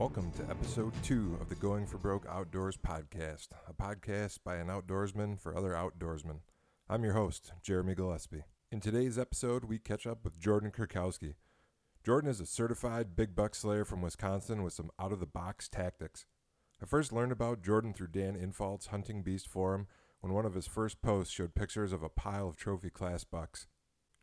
Welcome to episode two of the Going for Broke Outdoors podcast, a podcast by an outdoorsman for other outdoorsmen. I'm your host, Jeremy Gillespie. In today's episode, we catch up with Jordan Kurkowski. Jordan is a certified big buck slayer from Wisconsin with some out of the box tactics. I first learned about Jordan through Dan Infalt's Hunting Beast forum when one of his first posts showed pictures of a pile of trophy class bucks.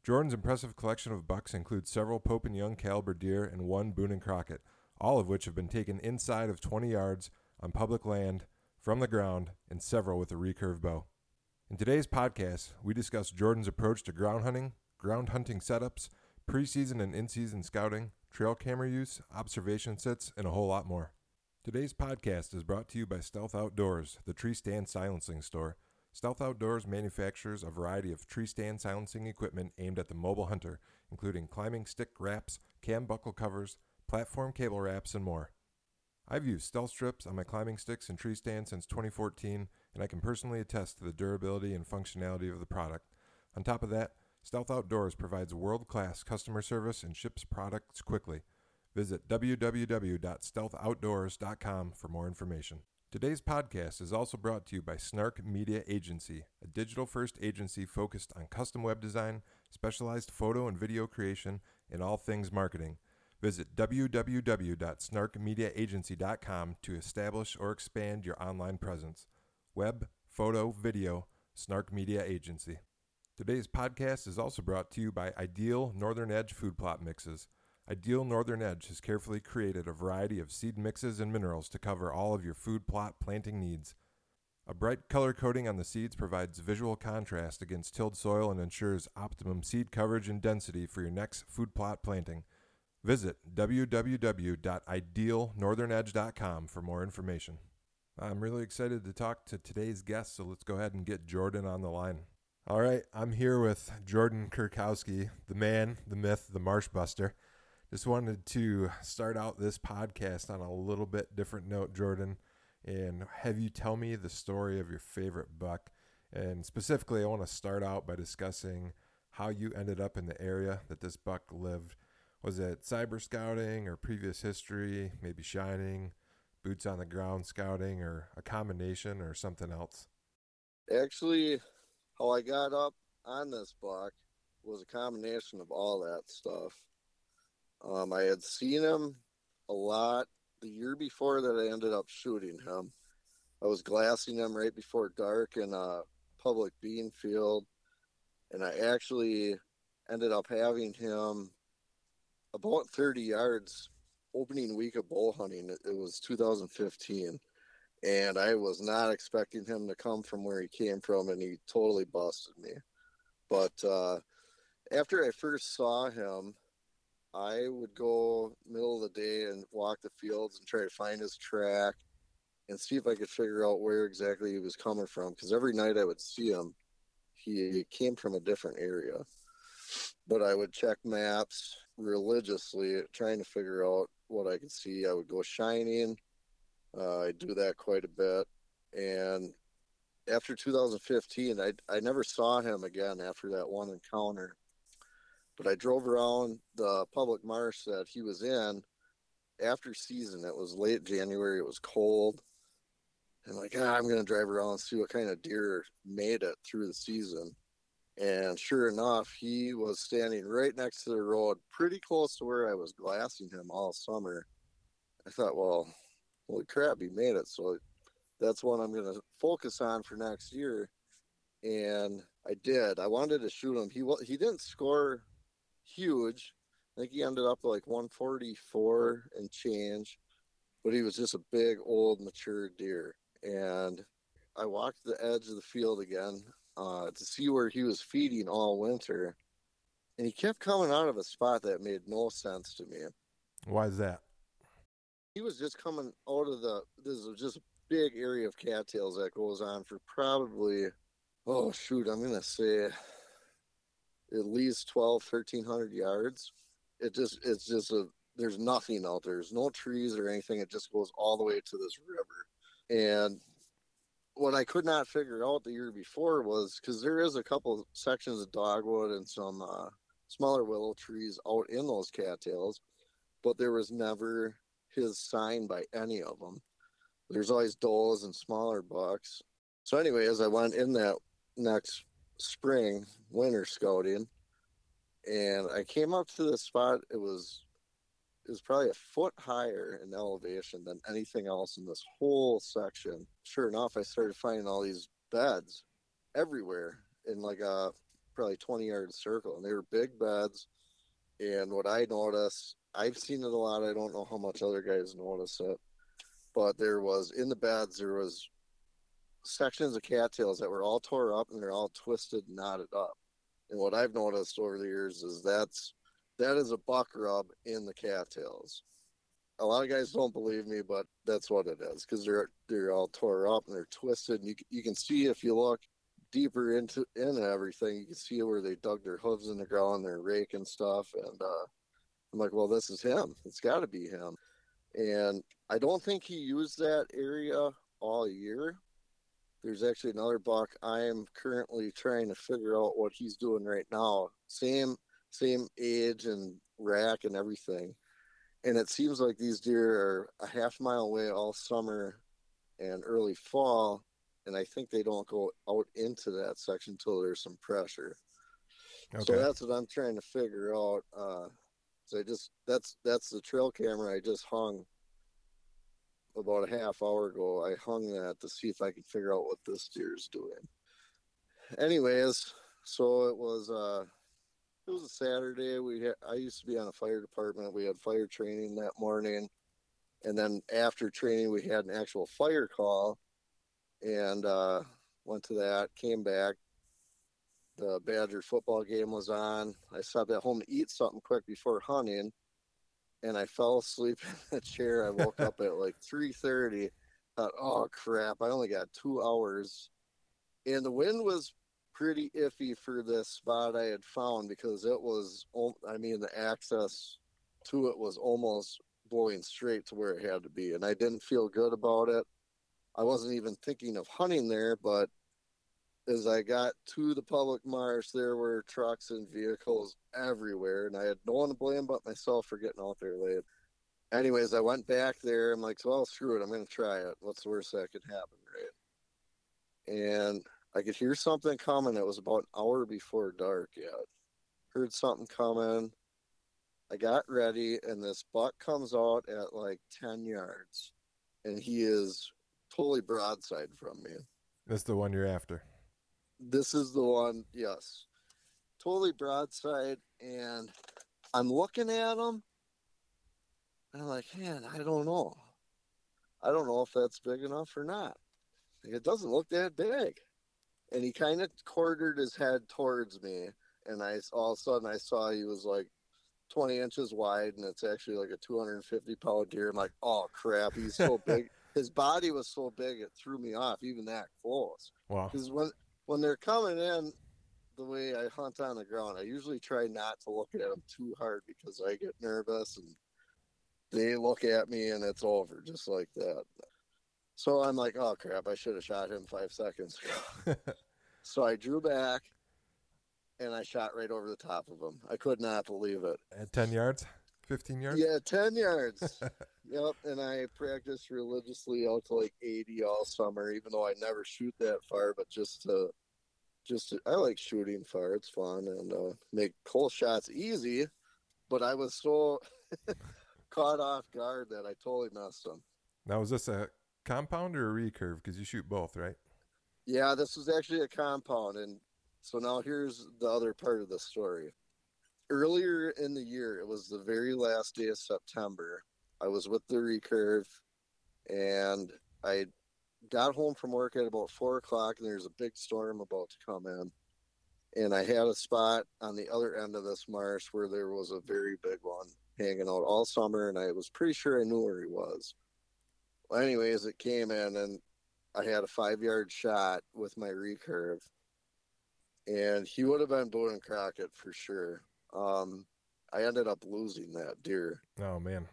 Jordan's impressive collection of bucks includes several Pope and Young caliber deer and one Boone and Crockett, all of which have been taken inside of 20 yards on public land, from the ground, and several with a recurve bow. In today's podcast, we discuss Jordan's approach to ground hunting, ground hunting setups, preseason and in season scouting, trail camera use, observation sits, and a whole lot more. Today's podcast is brought to you by Stealth Outdoors, the tree stand silencing store. Stealth Outdoors manufactures a variety of tree stand silencing equipment aimed at the mobile hunter, including climbing stick wraps, cam buckle covers, platform cable wraps, and more. I've used stealth strips on my climbing sticks and tree stand since 2014, and I can personally attest to the durability and functionality of the product. On top of that, Stealth Outdoors provides world class customer service and ships products quickly. Visit www.stealthoutdoors.com for more information. Today's podcast is also brought to you by Snark Media Agency, a digital first agency focused on custom web design, specialized photo and video creation, and all things marketing. Visit www.snarkmediaagency.com to establish or expand your online presence. Web, photo, video, Snark Media Agency. Today's podcast is also brought to you by Ideal Northern Edge Food Plot Mixes. Ideal Northern Edge has carefully created a variety of seed mixes and minerals to cover all of your food plot planting needs. A bright color coating on the seeds provides visual contrast against tilled soil and ensures optimum seed coverage and density for your next food plot planting. Visit www.idealnorthernedge.com for more information. I'm really excited to talk to today's guest, so let's go ahead and get Jordan on the line. All right, I'm here with Jordan Kurkowski, the man, the myth, the marsh buster. Just wanted to start out this podcast on a little bit different note, Jordan, and have you tell me the story of your favorite buck. And specifically, I want to start out by discussing how you ended up in the area that this buck lived was it cyber scouting or previous history, maybe shining, boots on the ground scouting, or a combination or something else? Actually, how I got up on this buck was a combination of all that stuff. Um, I had seen him a lot the year before that I ended up shooting him. I was glassing him right before dark in a public bean field, and I actually ended up having him about 30 yards opening week of bow hunting. It was 2015. And I was not expecting him to come from where he came from, and he totally busted me. But uh, after I first saw him, I would go middle of the day and walk the fields and try to find his track and see if I could figure out where exactly he was coming from. Because every night I would see him, he came from a different area. But I would check maps religiously, trying to figure out what I could see. I would go shining. Uh, I do that quite a bit. And after 2015, I, I never saw him again after that one encounter. But I drove around the public marsh that he was in after season. It was late January. It was cold. And like, ah, I'm going to drive around and see what kind of deer made it through the season. And sure enough, he was standing right next to the road, pretty close to where I was glassing him all summer. I thought, well, holy crap, he made it. So that's what I'm going to focus on for next year. And I did. I wanted to shoot him. He he didn't score huge. I think he ended up like 144 and change, but he was just a big, old, mature deer. And I walked the edge of the field again uh, to see where he was feeding all winter. And he kept coming out of a spot that made no sense to me. Why is that? He was just coming out of the, this is just a big area of cattails that goes on for probably, oh, shoot, I'm going to say at least 12, 1300 yards. It just, it's just a, there's nothing out there. There's no trees or anything. It just goes all the way to this river. And what I could not figure out the year before was because there is a couple sections of dogwood and some uh, smaller willow trees out in those cattails, but there was never his sign by any of them. There's always does and smaller bucks. So anyway, as I went in that next spring winter scouting, and I came up to the spot. It was was probably a foot higher in elevation than anything else in this whole section. Sure enough, I started finding all these beds everywhere in like a probably 20 yard circle, and they were big beds. And what I noticed, I've seen it a lot. I don't know how much other guys notice it, but there was in the beds there was sections of cattails that were all tore up and they're all twisted, knotted up. And what I've noticed over the years is that's that is a buck rub in the cattails. A lot of guys don't believe me, but that's what it is because they're they're all tore up and they're twisted. And you you can see if you look deeper into in everything, you can see where they dug their hooves in the ground, their rake and stuff. And uh, I'm like, well, this is him. It's got to be him. And I don't think he used that area all year. There's actually another buck I am currently trying to figure out what he's doing right now. Same same age and rack and everything. And it seems like these deer are a half mile away all summer and early fall. And I think they don't go out into that section until there's some pressure. Okay. So that's what I'm trying to figure out. Uh, so I just that's that's the trail camera I just hung about a half hour ago. I hung that to see if I can figure out what this deer is doing. Anyways, so it was uh it was a Saturday. We had, I used to be on a fire department. We had fire training that morning, and then after training, we had an actual fire call, and uh, went to that. Came back. The Badger football game was on. I stopped at home to eat something quick before hunting, and I fell asleep in the chair. I woke up at like three thirty. Thought, oh crap! I only got two hours, and the wind was pretty iffy for this spot I had found because it was, I mean, the access to it was almost blowing straight to where it had to be. And I didn't feel good about it. I wasn't even thinking of hunting there, but as I got to the public marsh, there were trucks and vehicles everywhere, and I had no one to blame but myself for getting out there late. Anyways, I went back there. I'm like, well, screw it. I'm going to try it. What's the worst that could happen, right? And I could hear something coming. It was about an hour before dark yet. Heard something coming. I got ready, and this buck comes out at like 10 yards, and he is totally broadside from me. That's the one you're after. This is the one, yes. Totally broadside, and I'm looking at him, and I'm like, man, I don't know. I don't know if that's big enough or not. It doesn't look that big and he kind of quartered his head towards me, and I all of a sudden I saw he was like 20 inches wide, and it's actually like a 250 pound deer. I'm like, oh crap, he's so big. His body was so big it threw me off, even that close. Wow. Because when when they're coming in, the way I hunt on the ground, I usually try not to look at them too hard because I get nervous and they look at me and it's over just like that. So I'm like, oh crap, I should have shot him five seconds ago. so I drew back and I shot right over the top of him. I could not believe it. At 10 yards? 15 yards? Yeah, 10 yards. yep. And I practiced religiously out to like 80 all summer, even though I never shoot that far, but just to, just to, I like shooting far. It's fun and uh, make cool shots easy. But I was so caught off guard that I totally messed him. Now, was this a compound or a recurve? Because you shoot both, right? Yeah, this was actually a compound. And so now here's the other part of the story. Earlier in the year, it was the very last day of September. I was with the recurve and I got home from work at about four o'clock and there's a big storm about to come in. And I had a spot on the other end of this marsh where there was a very big one hanging out all summer and I was pretty sure I knew where he was. Well, anyways, it came in and I had a five yard shot with my recurve, and he would have been Boone Crockett for sure. Um, I ended up losing that deer. Oh man.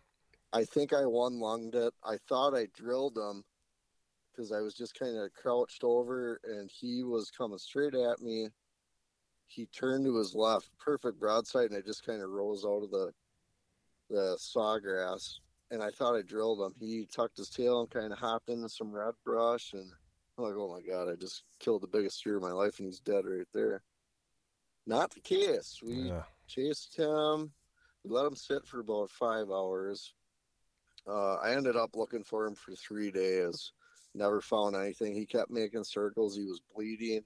I think I one lunged it. I thought I drilled him because I was just kind of crouched over and he was coming straight at me. He turned to his left, perfect broadside, and I just kind of rose out of the the sawgrass and I thought I drilled him. He tucked his tail and kind of hopped into some red brush, and I'm like, oh my god, I just killed the biggest deer of my life, and he's dead right there. Not the case. We Yeah. chased him. We let him sit for about five hours. Uh, I ended up looking for him for three days. Never found anything. He kept making circles. He was bleeding.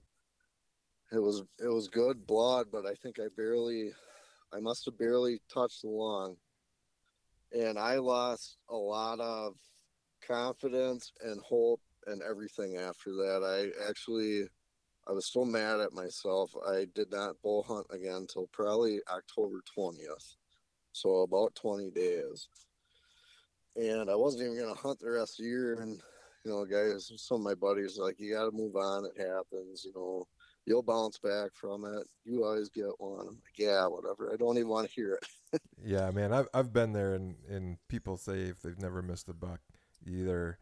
It was it was good blood, but I think I barely, I must have barely touched the lung. And I lost a lot of confidence and hope and everything after that. I actually, I was so mad at myself. I did not bow hunt again until probably October 20th. So about 20 days. And I wasn't even going to hunt the rest of the year. And, you know, guys, some of my buddies like, you got to move on. It happens, you know, you'll bounce back from it. You always get one. I'm like, yeah, whatever. I don't even want to hear it. Yeah, man, I've I've been there, and and people say if they've never missed a buck, either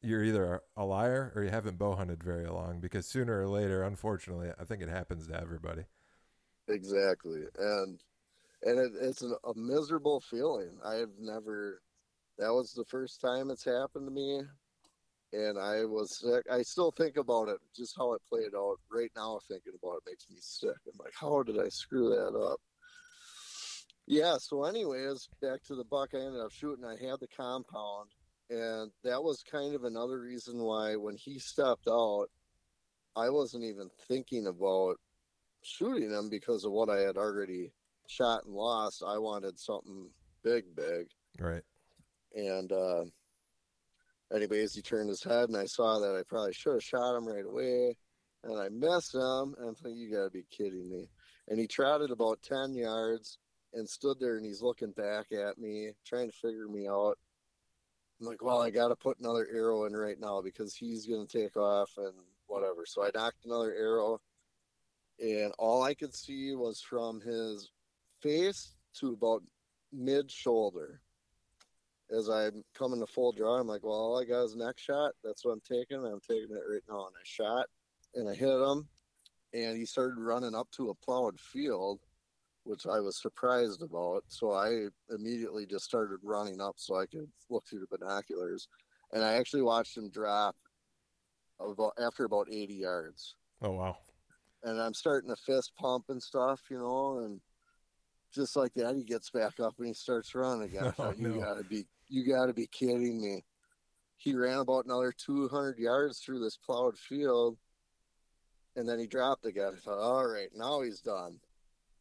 you're either a liar or you haven't bow hunted very long because sooner or later, unfortunately, I think it happens to everybody. Exactly, and and it, it's an, a miserable feeling. I've never. That was the first time it's happened to me, and I was sick. I still think about it, just how it played out. Right now, thinking about it makes me sick. I'm like, how did I screw that up? Yeah. So, anyways, back to the buck. I ended up shooting. I had the compound, and that was kind of another reason why when he stepped out, I wasn't even thinking about shooting him because of what I had already shot and lost. I wanted something big, big. Right. And uh, anyways, he turned his head, and I saw that I probably should have shot him right away. And I missed him, and I'm thinking, you got to be kidding me. And he trotted about 10 yards and stood there, and he's looking back at me, trying to figure me out. I'm like, well, I got to put another arrow in right now because he's going to take off and whatever. So I nocked another arrow, and all I could see was from his face to about mid shoulder. As I'm coming to full draw, I'm like, well, all I got is neck shot. That's what I'm taking. I'm taking it right now. And I shot and I hit him, and he started running up to a plowed field, which I was surprised about. So I immediately just started running up so I could look through the binoculars. And I actually watched him drop about after about 80 yards Oh wow. and I'm starting to fist pump and stuff, you know, and just like that, he gets back up and he starts running again. Oh, thought, you no. gotta be, you gotta be kidding me. He ran about another 200 yards through this plowed field, and then he dropped again. I thought, all right, now he's done.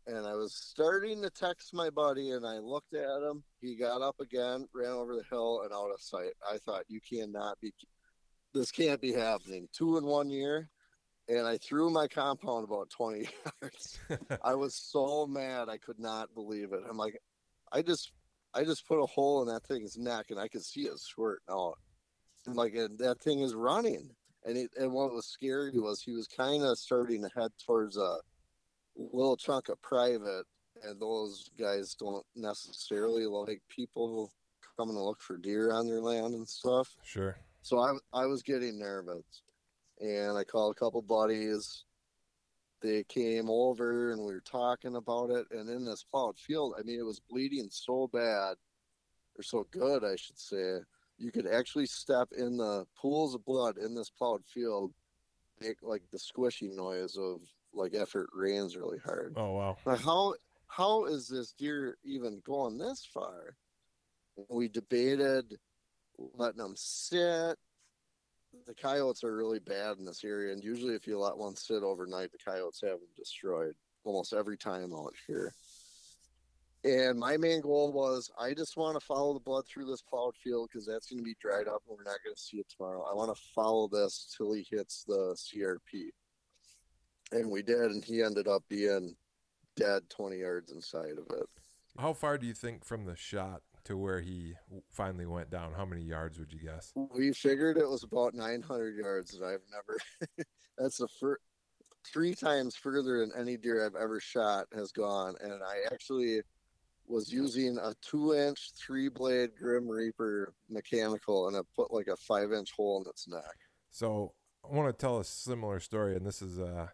And I was starting to text my buddy, and I looked at him. He got up again, ran over the hill, and out of sight. I thought, you cannot be, this can't be happening. Two in one year and I threw my compound about 20 yards. I was so mad I could not believe it. I'm like, I just, I just put a hole in that thing's neck, and I could see it squirting out. And like, and that thing is running, and it, and what was scary was he was kind of starting to head towards a little chunk of private, and those guys don't necessarily like people coming to look for deer on their land and stuff. Sure. So I, I was getting nervous and I called a couple buddies. They came over and we were talking about it. And in this plowed field, I mean, it was bleeding so bad, or so good, I should say. You could actually step in the pools of blood in this plowed field, make like the squishy noise of like it rains really hard. Oh wow. Like how how is this deer even going this far? We debated letting them sit. The coyotes are really bad in this area, and usually if you let one sit overnight, the coyotes have them destroyed almost every time out here. And my main goal was I just want to follow the blood through this plowed field because that's going to be dried up and we're not going to see it tomorrow. I want to follow this till he hits the CRP. And we did, and he ended up being dead 20 yards inside of it. How far do you think from the shot to where he finally went down? How many yards would you guess? We figured it was about 900 yards, and I've never. that's the first three times further than any deer I've ever shot has gone, and I actually was using a two-inch three-blade Grim Reaper mechanical, and I put like a five-inch hole in its neck. So I want to tell a similar story, and this is uh,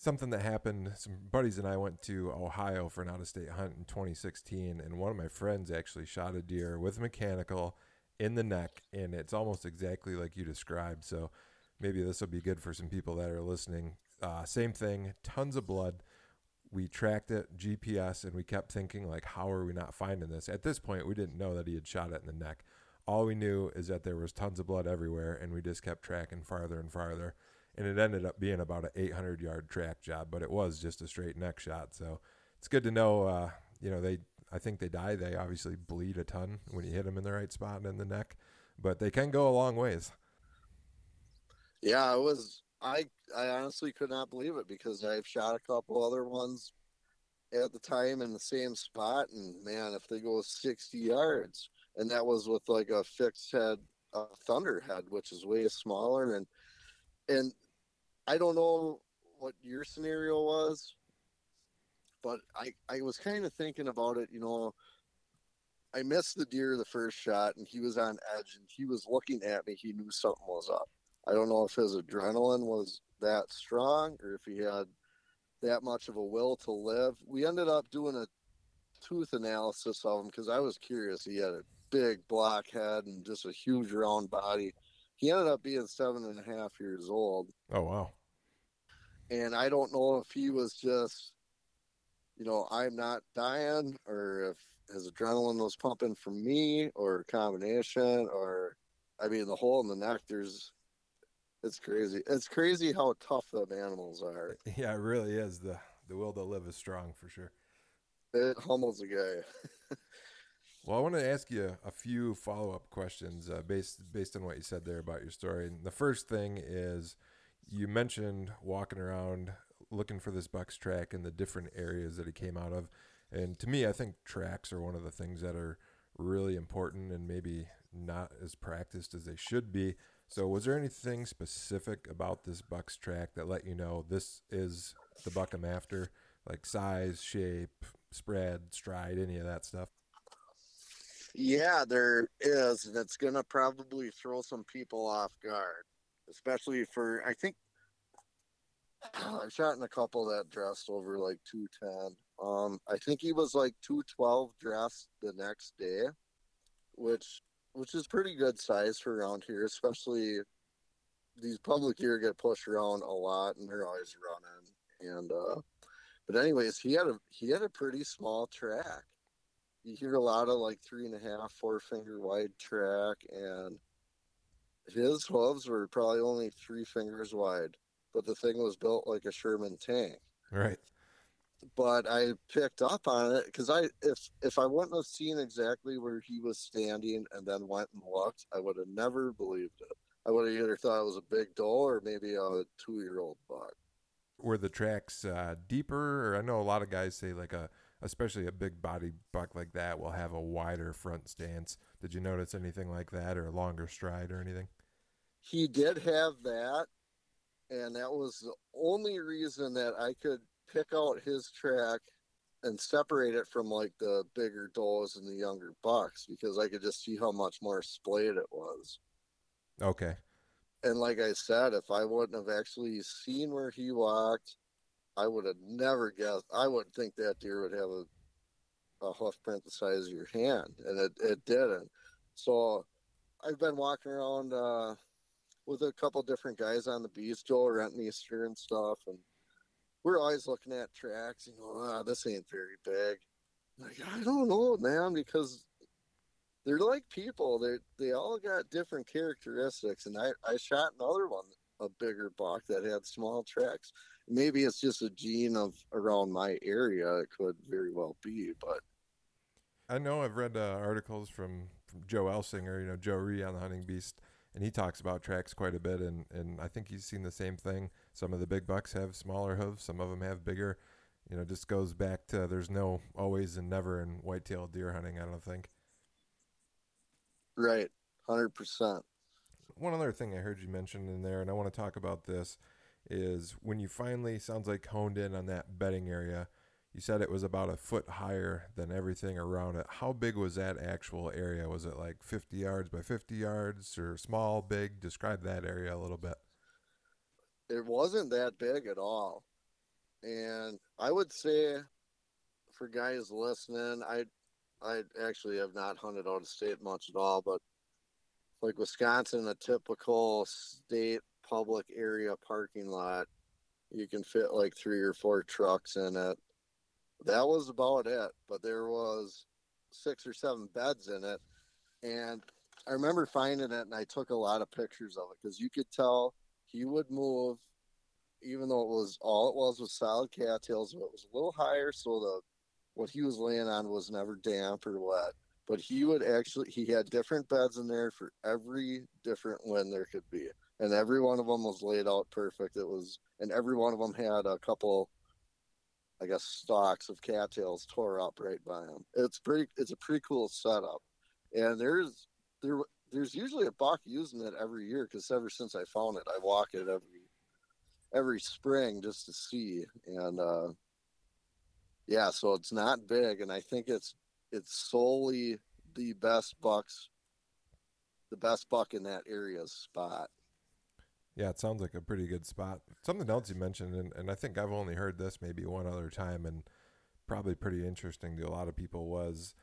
something that happened. Some buddies and I went to Ohio for an out of state hunt in 2016, and one of my friends actually shot a deer with mechanical in the neck, and it's almost exactly like you described. So maybe this will be good for some people that are listening. Uh, same thing, tons of blood. We tracked it, GPS, and we kept thinking, like, how are we not finding this? At this point, we didn't know that he had shot it in the neck. All we knew is that there was tons of blood everywhere, and we just kept tracking farther and farther. And it ended up being about an 800 yard track job, but it was just a straight neck shot. So it's good to know. Uh, you know, they I think they die. They obviously bleed a ton when you hit them in the right spot in the neck, but they can go a long ways. Yeah, it was. I I honestly could not believe it because I've shot a couple other ones at the time in the same spot, and man, if they go 60 yards, and that was with like a fixed head, a Thunderhead, which is way smaller, and and I don't know what your scenario was, but I I was kind of thinking about it. You know, I missed the deer the first shot, and he was on edge, and he was looking at me. He knew something was up. I don't know if his adrenaline was that strong or if he had that much of a will to live. We ended up doing a tooth analysis of him because I was curious. He had a big black head and just a huge round body. He ended up being seven and a half years old. Oh wow! And I don't know if he was just, you know, I'm not dying, or if his adrenaline was pumping from me, or a combination, or I mean, the hole in the neck. There's it's crazy. It's crazy how tough them animals are. Yeah, it really is. The the will to live is strong for sure. It humbles a guy. well, I want to ask you a few follow up questions uh, based based on what you said there about your story. And the first thing is, you mentioned walking around looking for this buck's track in the different areas that he came out of. And to me, I think tracks are one of the things that are really important and maybe not as practiced as they should be. So, was there anything specific about this buck's track that let you know this is the buck I'm after? Like size, shape, spread, stride, any of that stuff? Yeah, there is, and it's gonna probably throw some people off guard, especially for I think I've shot in a couple that dressed over like two ten. Um, I think he was like two twelve dressed the next day, which which is pretty good size for around here, especially these public deer get pushed around a lot and they're always running. And uh, but anyways, he had a he had a pretty small track. You hear a lot of like three and a half, four finger wide track, and his hooves were probably only three fingers wide, but the thing was built like a Sherman tank. Right but I picked up on it because I if if I wouldn't have seen exactly where he was standing and then went and looked, I would have never believed it. I would have either thought it was a big doe or maybe a two year old buck. Were the tracks uh, deeper? Or I know a lot of guys say like a especially a big body buck like that will have a wider front stance. Did you notice anything like that or a longer stride or anything? He did have that, and that was the only reason that I could pick out his track and separate it from like the bigger does and the younger bucks because I could just see how much more splayed it was. Okay. And like I said, if I wouldn't have actually seen where he walked, I would have never guessed. I wouldn't think that deer would have a, a hoof print the size of your hand, and it, it didn't. So I've been walking around uh, with a couple different guys on the beast, Joel Rentmeester and stuff, and we're always looking at tracks and going, ah, this ain't very big. Like, I don't know, man, because they're like people. They they all got different characteristics. And I, I shot another one, a bigger buck that had small tracks. Maybe it's just a gene of around my area. It could very well be, but I know I've read uh, articles from, from Joe Elsinger, you know, Joe Ree on the Hunting Beast, and he talks about tracks quite a bit. And, and I think he's seen the same thing some of the big bucks have smaller hooves, some of them have bigger. You know, just goes back to there's no always and never in whitetail deer hunting. I don't think. Right, hundred percent. One other thing I heard you mention in there, and I want to talk about this, is when you finally sounds like honed in on that bedding area. You said it was about a foot higher than everything around it. How big was that actual area? Was it like 50 yards by 50 yards or small, big? Describe that area a little bit it wasn't that big at all. And I would say for guys listening, I I actually have not hunted out of state much at all, but like Wisconsin, a typical state public area parking lot, you can fit like three or four trucks in it. That was about it, but there was six or seven beds in it, and I remember finding it, and I took a lot of pictures of it because you could tell he would move, even though it was all it was was solid cattails, but it was a little higher, so the what he was laying on was never damp or wet. But he would actually he had different beds in there for every different wind there could be, and every one of them was laid out perfect. It was, and every one of them had a couple. I guess stalks of cattails tore up right by them. It's pretty. It's a pretty cool setup, and there's there there's usually a buck using it every year because ever since I found it, I walk it every every spring just to see. And uh, yeah, so it's not big, and I think it's it's solely the best bucks, the best buck in that area spot. Yeah, it sounds like a pretty good spot. Something else you mentioned, and, and I think I've only heard this maybe one other time, and probably pretty interesting to a lot of people was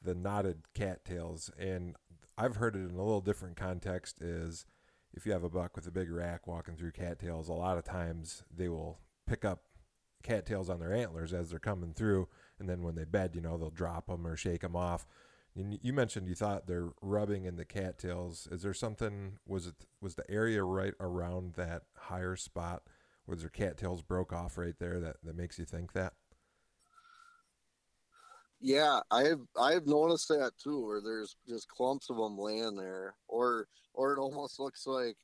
the knotted cattails. And I've heard it in a little different context is if you have a buck with a big rack walking through cattails, a lot of times they will pick up cattails on their antlers as they're coming through, and then when they bed, you know, they'll drop them or shake them off. You mentioned you thought they're rubbing in the cattails. Is there something? Was it was the area right around that higher spot? Was there cattails broke off right there that that makes you think that? Yeah, I've I've noticed that too, where there's just clumps of them laying there, or or it almost looks like,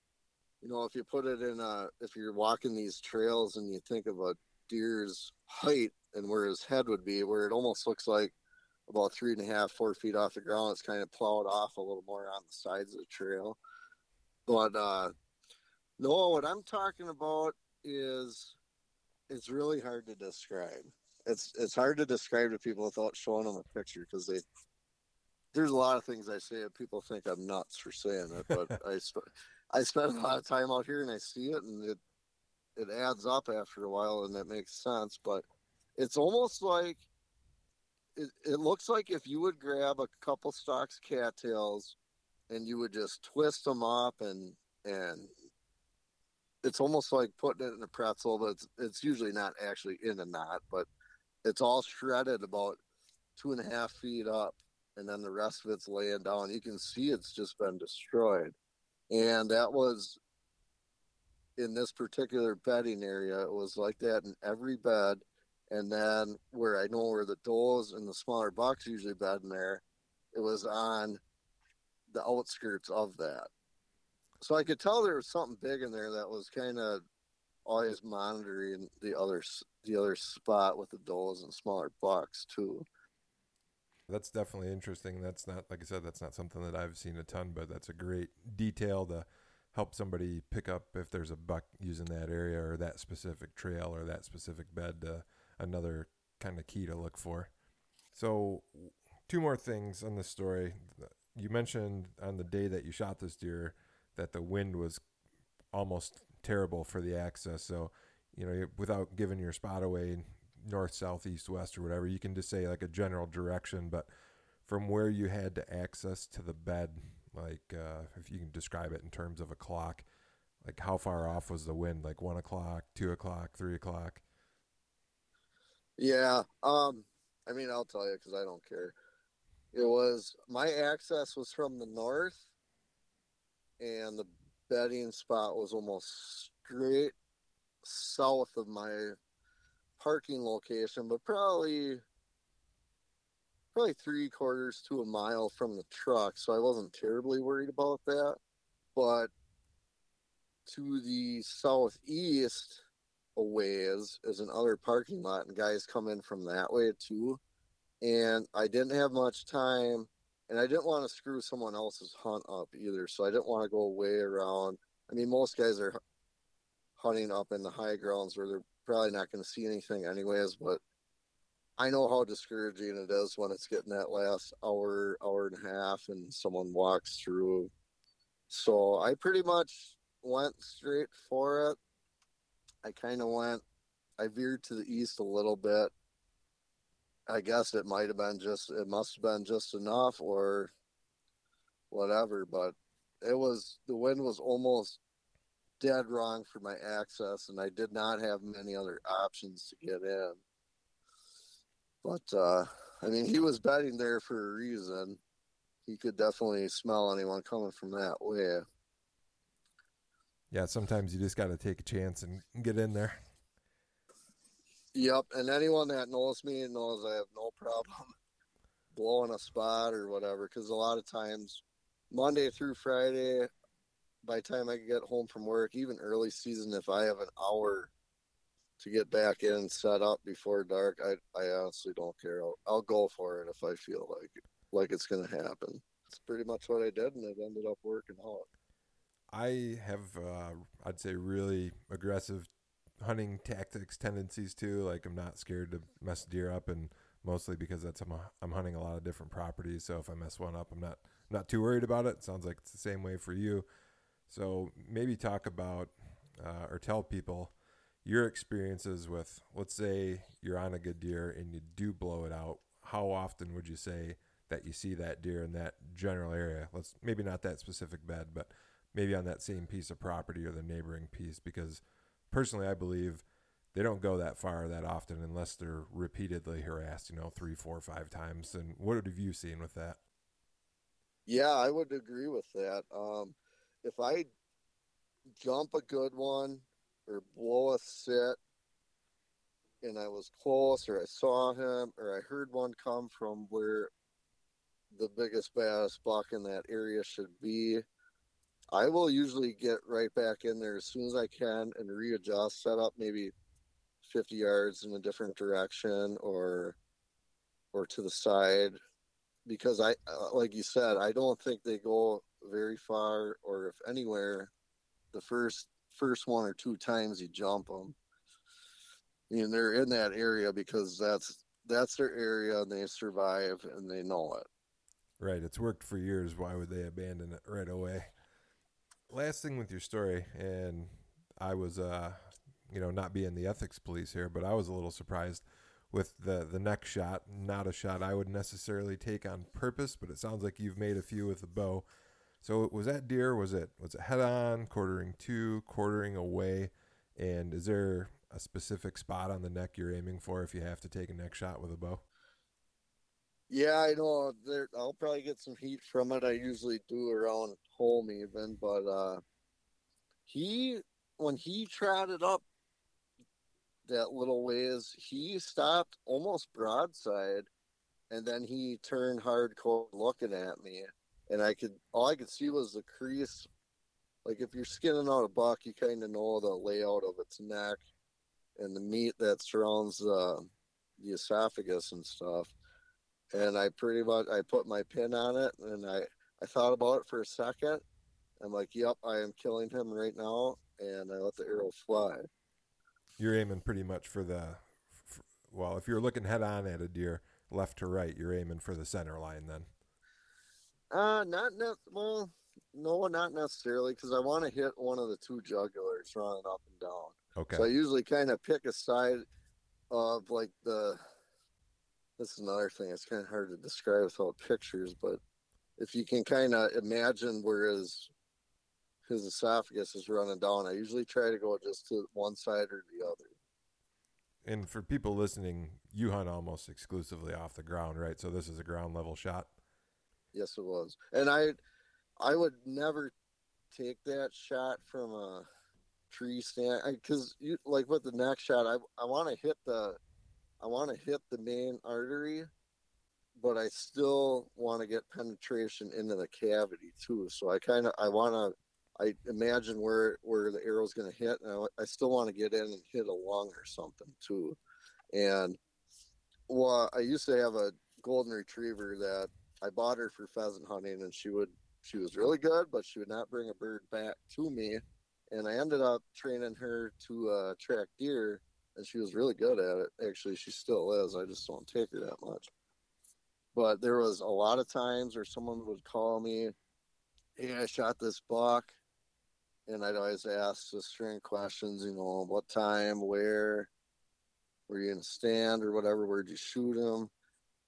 you know, if you put it in a if you're walking these trails and you think of a deer's height and where his head would be, where it almost looks like about three and a half, four feet off the ground, it's kind of plowed off a little more on the sides of the trail. But uh no, what I'm talking about is it's really hard to describe it's it's hard to describe to people without showing them a picture because they there's a lot of things I say and people think I'm nuts for saying it, but I sp- I spend a lot of time out here and I see it and it it adds up after a while and that makes sense. But it's almost like it, it looks like if you would grab a couple stalks cattails and you would just twist them up and and it's almost like putting it in a pretzel, but it's, it's usually not actually in a knot, but it's all shredded about two and a half feet up, and then the rest of it's laying down. You can see it's just been destroyed, and that was in this particular bedding area. It was like that in every bed, and then where I know where the does and the smaller bucks usually bed in there, it was on the outskirts of that. So I could tell there was something big in there that was kind of always monitoring the other the other spot with the does and smaller bucks too. That's definitely interesting. That's not like I said. That's not something that I've seen a ton, but that's a great detail to help somebody pick up if there's a buck using that area or that specific trail or that specific bed. Uh, another kind of key to look for. So, two more things on this story. You mentioned on the day that you shot this deer that the wind was almost terrible for the access. So, you know, without giving your spot away, north, south, east, west, or whatever, you can just say like a general direction. But from where you had to access to the bed, like uh, if you can describe it in terms of a clock, like how far off was the wind? Like one o'clock, two o'clock, three o'clock? Yeah. Um, I mean, I'll tell you because I don't care. It was my access was from the north, and the bedding spot was almost straight south of my parking location, but probably probably three quarters to a mile from the truck, so I wasn't terribly worried about that. But to the southeast a ways is another parking lot, and guys come in from that way too. And I didn't have much time and I didn't want to screw someone else's hunt up either. So I didn't want to go way around. I mean, most guys are hunting up in the high grounds where they're probably not going to see anything anyways. But I know how discouraging it is when it's getting that last hour, hour and a half, and someone walks through. So I pretty much went straight for it. I kind of went. I veered to the east a little bit. I guess it might have been just it must have been just enough or whatever, but it was the wind was almost dead wrong for my access and I did not have many other options to get in. But uh I mean he was betting there for a reason. He could definitely smell anyone coming from that way. Yeah, sometimes you just got to take a chance and get in there. Yep, and anyone that knows me knows I have no problem blowing a spot or whatever. Because a lot of times, Monday through Friday, by the time I get home from work, even early season, if I have an hour to get back in set up before dark, I I honestly don't care. I'll, I'll go for it if I feel like like it's going to happen. It's pretty much what I did, and it ended up working out. I have, uh, I'd say, really aggressive hunting tactics tendencies too. Like I'm not scared to mess deer up, and mostly because that's I'm, I'm hunting a lot of different properties. So if I mess one up, I'm not not too worried about it. Sounds like it's the same way for you. So maybe talk about uh, or tell people your experiences with, let's say you're on a good deer and you do blow it out. How often would you say that you see that deer in that general area? Let's maybe not that specific bed, but maybe on that same piece of property or the neighboring piece because personally I believe they don't go that far that often unless they're repeatedly harassed, you know, three, four, five times. And what have you seen with that? Yeah, I would agree with that. Um, if I jump a good one or blow a sit and I was close or I saw him or I heard one come from where the biggest baddest buck in that area should be, I will usually get right back in there as soon as I can and readjust, set up maybe 50 yards in a different direction or or to the side because I uh, like you said, I don't think they go very far or if anywhere the first first one or two times you jump them. I mean, they're in that area because that's that's their area and they survive and they know it. Right. It's worked for years. Why would they abandon it right away? Last thing with your story, and I was, uh, you know, not being the ethics police here, but I was a little surprised with the the neck shot. Not a shot I would necessarily take on purpose, but it sounds like you've made a few with a bow. So was that deer? Was it was it head on, quartering to, quartering away? And is there a specific spot on the neck you're aiming for if you have to take a neck shot with a bow? Yeah, I know. There, I'll probably get some heat from it. I usually do around home even, but uh, he when he trotted up that little ways, he stopped almost broadside, and then he turned hardcore looking at me, and I could all I could see was the crease. Like if you're skinning out a buck, you kind of know the layout of its neck and the meat that surrounds uh, the esophagus and stuff and I pretty much I put my pin on it, and I I thought about it for a second. I'm like, "Yep, I am killing him right now," and I let the arrow fly. You're aiming pretty much for the, for, well, if you're looking head on at a deer, left to right, you're aiming for the center line then. Uh, not ne- well, no, not necessarily, because I want to hit one of the two jugulars running up and down. Okay. So I usually kind of pick a side of like the this is another thing. It's kind of hard to describe without pictures, but if you can kind of imagine where his his esophagus is running down, I usually try to go just to one side or the other. And for people listening, you hunt almost exclusively off the ground, right? So this is a ground level shot. Yes, it was, and I I would never take that shot from a tree stand because you like with the next shot, I I want to hit the I want to hit the main artery, but I still want to get penetration into the cavity too. So I kind of I want to I imagine where where the arrow's going to hit, and I, I still want to get in and hit a lung or something too. And well, I used to have a golden retriever that I bought her for pheasant hunting, and she would she was really good, but she would not bring a bird back to me. And I ended up training her to uh, track deer and she was really good at it. Actually, she still is. I just don't take her that much. But there was a lot of times where someone would call me, "Hey, I shot this buck," and I'd always ask the string questions. You know, what time, where, Were you in a stand or whatever? Where'd you shoot them?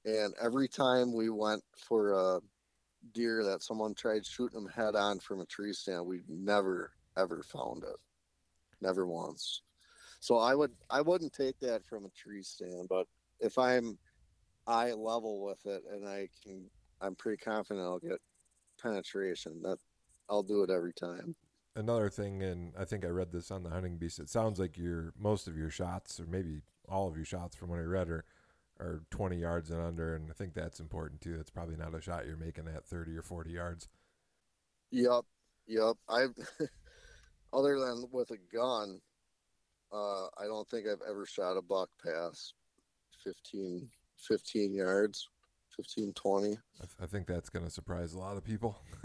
And every time we went for a deer that someone tried shooting them head on from a tree stand, we never ever found it. Never once. So I would I wouldn't take that from a tree stand, but if I'm eye level with it and I can I'm pretty confident I'll get penetration. That I'll do it every time. Another thing, and I think I read this on the hunting beast. It sounds like your most of your shots, or maybe all of your shots, from what I read, are are 20 yards and under, and I think that's important too. That's probably not a shot you're making at 30 or 40 yards. Yep, yep. I, other than with a gun, uh, I don't think I've ever shot a buck past 15, 15 yards, 15, 20. I, th- I think that's going to surprise a lot of people.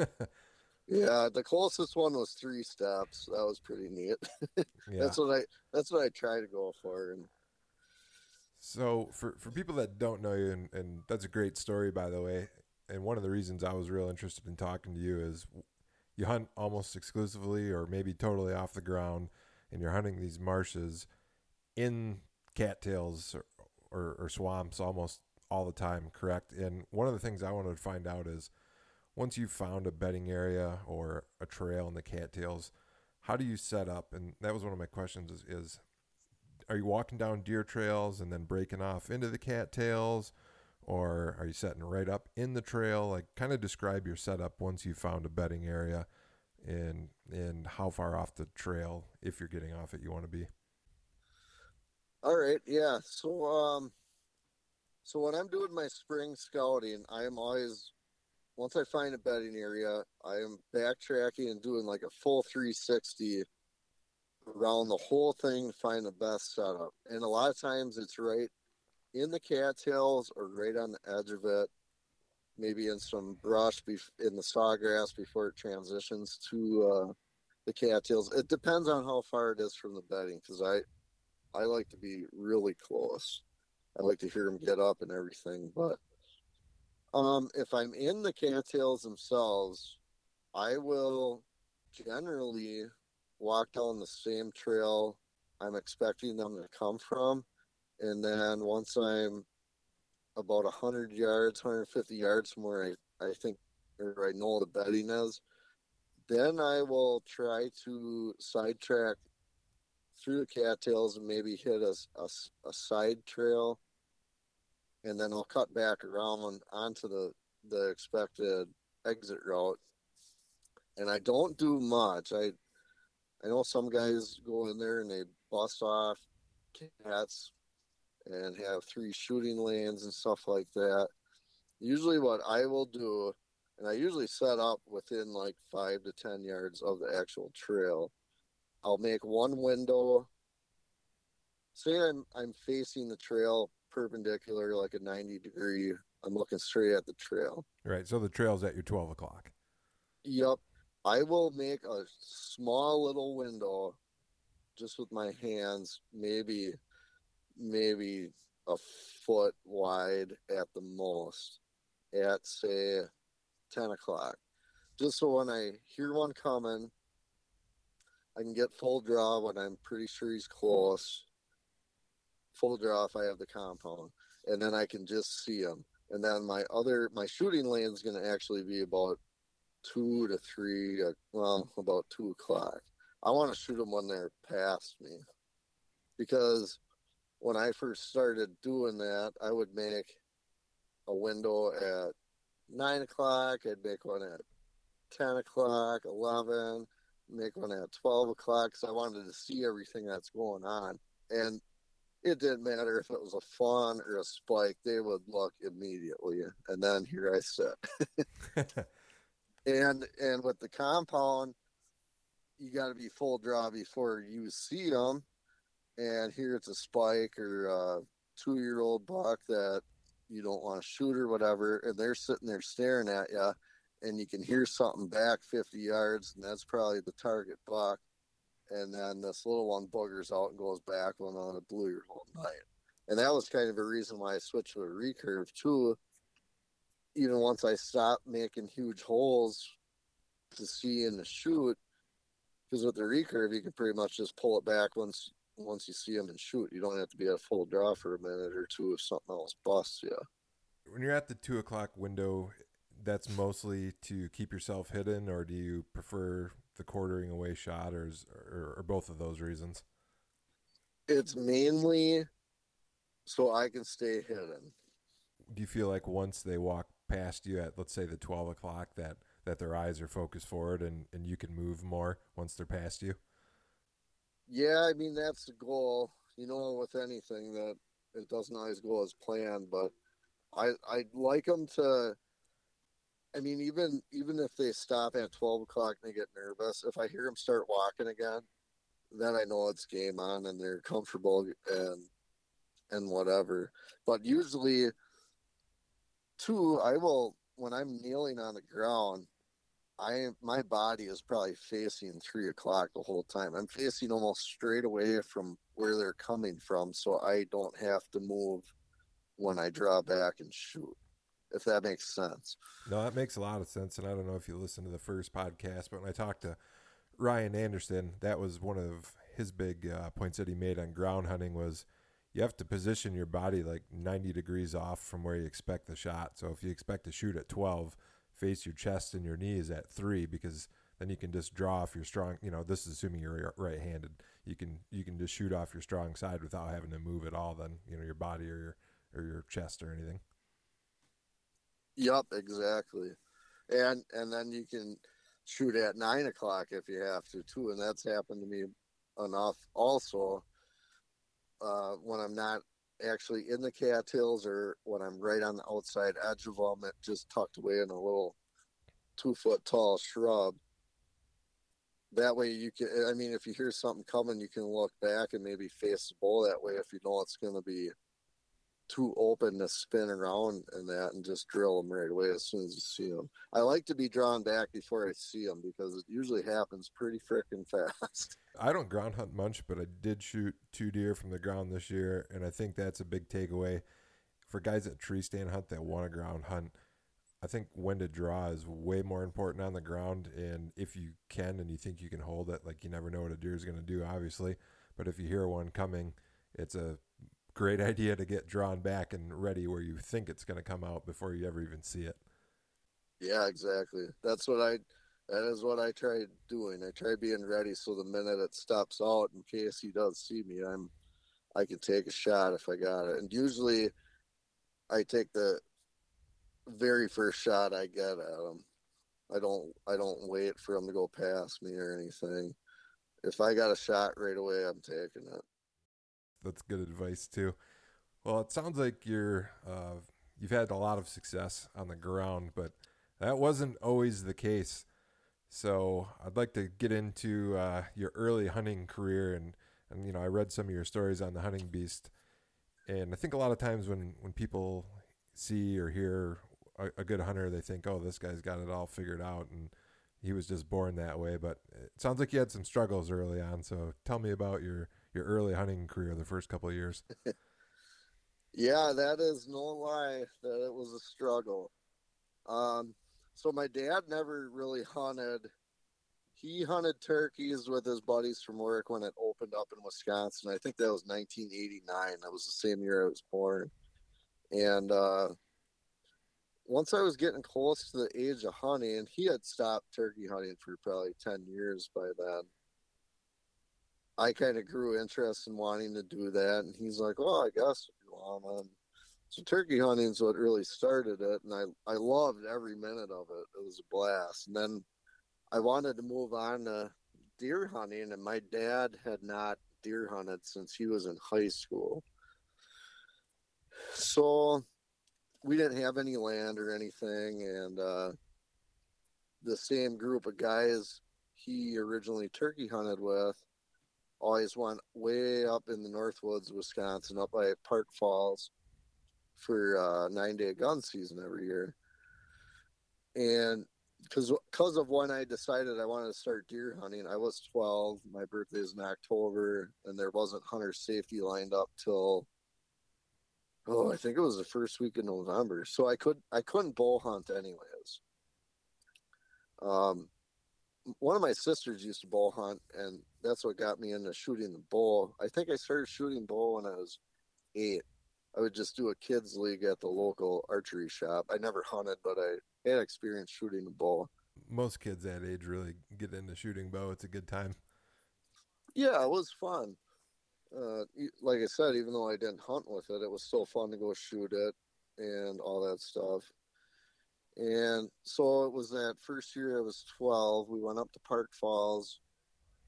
yeah, the closest one was three steps. That was pretty neat. yeah. That's what I. That's what I try to go for, and so for for people that don't know you, and, and that's a great story, by the way. And one of the reasons I was real interested in talking to you is you hunt almost exclusively, or maybe totally off the ground, and you're hunting these marshes in cattails or, or, or swamps almost all the time, correct? And one of the things I wanted to find out is once you've found a bedding area or a trail in the cattails, how do you set up? And that was one of my questions is, is are you walking down deer trails and then breaking off into the cattails or are you setting right up in the trail like kind of describe your setup once you found a bedding area and and how far off the trail if you're getting off it you want to be all right yeah so um so when i'm doing my spring scouting i am always once i find a bedding area i am backtracking and doing like a full 360 around the whole thing to find the best setup. And a lot of times it's right in the cattails or right on the edge of it, maybe in some brush bef- in the sawgrass before it transitions to uh, the cattails. It depends on how far it is from the bedding because I I like to be really close. I like to hear them get up and everything. But um, if I'm in the cattails themselves, I will generally walk down the same trail I'm expecting them to come from. And then once I'm about 100 yards, 150 yards from where I, I think or I know the bedding is, then I will try to sidetrack through the cattails and maybe hit a, a, a side trail. And then I'll cut back around onto the, the expected exit route. And I don't do much. I I know some guys go in there and they bust off cats and have three shooting lanes and stuff like that. Usually, what I will do, and I usually set up within like five to ten yards of the actual trail. I'll make one window. Say I'm I'm facing the trail perpendicular, like a ninety degree. I'm looking straight at the trail. Right. So the trail's at your twelve o'clock. Yep. I will make a small little window just with my hands, maybe maybe a foot wide at the most at say 10 o'clock. Just so when I hear one coming, I can get full draw when I'm pretty sure he's close. Full draw if I have the compound. And then I can just see him. And then my other, my shooting lane is going to actually be about two to three, uh, well, about two o'clock. I want to shoot them when they're past me because when I first started doing that, I would make a window at nine o'clock. I'd make one at ten o'clock, eleven, make one at twelve o'clock. So I wanted to see everything that's going on, and it didn't matter if it was a fawn or a spike; they would look immediately. And then here I sit. and and with the compound you got to be full draw before you see them and here it's a spike or a two year old buck that you don't want to shoot or whatever and they're sitting there staring at you and you can hear something back 50 yards and that's probably the target buck and then this little one boogers out and goes back on on a blue your whole night. And that was kind of a reason why i switched to a recurve too. Even once I stopped making huge holes to see and to shoot, because with the recurve you can pretty much just pull it back once once you see them and shoot. You don't have to be at full draw for a minute or two if something else busts. Yeah. When you're at the two o'clock window, that's mostly to keep yourself hidden, or do you prefer the quartering away shot, or, or, or both of those reasons? It's mainly so I can stay hidden. Do you feel like once they walk past you at, let's say, the twelve o'clock, that that their eyes are focused forward and and you can move more once they're past you? Yeah, I mean that's the goal. You know, with anything that it doesn't always go as planned, but I I'd like them to. I mean, even even if they stop at twelve o'clock and they get nervous, if I hear them start walking again, then I know it's game on and they're comfortable and and whatever. But usually, two, I will when I'm kneeling on the ground, I my body is probably facing three o'clock the whole time. I'm facing almost straight away from where they're coming from, so I don't have to move when I draw back and shoot. If that makes sense. No, that makes a lot of sense. And I don't know if you listened to the first podcast, but when I talked to Ryan Anderson, that was one of his big uh, points that he made on ground hunting was you have to position your body like 90 degrees off from where you expect the shot. So if you expect to shoot at 12, face your chest and your knees at three because then you can just draw off your strong. You know, this is assuming you're right-handed. You can you can just shoot off your strong side without having to move at all. Then you know your body or your or your chest or anything. Yep, exactly. And and then you can shoot at nine o'clock if you have to too, and that's happened to me enough also. Uh, when I'm not actually in the cattails or when I'm right on the outside edge of them, it just tucked away in a little two foot tall shrub. That way you can, I mean, if you hear something coming, you can look back and maybe face the bull that way if you know it's going to be too open to spin around and that and just drill them right away as soon as you see them. I like to be drawn back before I see them because it usually happens pretty freaking fast. I don't ground hunt much, but I did shoot two deer from the ground this year, and I think that's a big takeaway for guys that tree stand hunt that want to ground hunt. I think when to draw is way more important on the ground, and if you can and you think you can hold it, like you never know what a deer is going to do, obviously. But if you hear one coming, it's a great idea to get drawn back and ready where you think it's going to come out before you ever even see it. Yeah, exactly. That's what I. That is what I tried doing. I tried being ready so the minute it stops out, in case he does see me, I'm, I can take a shot if I got it. And usually, I take the very first shot I get at him. I don't. I don't wait for him to go past me or anything. If I got a shot right away, I'm taking it that's good advice too. Well, it sounds like you're uh, you've had a lot of success on the ground, but that wasn't always the case. So I'd like to get into uh, your early hunting career, and and you know I read some of your stories on the hunting beast, and I think a lot of times when when people see or hear a, a good hunter, they think, oh, this guy's got it all figured out, and he was just born that way. But it sounds like you had some struggles early on. So tell me about your your early hunting career, the first couple of years. yeah, that is no lie that it was a struggle. Um, so my dad never really hunted. He hunted turkeys with his buddies from work when it opened up in Wisconsin. I think that was 1989. That was the same year I was born. And uh, once I was getting close to the age of hunting, he had stopped turkey hunting for probably 10 years by then. I kind of grew interest in wanting to do that, and he's like, "Well, I guess you want." So turkey hunting is what really started it, and I I loved every minute of it. It was a blast. And then I wanted to move on to deer hunting, and my dad had not deer hunted since he was in high school. So we didn't have any land or anything, and uh, the same group of guys he originally turkey hunted with always went way up in the Northwoods, Wisconsin, up by Park Falls for uh, nine day gun season every year. And because because of when I decided I wanted to start deer hunting, I was 12. My birthday is in October, and there wasn't hunter safety lined up till oh, I think it was the first week of November. So I could I couldn't bow hunt anyways. Um, one of my sisters used to bow hunt, and that's what got me into shooting the bow. I think I started shooting bow when I was eight. I would just do a kids league at the local archery shop. I never hunted, but I had experience shooting the bow. Most kids that age really get into shooting bow. It's a good time. Yeah, it was fun. Uh, like I said, even though I didn't hunt with it, it was still fun to go shoot it and all that stuff. And so it was that first year I was 12. We went up to Park Falls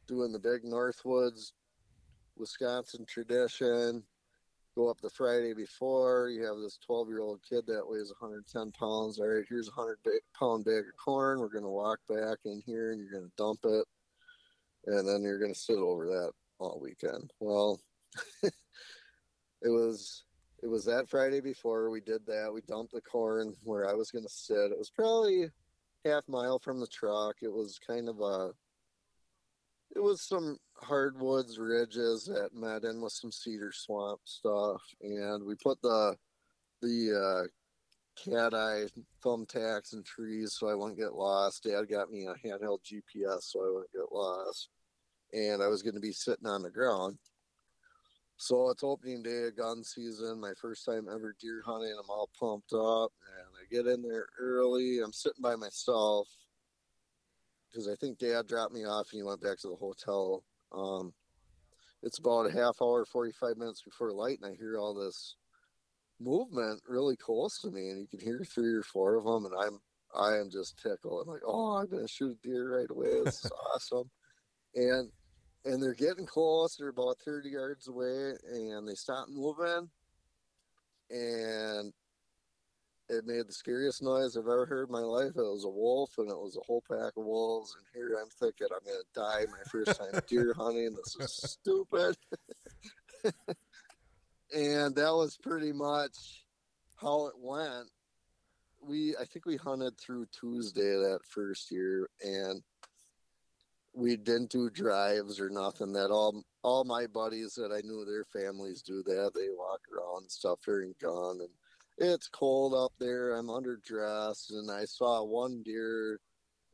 doing the big Northwoods, Wisconsin tradition. Go up the Friday before. You have this 12 year old kid that weighs 110 pounds. All right, here's a 100 pound bag of corn. We're going to walk back in here and you're going to dump it. And then you're going to sit over that all weekend. Well, it was it was that Friday before we did that. We dumped the corn where I was going to sit. It was probably half mile from the truck. It was kind of a, it was some hardwoods ridges that met in with some cedar swamp stuff, and we put the the uh, cat eye thumbtacks and trees so I wouldn't get lost. Dad got me a handheld GPS so I wouldn't get lost, and I was going to be sitting on the ground so it's opening day of gun season, my first time ever deer hunting. I'm all pumped up and I get in there early. I'm sitting by myself because I think dad dropped me off and he went back to the hotel. Um, it's about a half hour, 45 minutes before light, and I hear all this movement really close to me, and you can hear three or four of them, and I'm I am just tickled. I'm like, oh, I'm gonna shoot a deer right away. This is awesome. And and they're getting close. They're about 30 yards away, and they stop moving. And it made the scariest noise I've ever heard in my life. It was a wolf, and it was a whole pack of wolves. And here I'm thinking, I'm going to die my first time deer hunting. This is stupid. and that was pretty much how it went. We, I think we hunted through Tuesday that first year, and we didn't do drives or nothing. That all all my buddies that I knew their families do that. They walk around and stuff during gun and it's cold up there. I'm underdressed and I saw one deer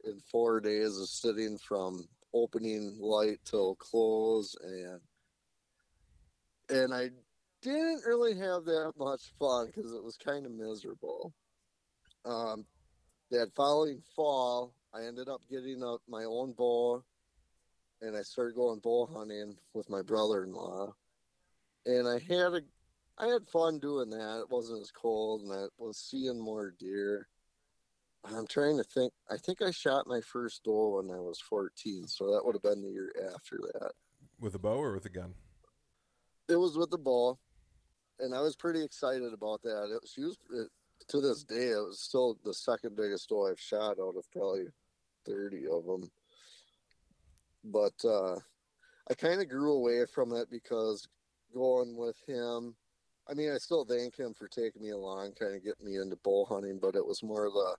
in four days of sitting from opening light till close and and I didn't really have that much fun because it was kind of miserable. Um, that following fall, I ended up getting up my own bow and I started going bow hunting with my brother-in-law. And I had a, I had fun doing that. It wasn't as cold, and I was seeing more deer. I'm trying to think. I think I shot my first doe when I was 14, so that would have been the year after that. With a bow or with a gun? It was with the bow, and I was pretty excited about that. It, she was it, to this day, it was still the second biggest doe I've shot out of probably 30 of them but uh, I kind of grew away from it because going with him, I mean, I still thank him for taking me along, kind of getting me into bow hunting, but it was more the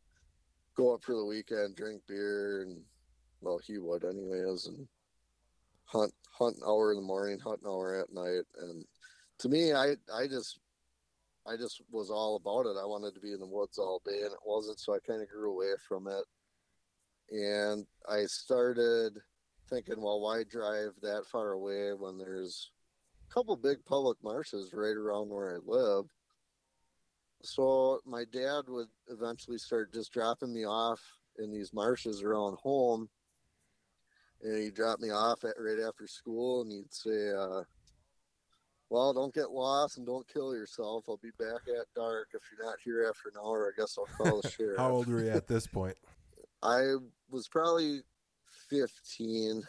go up for the weekend, drink beer, and well, he would anyways, and hunt hunt an hour in the morning, hunt an hour at night, and to me, I I just I just was all about it. I wanted to be in the woods all day, and it wasn't, so I kind of grew away from it. And I started thinking, well, why drive that far away when there's a couple big public marshes right around where I live? So my dad would eventually start just dropping me off in these marshes around home. And he'd drop me off at, right after school and he'd say, uh, well, don't get lost and don't kill yourself. I'll be back at dark. If you're not here after an hour, I guess I'll call the sheriff. How old were you at this point? I was probably 15.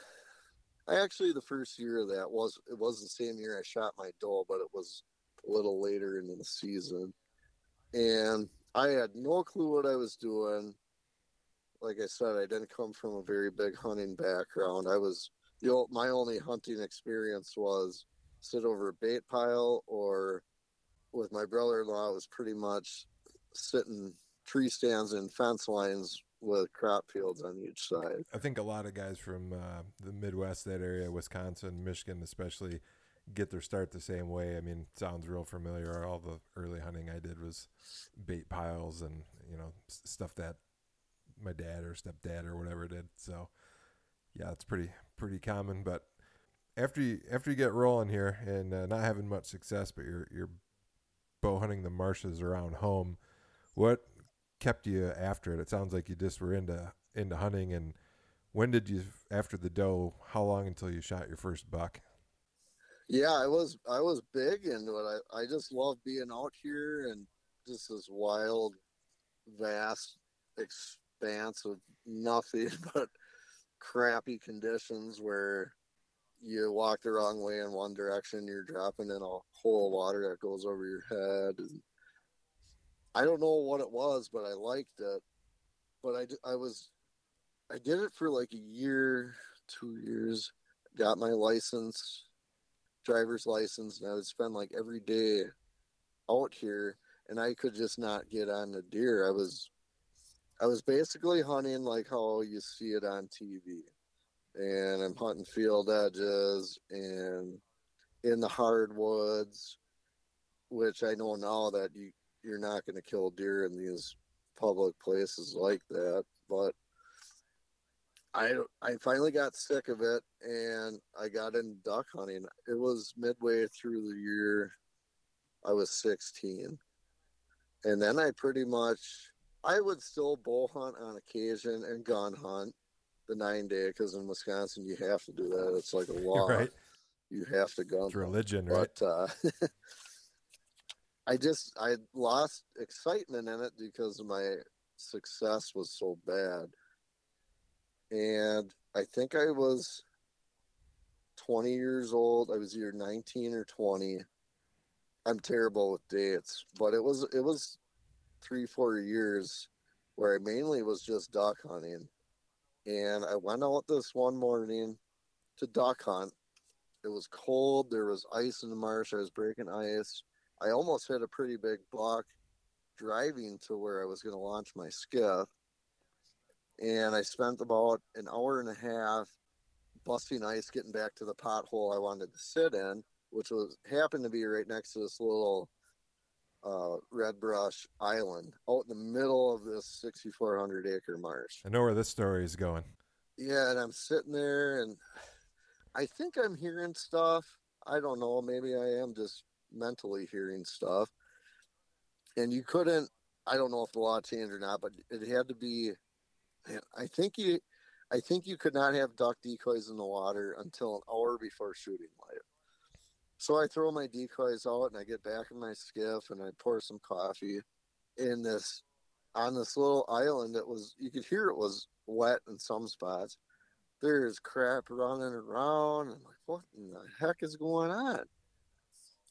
I actually the first year of that was it was the same year I shot my doe, but it was a little later into the season, and I had no clue what I was doing. Like I said, I didn't come from a very big hunting background. I was, you know, my only hunting experience was sit over a bait pile or with my brother-in-law was pretty much sitting tree stands and fence lines with crop fields on each side. I think a lot of guys from uh, the Midwest, that area, Wisconsin, Michigan, especially, get their start the same way. I mean, sounds real familiar. All the early hunting I did was bait piles and you know stuff that my dad or stepdad or whatever did. So Yeah, it's pretty pretty common. But after you after you get rolling here and uh, not having much success, but you're you're bow hunting the marshes around home, what kept you after it? It sounds like you just were into into hunting. And when did you after the doe? How long until you shot your first buck? Yeah, I was I was big into it. I, I just love being out here and just this wild, vast expanse of nothing but crappy conditions where you walk the wrong way in one direction, you're dropping in a hole of water that goes over your head. And I don't know what it was, but I liked it. But I, I was, I did it for like a year, two years, got my license, driver's license, and I would spend like every day out here and I could just not get on the deer. I was I was basically hunting like how you see it on TV. And I'm hunting field edges and in the hardwoods, which I know now that you you're not going to kill deer in these public places like that. But I I finally got sick of it and I got into duck hunting. It was midway through the year I was 16. And then I pretty much I would still bow hunt on occasion and gun hunt the nine day because in Wisconsin you have to do that. It's like a law. Right. You have to gun. It's religion, right? But uh, I just I lost excitement in it because my success was so bad, and I think I was 20 years old. I was either 19 or 20. I'm terrible with dates, but it was it was three, four years where I mainly was just duck hunting. And I went out this one morning to duck hunt. It was cold. There was ice in the marsh. I was breaking ice. I almost hit a pretty big buck driving to where I was going to launch my skiff. And I spent about an hour and a half busting ice, getting back to the pothole I wanted to sit in, which was happened to be right next to this little uh, Red Brush Island out in the middle of this 6,400 acre marsh. I know where this story is going. Yeah, and I'm sitting there and I think I'm hearing stuff. I don't know. Maybe I am just mentally hearing stuff. And you couldn't, I don't know if the law changed or not, but it had to be, I think you, I think you could not have duck decoys in the water until an hour before shooting light. So I throw my decoys out and I get back in my skiff and I pour some coffee in this on this little island that was you could hear it was wet in some spots. There's crap running around and like what in the heck is going on?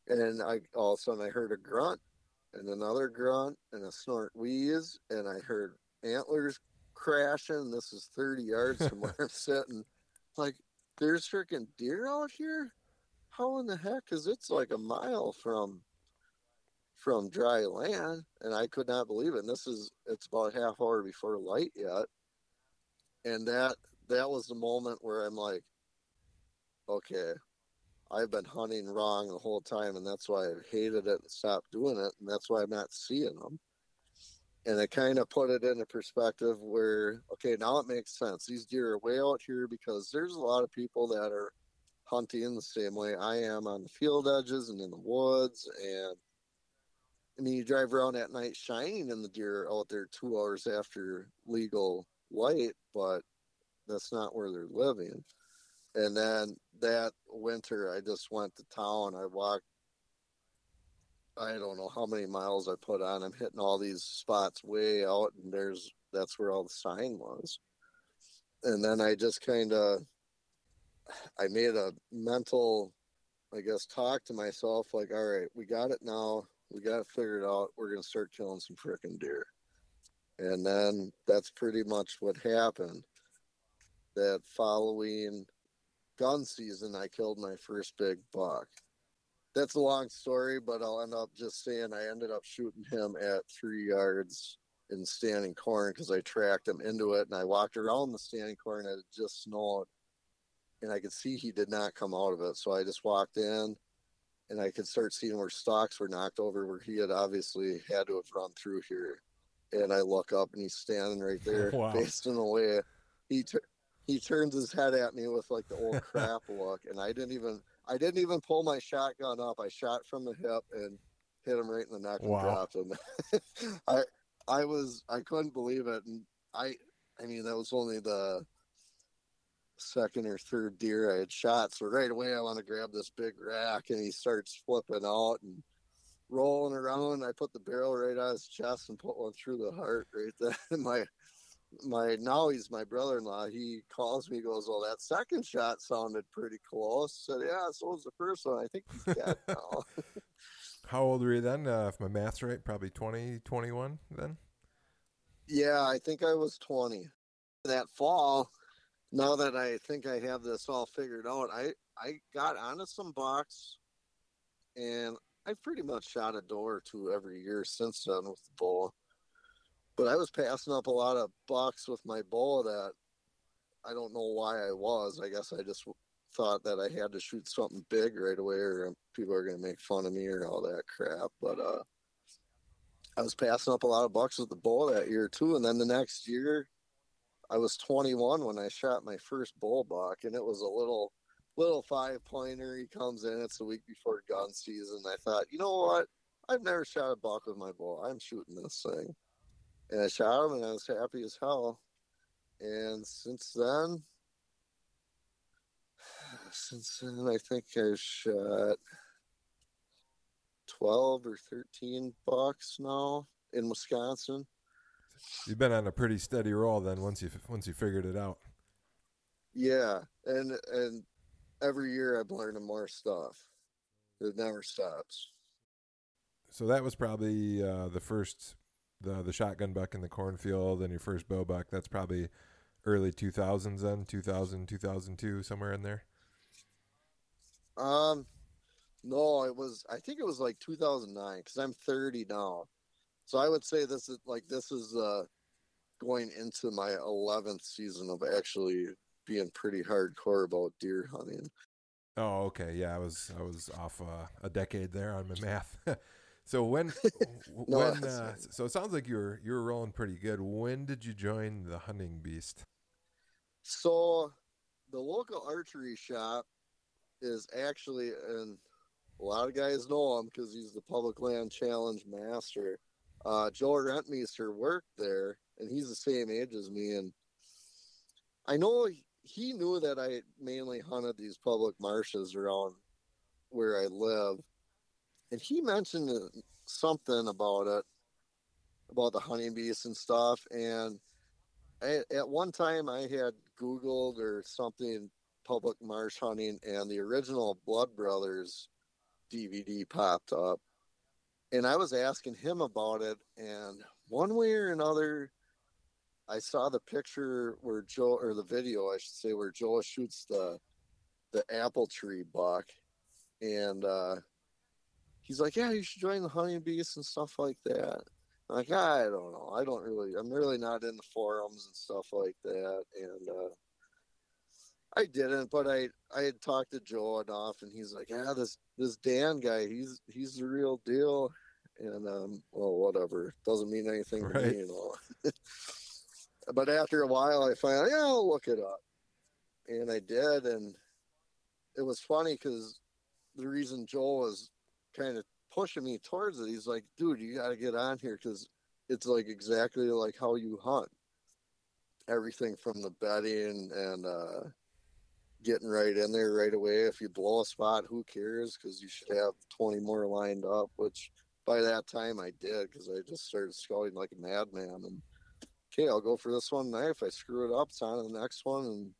And I all of a sudden I heard a grunt and another grunt and a snort wheeze and I heard antlers crashing. This is 30 yards from where I'm sitting. Like, there's freaking deer out here? how in the heck is it's like a mile from from dry land and i could not believe it and this is it's about half hour before light yet and that that was the moment where i'm like okay i've been hunting wrong the whole time and that's why i've hated it and stopped doing it and that's why i'm not seeing them and it kind of put it into perspective where okay now it makes sense these deer are way out here because there's a lot of people that are hunting the same way I am on the field edges and in the woods. And I mean, you drive around at night shining and the deer are out there two hours after legal light, but that's not where they're living. And then that winter, I just went to town. I walked, I don't know how many miles I put on. I'm hitting all these spots way out, and there's that's where all the sign was. And then I just kind of I made a mental, I guess, talk to myself like, all right, we got it now. We got it figured out. We're going to start killing some freaking deer. And then that's pretty much what happened. That following gun season, I killed my first big buck. That's a long story, but I'll end up just saying I ended up shooting him at three yards in standing corn because I tracked him into it and I walked around the standing corn and it just snowed and I could see he did not come out of it. So I just walked in and I could start seeing where stalks were knocked over where he had obviously had to have run through here. And I look up and he's standing right there, wow. facing away. He, he turns his head at me with like the old crap look, and I didn't even I didn't even pull my shotgun up. I shot from the hip and hit him right in the neck and Wow. dropped him. I I was I couldn't believe it, and I I mean that was only the second or third deer I had shot. So right away I want to grab this big rack, and he starts flipping out and rolling around. I put the barrel right on his chest and put one through the heart right there. And my my now he's my brother-in-law. He calls me, goes, "Well, that second shot sounded pretty close." Said, "Yeah, so was the first one. I think he's dead now." How old were you then? Uh, if my math's right, probably 20, 21 then? yeah, I think I was twenty. That fall, now that I think I have this all figured out, I I got onto some bucks, and I've pretty much shot a door or two every year since then with the bow. But I was passing up a lot of bucks with my bow that I don't know why I was. I guess I just thought that I had to shoot something big right away, or people are going to make fun of me or all that crap. But uh, I was passing up a lot of bucks with the bow that year too. And then the next year, I was 21 when I shot my first bull buck, and it was a little little five pointer. He comes in. It's the week before gun season. I thought, you know what? I've never shot a buck with my bow. I'm shooting this thing, and I shot him, and I was happy as hell. And since then, since then, I think I've shot 12 or 13 bucks now in Wisconsin. You've been on a pretty steady roll then once you once you figured it out. Yeah, and and every year I'm learning more stuff. It never stops. So that was probably uh, the first the the shotgun buck in the cornfield and your first bow buck. That's probably early 2000s then, 2000, 2002, somewhere in there. Um, no, it was. I think it was like 2009 because I'm 30 now. So I would say this is like this is uh going into my 11th season of actually being pretty hardcore about deer hunting. Oh, okay. Yeah, I was I was off uh, a decade there on my math. so when No, when uh, so it sounds like you were you were rolling pretty good. When did you join the hunting beast? So the local archery shop is actually, and a lot of guys know him because he's the public land challenge master. Uh, Joe Rentmeester worked there, and he's the same age as me. And I know he- he knew that I mainly hunted these public marshes around where I live, and he mentioned something about it, about the hunting beast and stuff. And I, at one time, I had Googled or something public marsh hunting, and the original Blood Brothers DVD popped up. And I was asking him about it, and one way or another, I saw the picture where Joe, or the video, I should say, where Joe shoots the the apple tree buck, and uh, he's like, "Yeah, you should join the hunting beast and stuff like that." I'm like, I don't know. I don't really. I'm really not in the forums and stuff like that, and uh, I didn't. But I I had talked to Joe enough, and he's like, "Yeah, this this Dan guy, he's he's the real deal." And um, well, whatever. Doesn't mean anything to Right. me, you know. but after a while, I finally, yeah, I'll look it up, and I did, and it was funny because the reason Joel was kind of pushing me towards it, he's like, "Dude, you got to get on here because it's like exactly like how you hunt. Everything from the bedding and uh, getting right in there right away. If you blow a spot, who cares? Because you should have 20 more lined up, which by that time I did because I just started scouting like a madman. And okay, I'll go for this one tonight. If I screw it up, it's on to the next one, and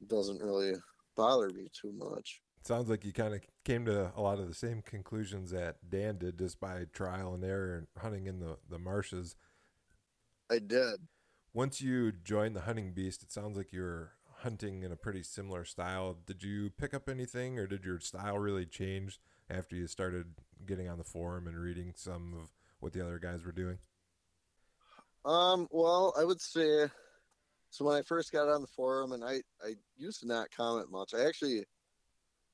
it doesn't really bother me too much. Sounds like you kind of came to a lot of the same conclusions that Dan did just by trial and error and hunting in the, the marshes. I did. Once you joined the hunting beast, it sounds like you're hunting in a pretty similar style. Did you pick up anything or did your style really change after you started getting on the forum and reading some of what the other guys were doing? Um, well, I would say so when I first got on the forum and I, I used to not comment much. I actually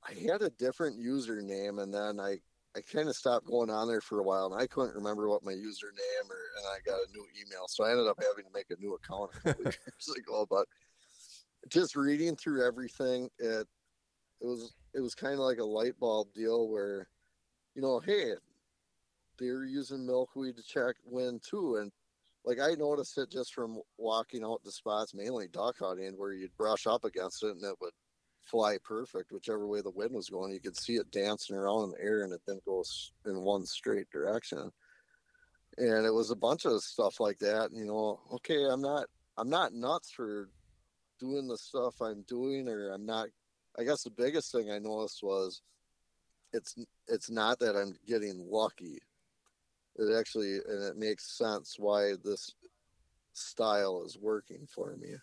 I had a different username and then I, I kind of stopped going on there for a while and I couldn't remember what my username or and I got a new email. So I ended up having to make a new account a couple years ago. But just reading through everything, it it was it was kind of like a light bulb deal where, you know, hey, they're using milkweed to check wind too, and like I noticed it just from walking out the spots, mainly duck hunting, where you'd brush up against it and it would fly perfect, whichever way the wind was going. You could see it dancing around in the air and it then goes in one straight direction. And it was a bunch of stuff like that. You know, okay, I'm not I'm not nuts for doing the stuff I'm doing or I'm not I guess the biggest thing I noticed was it's it's not that I'm getting lucky. It actually and it makes sense why this style is working for me.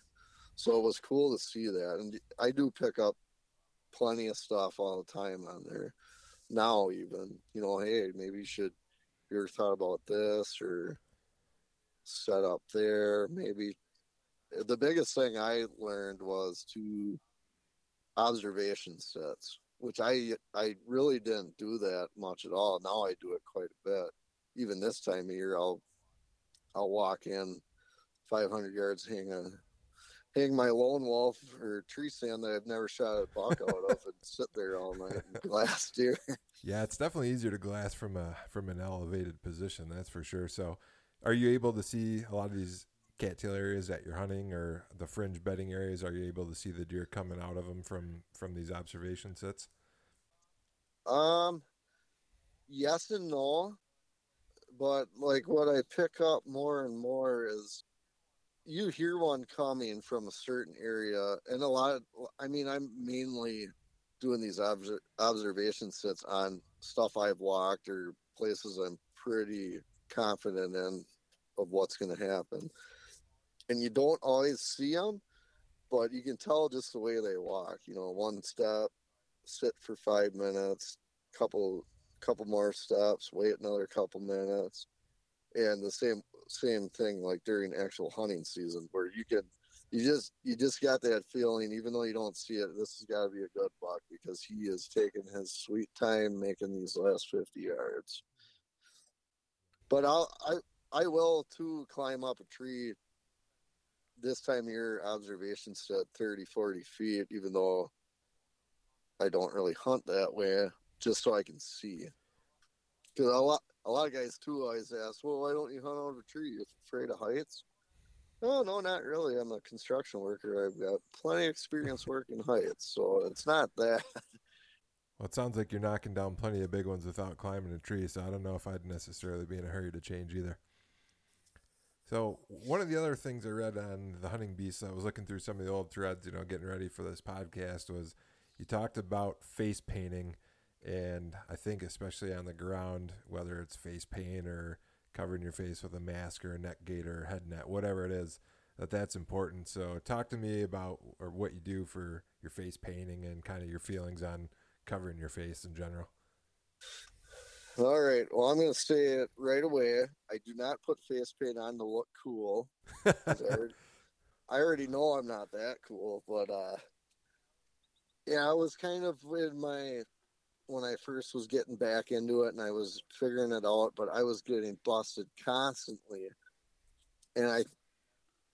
So it was cool to see that. And I do pick up plenty of stuff all the time on there. Now even, you know, hey, maybe you should you ever thought about this or set up there? Maybe the biggest thing I learned was to observation sets, which I I really didn't do that much at all. Now I do it quite a bit. Even this time of year, I'll I'll walk in 500 yards, hang a hang my lone wolf or tree stand that I've never shot a buck out of, and sit there all night and glass deer. Yeah, it's definitely easier to glass from a from an elevated position. That's for sure. So, are you able to see a lot of these cattail areas that you're hunting or the fringe bedding areas? Are you able to see the deer coming out of them from from these observation sits? Um, yes and no, but like what I pick up more and more is you hear one coming from a certain area, and a lot. Of, I mean, I'm mainly doing these obs- observation sits on stuff I've walked or places I'm pretty confident in of what's going to happen and you don't always see them, but you can tell just the way they walk. You know, one step, sit for five minutes, couple couple more steps, wait another couple minutes, and the same same thing like during actual hunting season where you can you just you just got that feeling even though you don't see it this has got to be a good buck because he is taking his sweet time making these last 50 yards. But i'll i i will too climb up a tree this time of year observations at 30 40 feet even though i don't really hunt that way just so i can see. Because a lot a lot of guys too always ask well why don't you hunt out of a tree? You're afraid of heights? No no not really. I'm a construction worker. I've got plenty of experience working heights so it's not that. Well it sounds like you're knocking down plenty of big ones without climbing a tree so i don't know if i'd necessarily be in a hurry to change either. So one of the other things I read on the hunting beast, I was looking through some of the old threads, you know, getting ready for this podcast, was you talked about face painting, and I think especially on the ground, whether it's face paint or covering your face with a mask or a neck gaiter or head net, whatever it is, that that's important. So talk to me about or what you do for your face painting and kind of your feelings on covering your face in general. All right. Well, I'm going to say it right away. I do not put face paint on to look cool. I, already, I already know I'm not that cool, but uh, yeah, I was kind of in my when I first was getting back into it and I was figuring it out, but I was getting busted constantly, and I,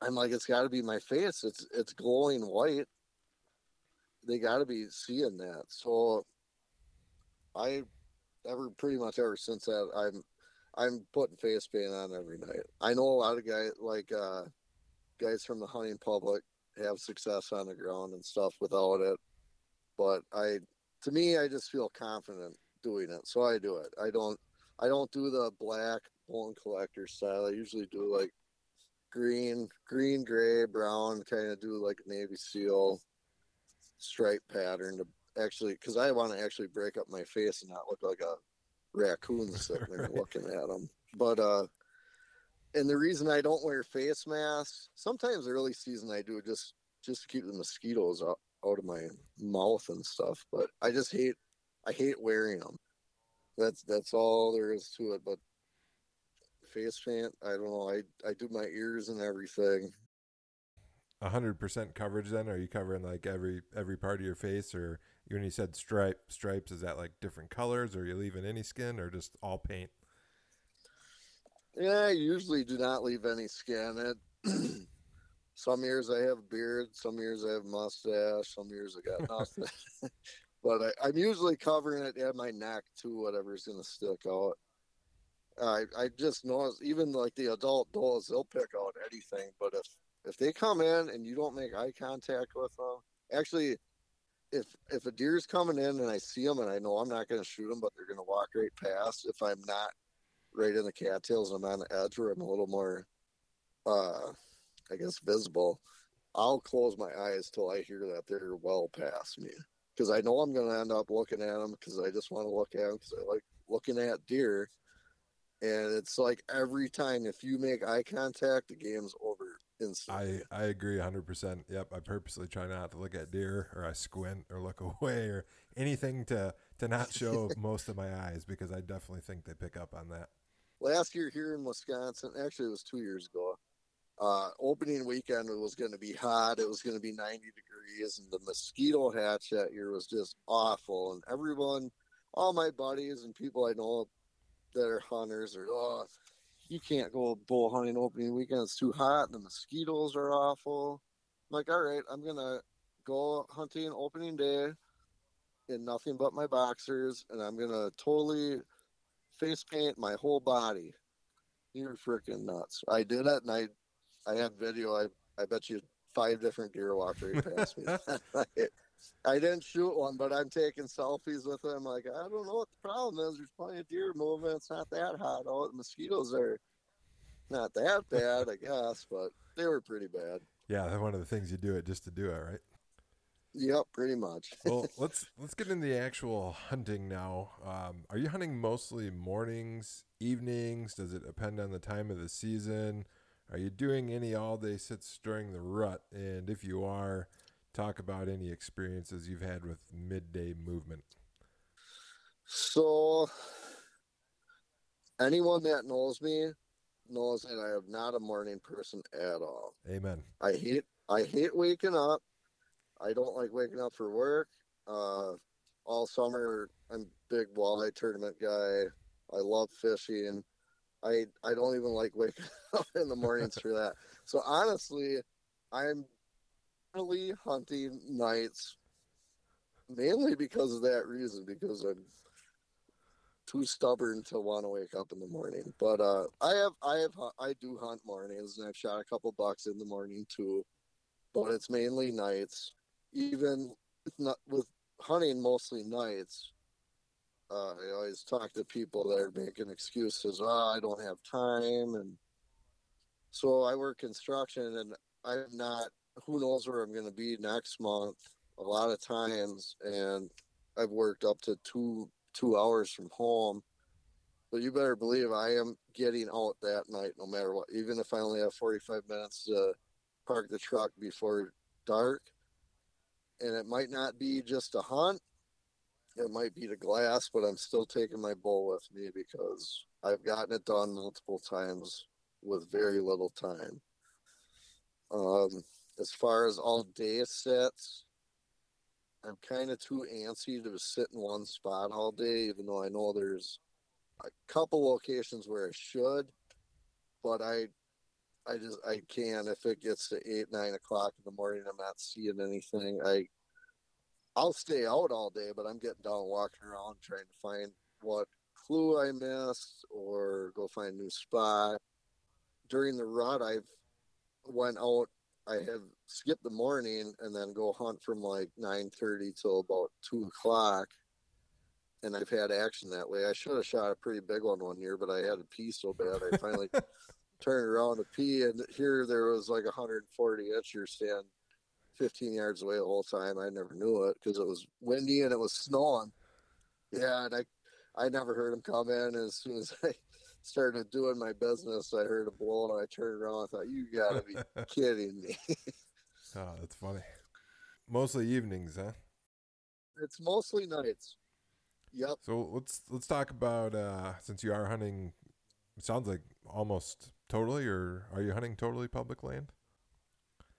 I'm like, it's got to be my face. It's it's glowing white. They got to be seeing that. So I ever pretty much ever since that I'm I'm putting face paint on every night. I know a lot of guys like uh, guys from the hunting public have success on the ground and stuff without it, but I to me I just feel confident doing it, so I do it. I don't I don't do the black bone collector style. I usually do like green, green, gray, brown, kind of do like a navy seal stripe pattern to actually because I want to actually break up my face and not look like a raccoon sitting there right. looking at them. But uh, and the reason I don't wear face masks sometimes early season I do just just to keep the mosquitoes out, out of my mouth and stuff. But I just hate I hate wearing them. That's that's all there is to it. But face paint, I don't know. I I do my ears and everything hundred percent coverage then? Are you covering like every every part of your face or when you said stripe stripes, is that like different colors or are you leaving any skin or just all paint? Yeah, I usually do not leave any skin. It some years I have a beard, some years I have a mustache, some years I got nothing. but I, I'm usually covering it at my neck too, whatever's gonna stick out. I I just notice even like the adult does, they'll pick out anything. But if if they come in and you don't make eye contact with them, actually, if if a deer's coming in and I see them and I know I'm not going to shoot them, but they're going to walk right past, if I'm not right in the cattails, I'm on the edge where I'm a little more, uh, I guess visible. I'll close my eyes till I hear that they're well past me because I know I'm going to end up looking at them because I just want to look at them because I like looking at deer. And it's like every time if you make eye contact, the game's over instantly. I, I agree 100%. Yep. I purposely try not to look at deer or I squint or look away or anything to, to not show most of my eyes because I definitely think they pick up on that. Last year here in Wisconsin, actually, it was two years ago. Uh, opening weekend was going to be hot. It was going to be 90 degrees, and the mosquito hatch that year was just awful. And everyone, all my buddies and people I know that are hunters are, oh, you can't go bow hunting opening weekend. It's too hot. The mosquitoes are awful. I'm like, all right, I'm gonna go hunting opening day in nothing but my boxers, and I'm gonna totally face paint my whole body. You're freaking nuts. I did it, and I, I have video. I, I bet you five different deer walked right past me. I didn't shoot one, but I'm taking selfies with them. Like, I don't know what the problem is. There's plenty of deer moving. It's not that hot out. The mosquitoes are not that bad, I guess, but they were pretty bad. Yeah, one of the things you do it just to do it, right? Yep, pretty much. well, let's let's get into the actual hunting now. Um, are you hunting mostly mornings, evenings? Does it depend on the time of the season? Are you doing any all day sits during the rut? And if you are, talk about any experiences you've had with midday movement. So, anyone that knows me knows that I am not a morning person at all. Amen. I hate I hate waking up. I don't like waking up for work. Uh, all summer, I'm big walleye tournament guy. I love fishing. I I don't even like waking up in the mornings for that. So honestly, I'm really hunting nights mainly because of that reason because I'm too stubborn to want to wake up in the morning. But uh, I have I have I do hunt mornings and I've shot a couple bucks in the morning too. But it's mainly nights. Even not with hunting mostly nights. Uh, I always talk to people that are making excuses. Oh, I don't have time, and so I work construction, and I'm not. Who knows where I'm going to be next month? A lot of times, and I've worked up to two two hours from home. But you better believe I am getting out that night, no matter what. Even if I only have 45 minutes to park the truck before dark, and it might not be just a hunt it might be the glass, but I'm still taking my bow with me because I've gotten it done multiple times with very little time. Um, as far as all day sets, I'm kind of too antsy to sit in one spot all day, even though I know there's a couple locations where I should, but I, I just I can if it gets to eight nine o'clock in the morning, I'm not seeing anything. I I'll stay out all day, but I'm getting down, walking around, trying to find what clue I missed or go find a new spot. During the rut, I've went out. I have skipped the morning and then go hunt from like nine thirty till about two o'clock, and I've had action that way. I should have shot a pretty big one one year, but I had to pee so bad. I finally turned around to pee, and here there was like a 140 incher stand 15 yards away the whole time. I never knew it because it was windy and it was snowing. Yeah, and I, I never heard him come in. as soon as I started doing my business, I heard a blow and I turned around. I thought, "You got to be kidding me!" oh, that's funny. Mostly evenings, huh? It's mostly nights. Yep. So let's let's talk about uh, since you are hunting. It sounds like almost totally, or are you hunting totally public land?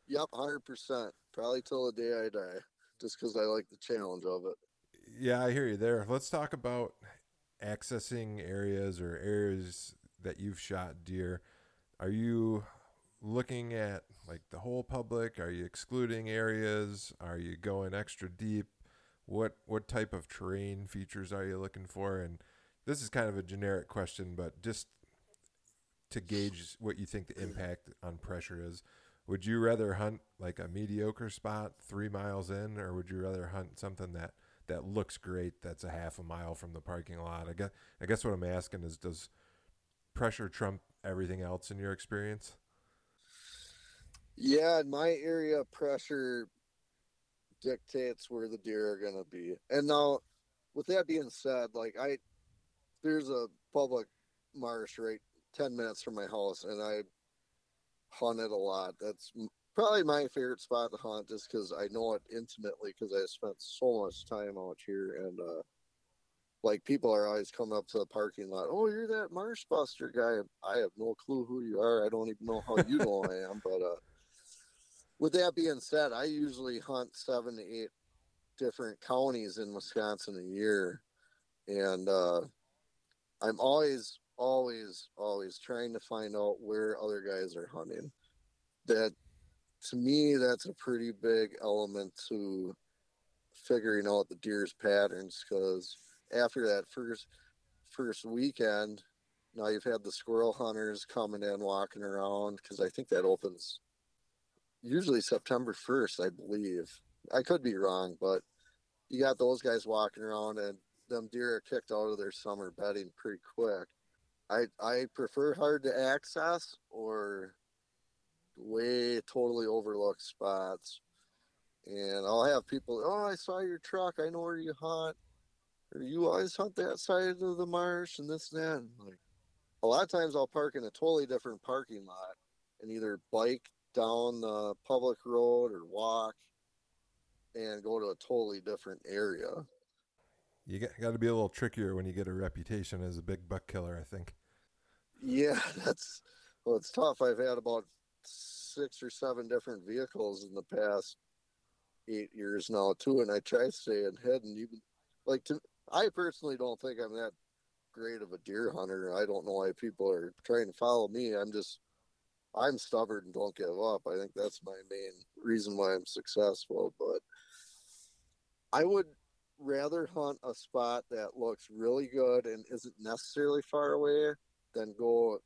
Yep, hundred percent. Probably till the day I die, just because I like the challenge of it. Yeah, I hear you there. Let's talk about accessing areas or areas that you've shot deer. Are you looking at like the whole public? Are you excluding areas? Are you going extra deep? What what type of terrain features are you looking for? And this is kind of a generic question, but just to gauge what you think the impact on pressure is. Would you rather hunt like a mediocre spot three miles in, or would you rather hunt something that that looks great that's a half a mile from the parking lot? I guess I guess what I'm asking is, does pressure trump everything else in your experience? Yeah, in my area, pressure dictates where the deer are going to be. And now, with that being said, like I, there's a public marsh right 10 minutes from my house, and I hunted a lot. That's probably my favorite spot to hunt just because I know it intimately because I spent so much time out here. And, uh, like people are always coming up to the parking lot. Oh, you're that Marshbuster guy. I have no clue who you are. I don't even know how you know I am. But uh, with that being said, I usually hunt seven to eight different counties in Wisconsin a year, and uh, I'm always, always, always trying to find out where other guys are hunting. That to me, that's a pretty big element to figuring out the deer's patterns because after that first first weekend, now you've had the squirrel hunters coming in, walking around because I think that opens usually September 1st, I believe. I could be wrong, but you got those guys walking around and them deer are kicked out of their summer bedding pretty quick. I I prefer hard to access or way totally overlooked spots. And I'll have people, oh, I saw your truck. I know where you hunt. Or you always hunt that side of the marsh and this and that. And like, a lot of times I'll park in a totally different parking lot and either bike down the public road or walk and go to a totally different area. You got, got to be a little trickier when you get a reputation as a big buck killer, I think. Yeah, that's well, it's tough. I've had about six or seven different vehicles in the past eight years now too, and I try to stay ahead. And even like to, I personally don't think I'm that great of a deer hunter. I don't know why people are trying to follow me. I'm just I'm stubborn and don't give up. I think that's my main reason why I'm successful. But I would rather hunt a spot that looks really good and isn't necessarily far away than go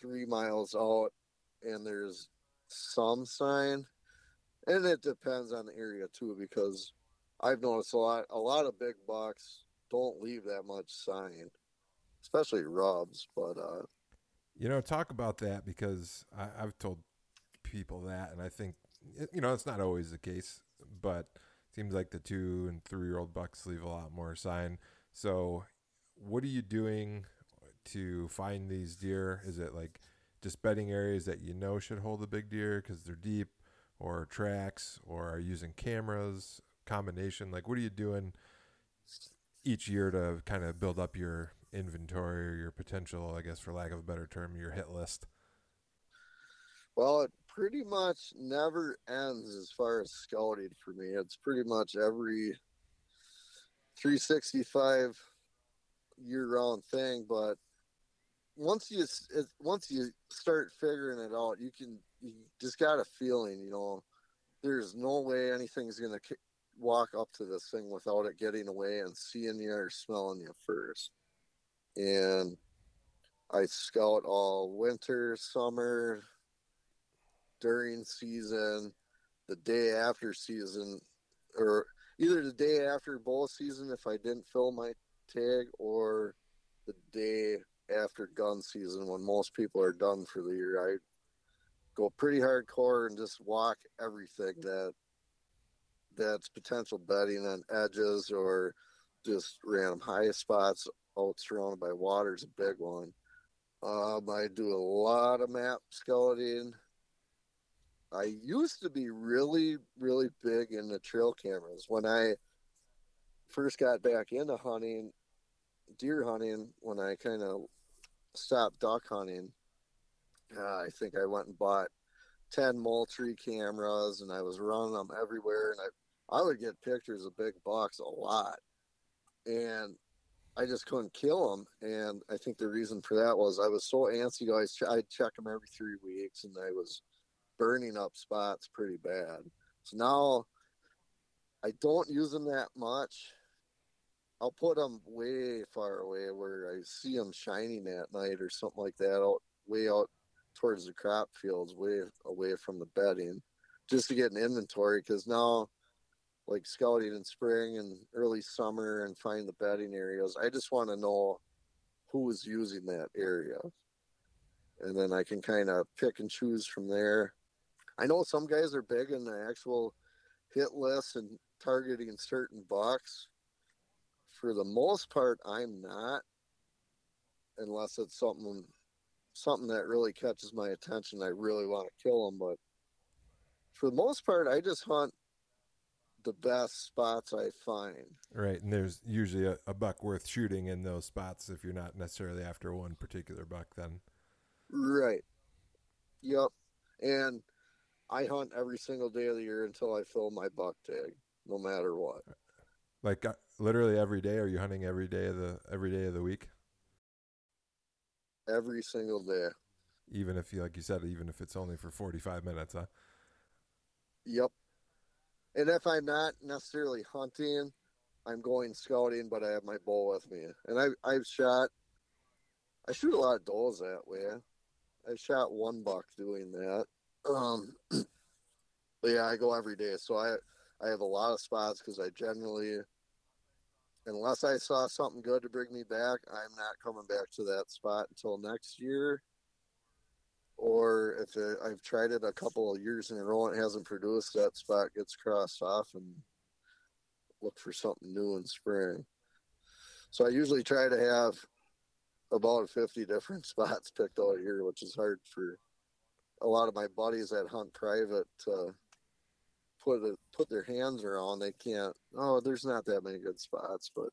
three miles out and there's some sign. And it depends on the area too, because I've noticed a lot a lot of big bucks don't leave that much sign, especially rubs. But uh, you know, talk about that because I, I've told people that, and I think you know it's not always the case, but it seems like the two and three year old bucks leave a lot more sign. So, what are you doing to find these deer? Is it like just bedding areas that you know should hold the big deer because they're deep, or tracks, or are using cameras? Combination. Like, what are you doing each year to kind of build up your inventory or your potential, I guess, for lack of a better term, your hit list? Well, it pretty much never ends as far as scouting for me. It's pretty much every 365 year round thing. But once you once you start figuring it out, you can you just got a feeling. You know, there's no way anything's gonna walk up to this thing without it getting away and seeing you or smelling you first and I scout all winter, summer, during season, the day after season, or either the day after bow season if I didn't fill my tag, or the day after gun season when most people are done for the year. I go pretty hardcore and just walk everything that that's potential bedding on edges or just random high spots out surrounded by water is a big one. Um, I do a lot of map scouting. I used to be really, really big in the trail cameras. When I first got back into hunting, deer hunting, when I kind of stopped duck hunting, uh, I think I went and bought 10 Moultrie cameras and I was running them everywhere. And I, I would get pictures of big bucks a lot. And I just couldn't kill them. And I think the reason for that was I was so antsy. Always ch- I'd check them every three weeks, and I was burning up spots pretty bad. So now I don't use them that much. I'll put them way far away where I see them shining at night or something like that, out way out towards the crop fields, way away from the bedding, just to get an inventory. Because now, like scouting in spring and early summer and find the bedding areas, I just want to know who is using that area, and then I can kind of pick and choose from there. I know some guys are big in the actual hit list and targeting certain bucks. For the most part, I'm not, unless it's something something that really catches my attention. I really want to kill them, but for the most part, I just hunt the best spots I find. Right, and there's usually a, a buck worth shooting in those spots if you're not necessarily after one particular buck. Then, right? Yep, and I hunt every single day of the year until I fill my buck tag, no matter what. Like uh, literally every day. Are you hunting every day of the every day of the week? Every single day. Even if you, like you said, even if it's only for forty-five minutes, huh? Yep. And if I'm not necessarily hunting, I'm going scouting, but I have my bow with me. And I I've shot. I shoot a lot of does that way. I shot one buck doing that. Um, but yeah, I go every day, so I I have a lot of spots because I generally, unless I saw something good to bring me back, I'm not coming back to that spot until next year. Or if it, I've tried it a couple of years in a row and it hasn't produced, that spot gets crossed off and look for something new in spring. So I usually try to have about 50 different spots picked out here, which is hard for a lot of my buddies that hunt private to put it, put their hands around. They can't. Oh, there's not that many good spots, but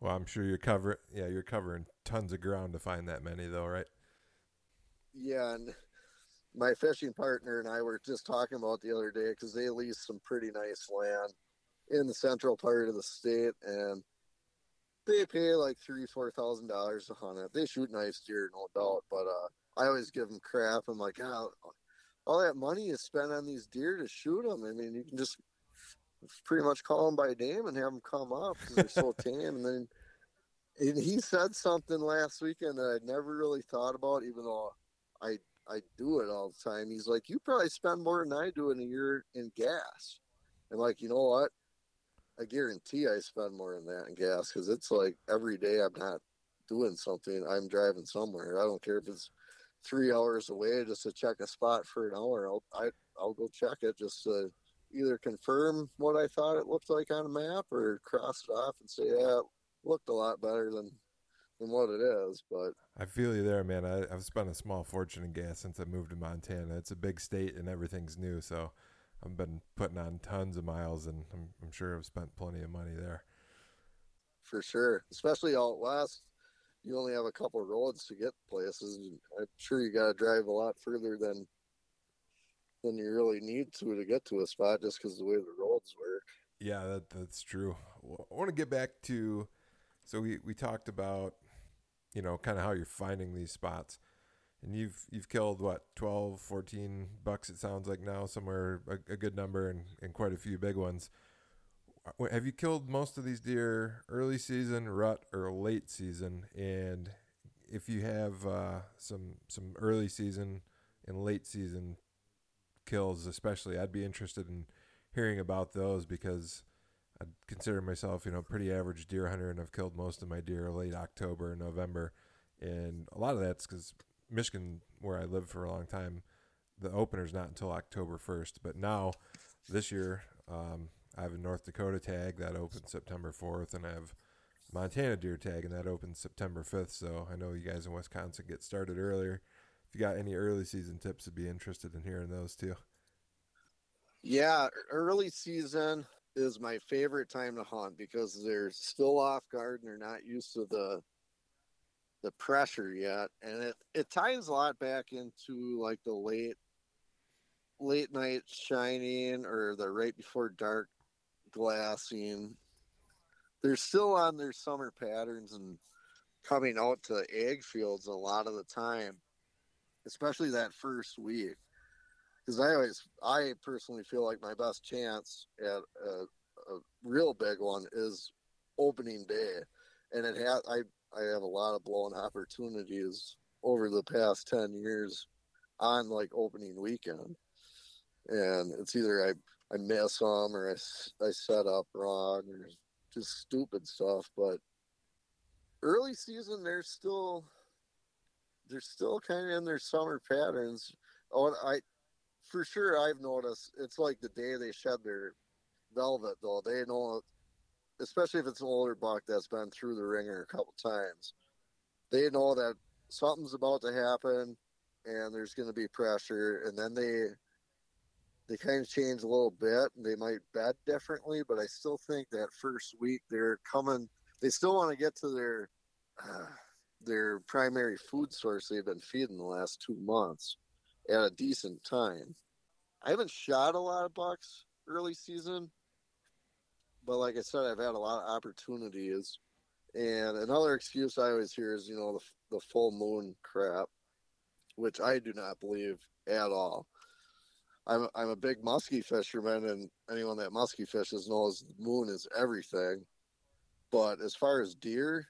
well, I'm sure you're covering. Yeah, you're covering tons of ground to find that many, though, right? Yeah, and my fishing partner and I were just talking about the other day because they lease some pretty nice land in the central part of the state, and they pay like three, four thousand dollars to hunt it. They shoot nice deer, no doubt, but uh, I always give them crap. I'm like, oh, all that money is spent on these deer to shoot them. I mean, you can just pretty much call them by name and have them come up because they're so tame. And then and he said something last weekend that I'd never really thought about, even though I I do it all the time. He's like, you probably spend more than I do in a year in gas. I'm like, you know what? I guarantee I spend more than that in gas because it's like every day I'm not doing something. I'm driving somewhere. I don't care if it's three hours away just to check a spot for an hour. I'll I, will i will go check it just to either confirm what I thought it looked like on a map or cross it off and say, yeah, it looked a lot better than than what it is. But I feel you there, man. I, I've spent a small fortune in gas since I moved to Montana. It's a big state and everything's new, so I've been putting on tons of miles, and I'm, I'm sure I've spent plenty of money there. For sure, especially out west you only have a couple roads to get places. I'm sure you got to drive a lot further than than you really need to to get to a spot just because the way the roads work. Yeah, that, that's true. I want to get back to so we we talked about you know kind of how you're finding these spots and you've you've killed what 12 14 bucks it sounds like now somewhere a, a good number and, and quite a few big ones have you killed most of these deer early season, rut, or late season? And if you have uh, some some early season and late season kills, especially, I'd be interested in hearing about those because I consider myself, you know, pretty average deer hunter, and I've killed most of my deer late October and November, and a lot of that's because Michigan, where I lived for a long time, the opener's not until October first. But now, this year, um, I have a North Dakota tag that opens September 4th, and I have Montana deer tag, and that opens September 5th. So I know you guys in Wisconsin get started earlier. If you got any early season tips, I'd be interested in hearing those too. Yeah, early season is my favorite time to hunt because they're still off guard and they're not used to the the pressure yet, and it it ties a lot back into like the late late night shining or the right before dark glassing they're still on their summer patterns and coming out to ag fields a lot of the time, especially that first week. Because I always, I personally feel like my best chance at a, a real big one is opening day, and it has. I I have a lot of blown opportunities over the past ten years on like opening weekend, and it's either I I miss them or I, I set up wrong or just stupid stuff. But early season, they're still they're still kind of in their summer patterns. Oh, I for sure I've noticed it's like the day they shed their velvet though. They know, especially if it's an older buck that's been through the ringer a couple times. They know that something's about to happen, and there's going to be pressure, and then they they kind of change a little bit. And they might bet differently, but I still think that first week they're coming. They still want to get to their uh, their primary food source they've been feeding the last two months at a decent time. I haven't shot a lot of bucks early season, but like I said, I've had a lot of opportunities. And another excuse I always hear is, you know, the, the full moon crap, which I do not believe at all. I'm I'm a big musky fisherman, and anyone that musky fishes knows the moon is everything. But as far as deer,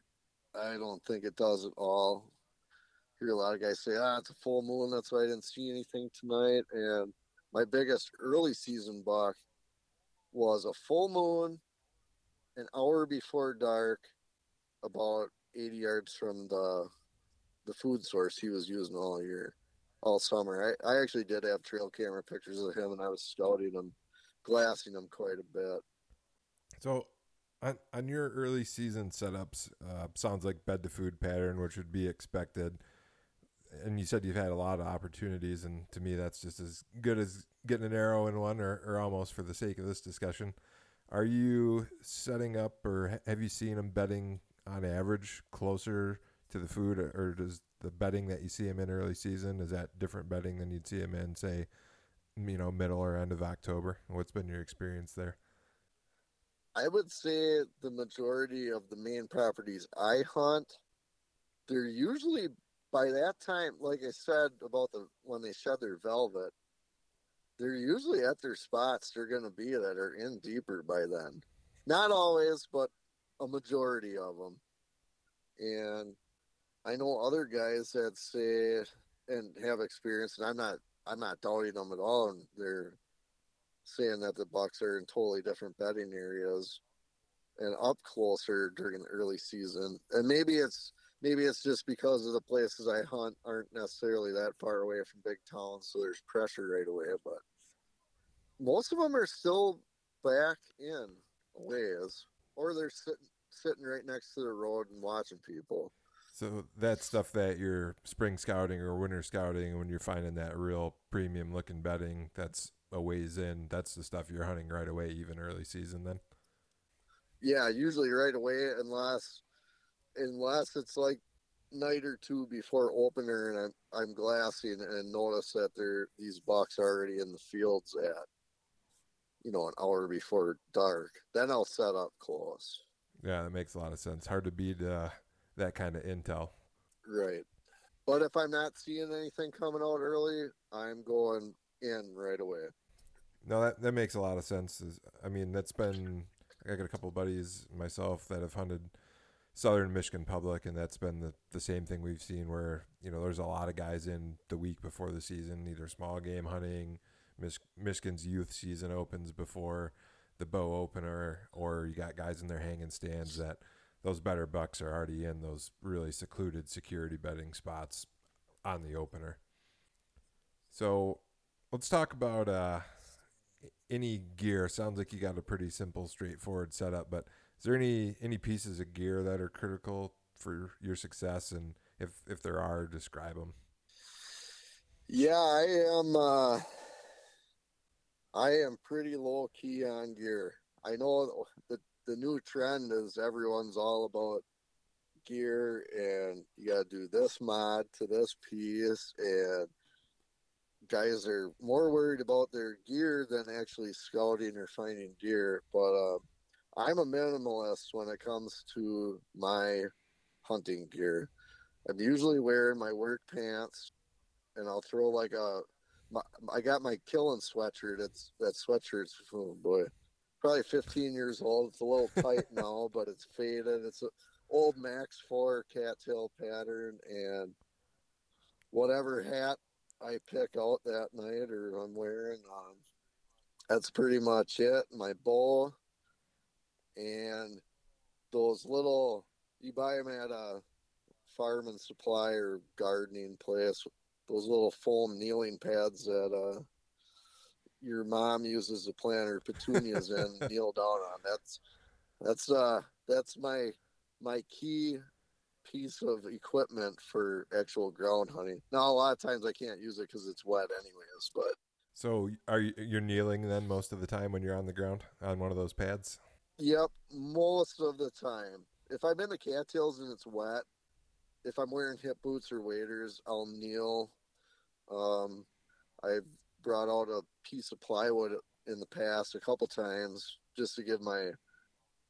I don't think it does at all. I hear a lot of guys say, "Ah, it's a full moon. That's why I didn't see anything tonight." And my biggest early season buck was a full moon, an hour before dark, about 80 yards from the the food source he was using all year all summer. I, I actually did have trail camera pictures of him, and I was scouting him, glassing him quite a bit. So, on, on your early season setups, uh, sounds like bed to food pattern, which would be expected. And you said you've had a lot of opportunities, and to me, that's just as good as getting an arrow in one, or, or almost for the sake of this discussion. Are you setting up, or have you seen them betting on average closer to the food, or does the betting that you see him in early season is that different betting than you'd see him in say you know middle or end of october? What's been your experience there? I would say the majority of the main properties i hunt they're usually by that time like i said about the when they shed their velvet they're usually at their spots they're going to be that are in deeper by then. Not always but a majority of them and I know other guys that say and have experience, and I'm not I'm not doubting them at all, and they're saying that the Bucks are in totally different betting areas and up closer during the early season. And maybe it's maybe it's just because of the places I hunt aren't necessarily that far away from big towns, so there's pressure right away. But most of them are still back in ways, or they're sitting sitting right next to the road and watching people. So that stuff that you're spring scouting or winter scouting, when you're finding that real premium looking bedding, that's a ways in. That's the stuff you're hunting right away, even early season. Then. Yeah, usually right away, unless unless it's like night or two before opener, and I'm I'm glassing and notice that there these bucks are already in the fields at you know an hour before dark. Then I'll set up close. Yeah, that makes a lot of sense. Hard to beat. Uh, that kind of intel. Right. But if I'm not seeing anything coming out early, I'm going in right away. No, that, that makes a lot of sense. I mean, that's been, I got a couple buddies myself that have hunted southern Michigan public, and that's been the, the same thing we've seen where, you know, there's a lot of guys in the week before the season, either small game hunting, Mich- Michigan's youth season opens before the bow opener, or you got guys in their hanging stands that – those better bucks are already in those really secluded security betting spots on the opener. So let's talk about uh, any gear. Sounds like you got a pretty simple, straightforward setup, but is there any any pieces of gear that are critical for your success, and if if there are, describe them. Yeah, I am. Uh, I am pretty low key on gear. I know the the new trend is everyone's all about gear and you got to do this mod to this piece and guys are more worried about their gear than actually scouting or finding deer but uh, I'm a minimalist when it comes to my hunting gear. I'm usually wearing my work pants, and I'll throw like a. My, I got my killing sweatshirt. It's that sweatshirt's oh boy, probably 15 years old. It's a little tight now, but it's faded. It's an old Max Four cattail pattern, and whatever hat I pick out that night or I'm wearing, um, that's pretty much it. My bow and those little you buy them at a farm and supply or gardening place. Those little foam kneeling pads that uh, your mom uses to plant her petunias and kneel down on. That's that's uh that's my my key piece of equipment for actual ground hunting. Now a lot of times I can't use it because it's wet anyways, but so are you you're kneeling then most of the time when you're on the ground on one of those pads? Yep, most of the time. If I'm in the cattails and it's wet, if I'm wearing hip boots or waders, I'll kneel. Um, I've brought out a piece of plywood in the past a couple times just to give my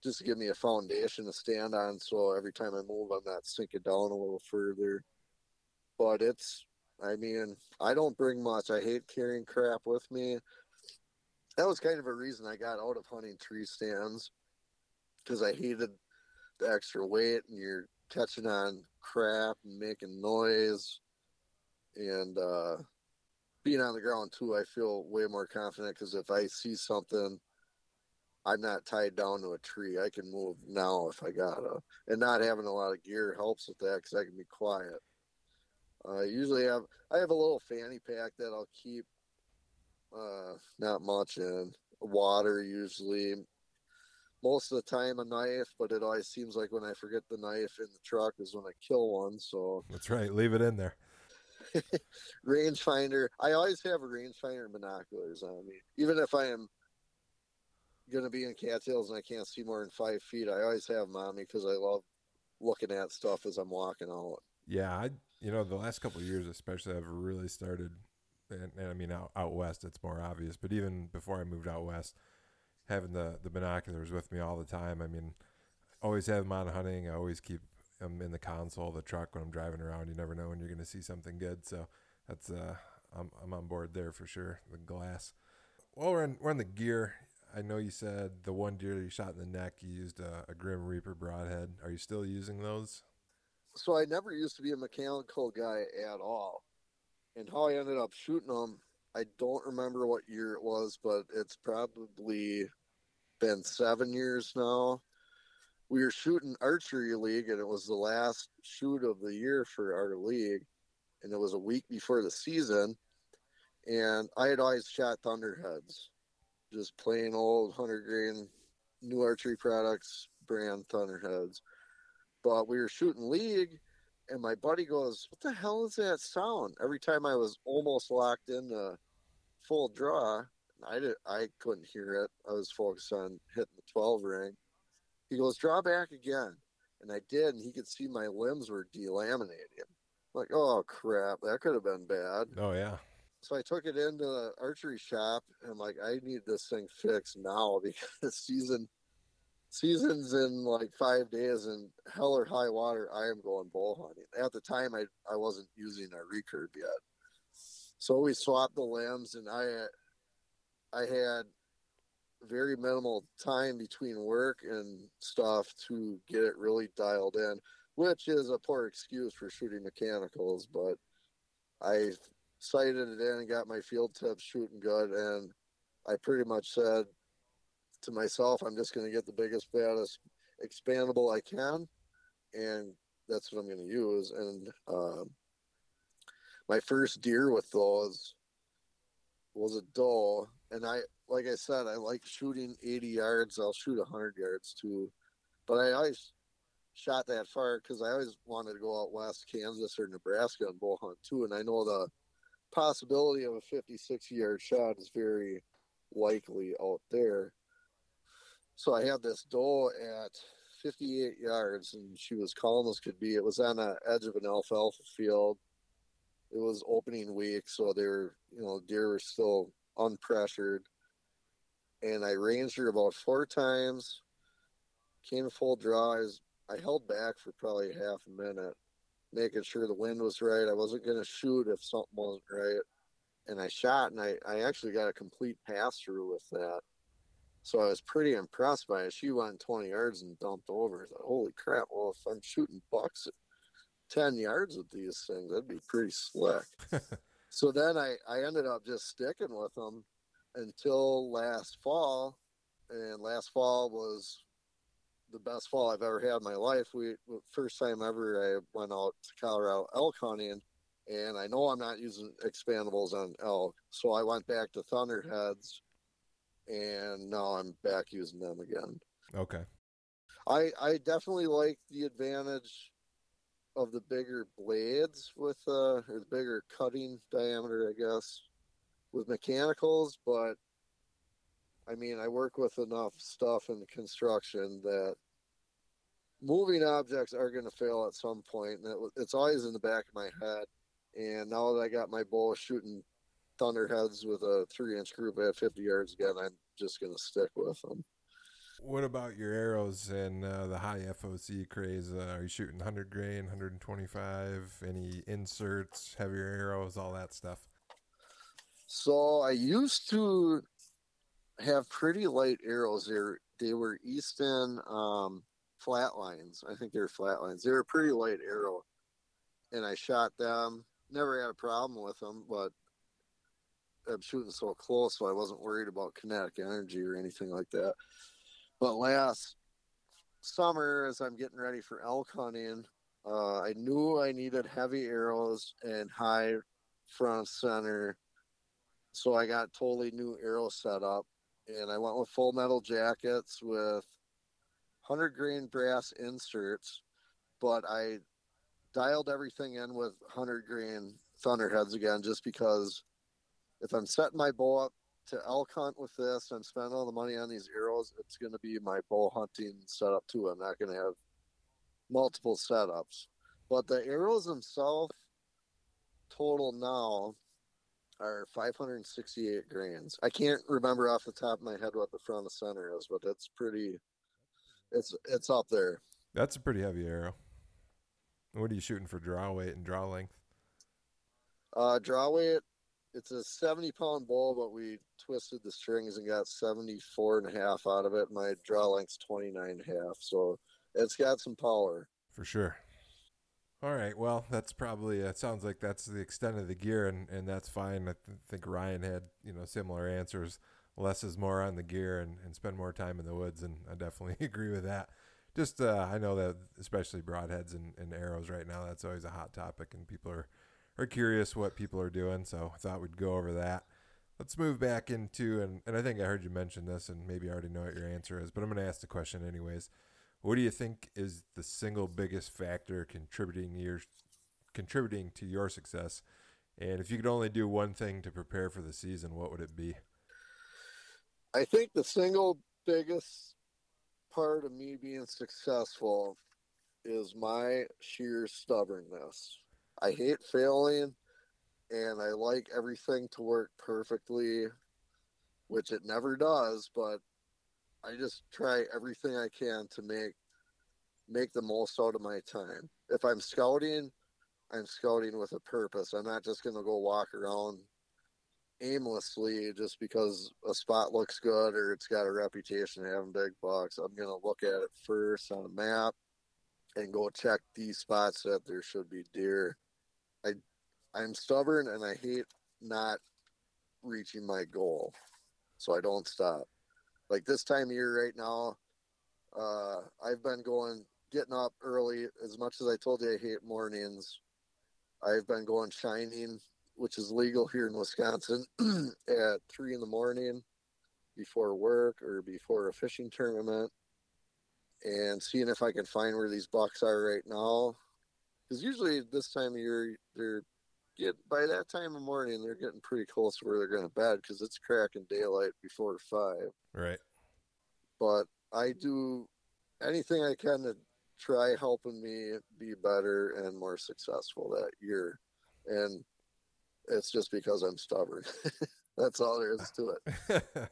just to give me a foundation to stand on so every time I move I'm not sinking down a little further. But it's I mean, I don't bring much. I hate carrying crap with me. That was kind of a reason I got out of hunting tree stands because I hated the extra weight and you're catching on crap and making noise and uh, being on the ground too. I feel way more confident because if I see something, I'm not tied down to a tree. I can move now if I gotta, and not having a lot of gear helps with that because I can be quiet. I uh, usually have I have a little fanny pack that I'll keep uh, not much in water usually most of the time a knife, but it always seems like when I forget the knife in the truck is when I kill one. So that's right. Leave it in there. rangefinder. I always have a rangefinder and binoculars on me, even if I am going to be in cattails and I can't see more than five feet. I always have me because I love looking at stuff as I'm walking out. Yeah, I you know the last couple years especially I've really started, and, and I mean out out west it's more obvious, but even before I moved out west having the the binoculars with me all the time. I mean, always have them on hunting. I always keep them in the console of the truck when I'm driving around. You never know when you're going to see something good. So that's uh, I'm I'm on board there for sure. The glass. Well, we're on we're on the gear, I know you said the one deer you shot in the neck, you used a, a Grim Reaper broadhead. Are you still using those? So I never used to be a mechanical guy at all, and how I ended up shooting them, I don't remember what year it was, but it's probably been seven years now. We were shooting archery league, and it was the last shoot of the year for our league, and it was a week before the season. And I had always shot thunderheads, just plain old hunter grain, new archery products brand thunderheads. But we were shooting league, and my buddy goes, "What the hell is that sound?" Every time I was almost locked in a full draw, I did I couldn't hear it. I was focused on hitting the twelve ring. He goes, draw back again. And I did, and he could see my limbs were delaminating. I'm like, oh crap, that could have been bad. Oh yeah. So I took it into the archery shop and I'm like, I need this thing fixed now because season season's in like five days and hell or high water, I am going bow hunting. At the time I I wasn't using a recurve yet. So we swapped the limbs and I I had very minimal time between work and stuff to get it really dialed in, which is a poor excuse for shooting mechanicals, but I sighted it in and got my field tips shooting good and I pretty much said to myself, I'm just going to get the biggest, baddest expandable I can, and that's what I'm going to use. And um, my first deer with those was a doe and I like I said, I like shooting 80 yards. I'll shoot 100 yards too, but I always shot that far because I always wanted to go out west, Kansas or Nebraska and bow hunt too. And I know the possibility of a 56 yard shot is very likely out there. So I had this doe at 58 yards, and she was calm as could be. It was on the edge of an alfalfa field. It was opening week, so they were, you know, deer were still unpressured. And I ranged her about four times. came full draw. I, held back for probably half a minute, making sure the wind was right. I wasn't going to shoot if something wasn't right. And I shot, and I, I actually got a complete pass through with that. So I was pretty impressed by it. She went 20 yards and dumped over. Thought, holy crap, well, if I'm shooting bucks at 10 yards with these things, that'd be pretty slick. so then I, I ended up just sticking with them until last fall. And last fall was the best fall I've ever had in my life. We first time ever I went out to Colorado elk hunting, and I know I'm not using expandables on elk, so I went back to Thunderheads and now I'm back using them again. Okay. I I definitely like the advantage of the bigger blades with uh or the bigger cutting diameter, I guess, with mechanicals, but I mean, I work with enough stuff in construction that moving objects are going to fail at some point, and it, it's always in the back of my head. And now that I got my bow shooting thunderheads with a three inch group at 50 yards again, I'm just going to stick with them. What about your arrows and uh, the high FOC craze? Uh, are you shooting 100 grain, 125? Any inserts, heavier arrows, all that stuff? So I used to have pretty light arrows. They were, they were Easton um, flatlines. I think they were flatlines. They were a pretty light arrow, and I shot them. Never had a problem with them, but I'm shooting so close, so I wasn't worried about kinetic energy or anything like that. But last summer, as I'm getting ready for elk hunting, uh, I knew I needed heavy arrows and high front center. So I got totally new arrow setup and I went with full metal jackets with 100 grain brass inserts, but I dialed everything in with 100 grain thunderheads again just because if I'm setting my bow up to elk hunt with this, I'm spending all the money on these arrows, it's going to be my bow hunting setup too. I'm not going to have multiple setups. But the arrows themselves, total now, are 568 grains. I can't remember off the top of my head what the front of center is, but it's pretty. It's it's up there. That's a pretty heavy arrow. What are you shooting for draw weight and draw length? Uh, draw weight it's a 70 pound bow, but we twisted the strings and got 74 and a half out of it. My draw length's 29 and a half. So it's got some power. For sure. All right. Well, that's probably, it sounds like that's the extent of the gear, and, and that's fine. I th- think Ryan had, you know, similar answers. Less is more on the gear and, and spend more time in the woods. And I definitely agree with that. Just, uh, I know that especially broadheads and, and arrows right now, that's always a hot topic, and people are are curious what people are doing, so I thought we'd go over that. Let's move back into, and, and I think I heard you mention this, and maybe I already know what your answer is, but I'm going to ask the question anyways. What do you think is the single biggest factor contributing your contributing to your success? And if you could only do one thing to prepare for the season, what would it be? I think the single biggest part of me being successful is my sheer stubbornness. I hate failing and I like everything to work perfectly, which it never does, but I just try everything I can to make make the most out of my time. If I'm scouting, I'm scouting with a purpose. I'm not just to go walk around aimlessly just because a spot looks good or it's got a reputation of having big bucks. I'm to look at it first on a map and go check these spots that there should be deer. I'm stubborn and I hate not reaching my goal. So I don't stop. Like this time of year right now, uh, I've been going getting up early as much as I told you I hate mornings. I've been going shining, which is legal here in Wisconsin, at three in the morning before work or before a fishing tournament and seeing if I can find where these bucks are right now because usually this time of year they're get by that time of morning they're getting pretty close to where they're going to bed because it's cracking daylight before five. Right. But I do anything I can to try helping me be better and more successful that year, and it's just because I'm stubborn. That's all there is to it.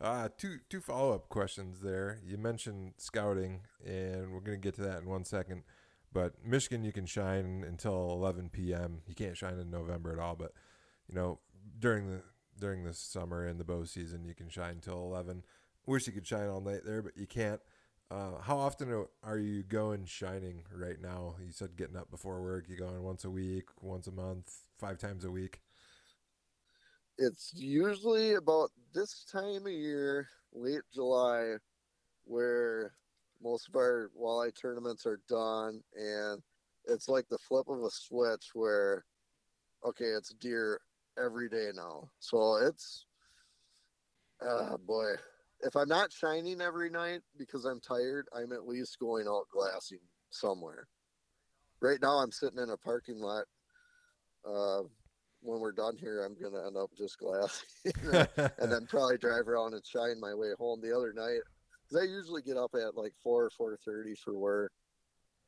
Uh, two two follow up questions there. You mentioned scouting, and we're gonna get to that in one second. But Michigan, you can shine until 11 p.m. You can't shine in November at all, but you know during the during the summer and the bow season, you can shine till 11. Wish you could shine all night there, but you can't. Uh, how often are you going shining right now? You said getting up before work. You going once a week, once a month, five times a week? It's usually about this time of year, late July, where most of our walleye tournaments are done, and it's like the flip of a switch where, okay, it's deer every day now. So it's, ah, boy, if I'm not shining every night because I'm tired, I'm at least going out glassing somewhere. Right now, I'm sitting in a parking lot. Uh, when we're done here, I'm gonna end up just glassing, and then probably drive around and shine my way home. The other night, because I usually get up at like four or four thirty for work,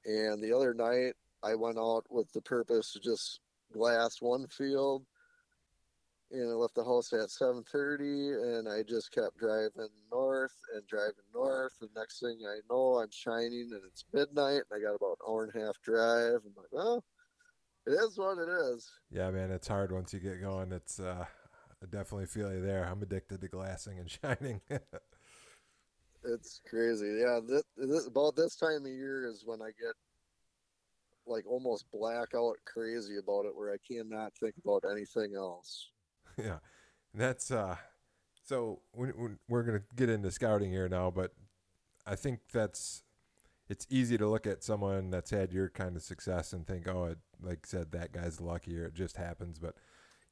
and the other night I went out with the purpose to just glass one field and I left the house at 7:30, and I just kept driving north and driving north. The next thing I know, I'm shining, and it's midnight, and I got about an hour and a half drive. I'm like, well, it is what it is. Yeah, man, it's hard once you get going. It's uh, I definitely feel you there. I'm addicted to glassing and shining. it's crazy. Yeah, this, this, about this time of year is when I get like almost blackout crazy about it, where I cannot think about anything else. yeah, that's uh. So when, when we're gonna get into scouting here now, but I think that's it's easy to look at someone that's had your kind of success and think, oh, it, like said, that guy's lucky or it just happens. But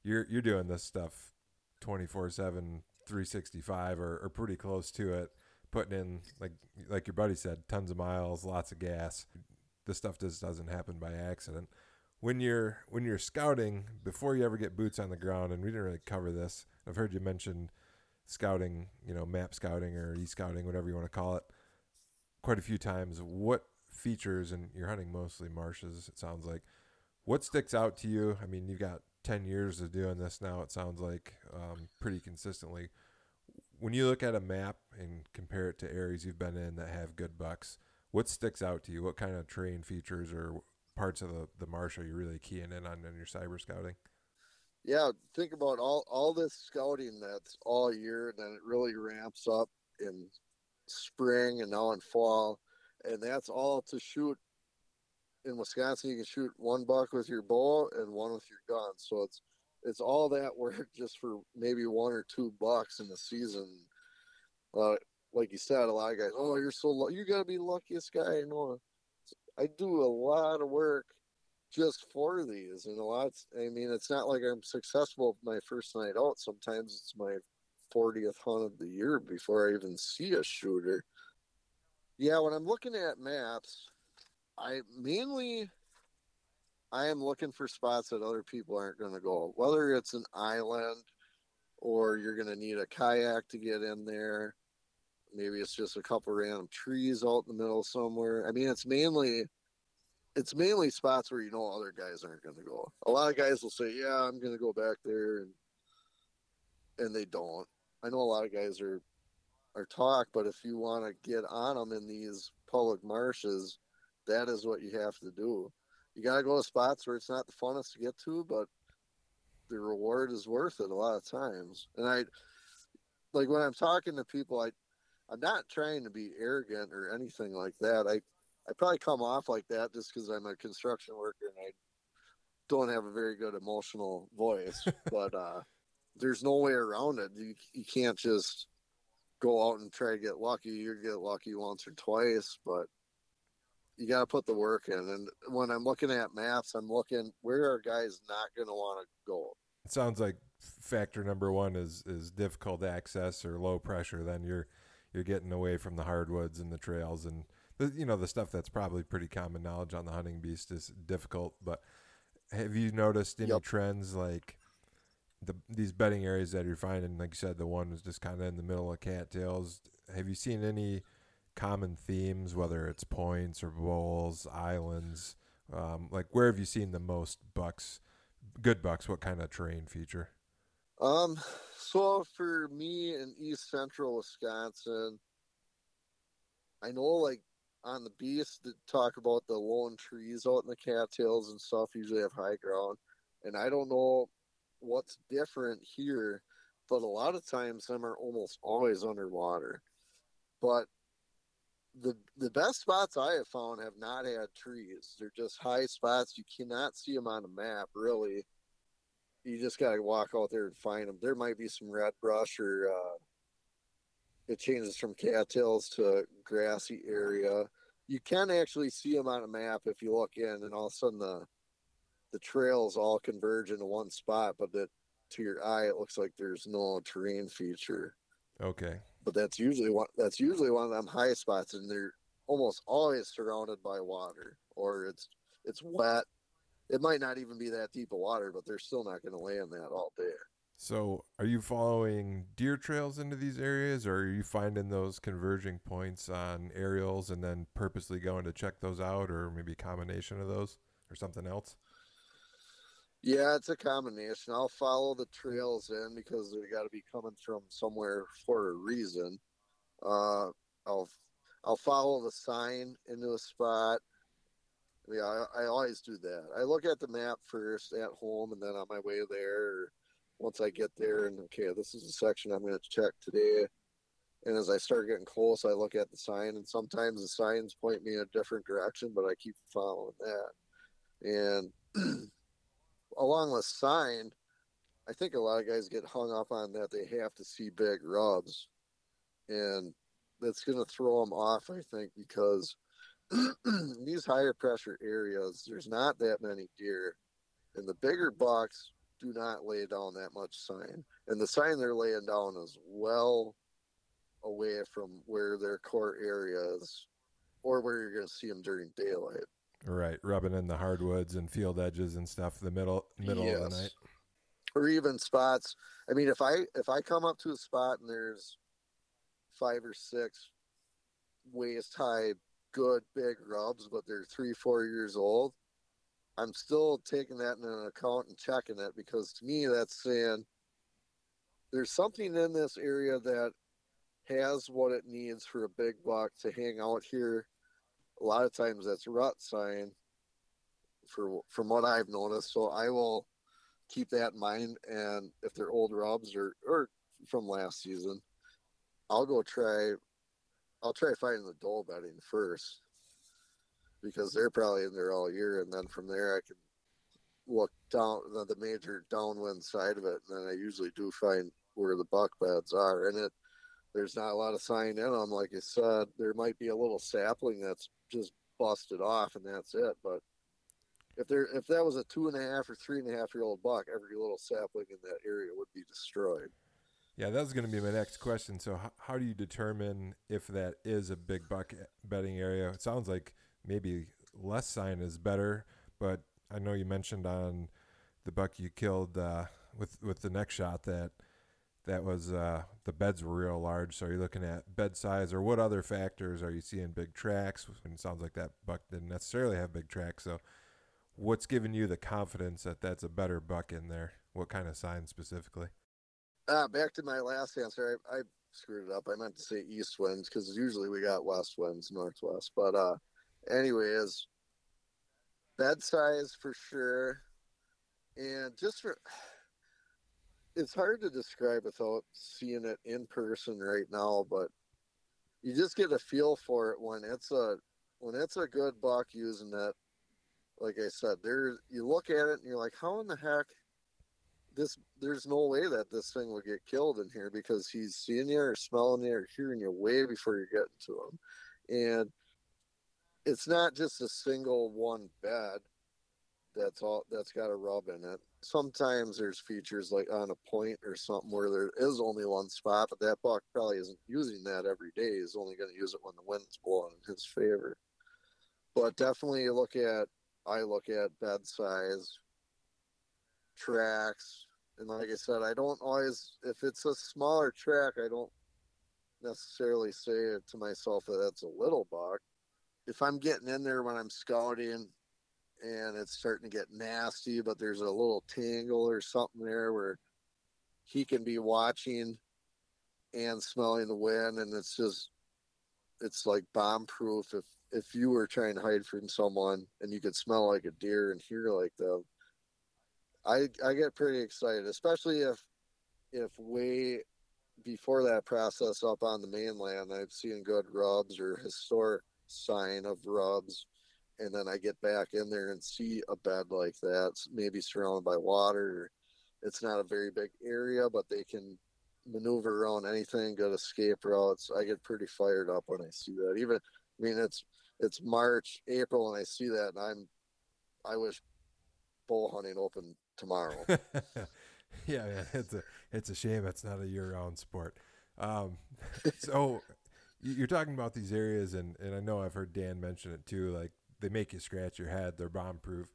you're you're doing this stuff 24 7 365 or, or pretty close to it putting in like like your buddy said tons of miles lots of gas this stuff just doesn't happen by accident when you're when you're scouting before you ever get boots on the ground, and we didn't really cover this. I've heard you mention scouting, you know, map scouting or e scouting, whatever you want to call it, quite a few times. What features, and you're hunting mostly marshes, it sounds like. What sticks out to you? I mean, you've got 10 years of doing this now, it sounds like, um, pretty consistently. When you look at a map and compare it to areas you've been in that have good bucks, what sticks out to you? What kind of terrain features or parts of the the marsh are you really keying in on in your cyber scouting? Yeah, think about all all this scouting that's all year, and then it really ramps up in spring and now in fall, and that's all to shoot. In Wisconsin, you can shoot one buck with your bow and one with your gun, so it's it's all that work just for maybe one or two bucks in the season. Uh, like you said, a lot of guys, oh, you're so lucky. You got to be the luckiest guy. You know, I do a lot of work just for these, and a lot. I mean, it's not like I'm successful my first night out. Sometimes it's my 40th hunt of the year before I even see a shooter. Yeah, when I'm looking at maps, I mainly I am looking for spots that other people aren't going to go. Whether it's an island or you're going to need a kayak to get in there Maybe it's just a couple random trees out in the middle somewhere. I mean, it's mainly it's mainly spots where you know other guys aren't going to go. A lot of guys will say, "Yeah, I'm going to go back there," and and they don't. I know a lot of guys are are talk, but if you want to get on them in these public marshes, that is what you have to do. You got to go to spots where it's not the funnest to get to, but the reward is worth it a lot of times. And I like when I'm talking to people, I I'm not trying to be arrogant or anything like that. I I probably come off like that just because I'm a construction worker and I don't have a very good emotional voice. but uh, there's no way around it. You you can't just go out and try to get lucky. You get lucky once or twice, but you got to put the work in. And when I'm looking at maps, I'm looking where are guys not going to want to go. It sounds like factor number one is is difficult access or low pressure. Then you're you're getting away from the hardwoods and the trails and the, you know the stuff that's probably pretty common knowledge on the hunting beast is difficult. But have you noticed any yep. trends like the these bedding areas that you're finding? Like you said, the one was just kind of in the middle of cattails. Have you seen any common themes, whether it's points or bowls, islands? Um, like where have you seen the most bucks, good bucks? What kind of terrain feature? Um, so for me in East Central Wisconsin, I know like on the beast that talk about the lone trees out in the cattails and stuff usually have high ground, and I don't know what's different here, but a lot of times them are almost always underwater. But the the best spots I have found have not had trees. They're just high spots. You cannot see them on a map, really. You just got to walk out there and find them. There might be some red brush or uh, it changes from cattails to a grassy area. You can actually see them on a map if you look in, and all of a sudden the the trails all converge into one spot, but that to your eye it looks like there's no terrain feature. Okay. But that's usually one that's usually one of them high spots, and they're almost always surrounded by water, or it's it's wet. It might not even be that deep of water, but they're still not going to land that all day. So, are you following deer trails into these areas, or are you finding those converging points on aerials and then purposely going to check those out, or maybe a combination of those, or something else? Yeah, it's a combination. I'll follow the trails in because they got to be coming from somewhere for a reason. Uh, I'll I'll follow the sign into a spot. Yeah, I, I always do that. I look at the map first at home, and then on my way there once I get there and okay, this is the section I'm going to check today. And as I start getting close, I look at the sign, and sometimes the signs point me in a different direction, but I keep following that. And along the sign, I think a lot of guys get hung up on that they have to see big rubs, and that's going to throw them off. I think because these higher pressure areas, there's not that many deer, and the bigger bucks do not lay down that much sign. And the sign they're laying down is well away from where their core area is or where you're going to see them during daylight. Right, rubbing in the hardwoods and field edges and stuff the middle middle yes. of the night. Or even spots. I mean, if I if I come up to a spot and there's five or six waist high good big rubs, but they're three four years old, I'm still taking that into account and checking it because to me that's saying there's something in this area that has what it needs for a big buck to hang out here. A lot of times that's rut sign for from what I've noticed. So I will keep that in mind and if they're old rubs or or from last season, I'll go try I'll try finding the doe bedding first because they're probably in there all year. And then from there, I can look down the major downwind side of it, and then I usually do find where the buck beds are. And it there's not a lot of sign in them. Like I said, there might be a little sapling that's just busted off, and that's it. But if there if that was a two and a half or three and a half year old buck, every little sapling in that area would be destroyed. Yeah, that was going to be my next question. So, how, how do you determine if that is a big buck bedding area? It sounds like maybe less sign is better. But I know you mentioned on the buck you killed uh, with with the next shot that that was uh, the beds were real large. So you're you looking at bed size, or what other factors are you seeing? Big tracks. And it sounds like that buck didn't necessarily have big tracks. So what's giving you the confidence that that's a better buck in there? What kind of sign specifically? Uh, back to my last answer, I, I screwed it up. I meant to say east winds because usually we got west winds, northwest. But uh, anyways, bed size for sure, and just for it's hard to describe without seeing it in person right now, but you just get a feel for it when it's a when it's a good buck using it. Like I said, there you look at it and you're like, how in the heck this there's no way that this thing will get killed in here because he's seeing you or smelling you or hearing you way before you're getting to him. And it's not just a single one bed that's all that's got a rub in it. Sometimes there's features like on a point or something where there is only one spot, but that buck probably isn't using that every day. He's only going to use it when the wind's blowing in his favor. But definitely look at I look at bed size, tracks, and like I said, I don't always if it's a smaller track, I don't necessarily say to myself that that's a little buck if I'm getting in there when I'm scouting and it's starting to get nasty, but there's a little tangle or something there where he can be watching and smelling the wind, and it's just it's like bomb proof. If if you were trying to hide from someone and you could smell like a deer and hear like them, I I get pretty excited, especially if if way before that process up on the mainland, I've seen good rubs or historic sign of rubs, and then I get back in there and see a bed like that, maybe surrounded by water. It's not a very big area, but they can maneuver around anything, good escape routes. I get pretty fired up when I see that. Even, I mean, it's it's March, April, and I see that, and I'm, I wish bow hunting open tomorrow. yeah, man, it's a it's a shame it's not a year-round sport. Um, so you're talking about these areas, and and I know I've heard Dan mention it too. Like they make you scratch your head. They're bomb-proof.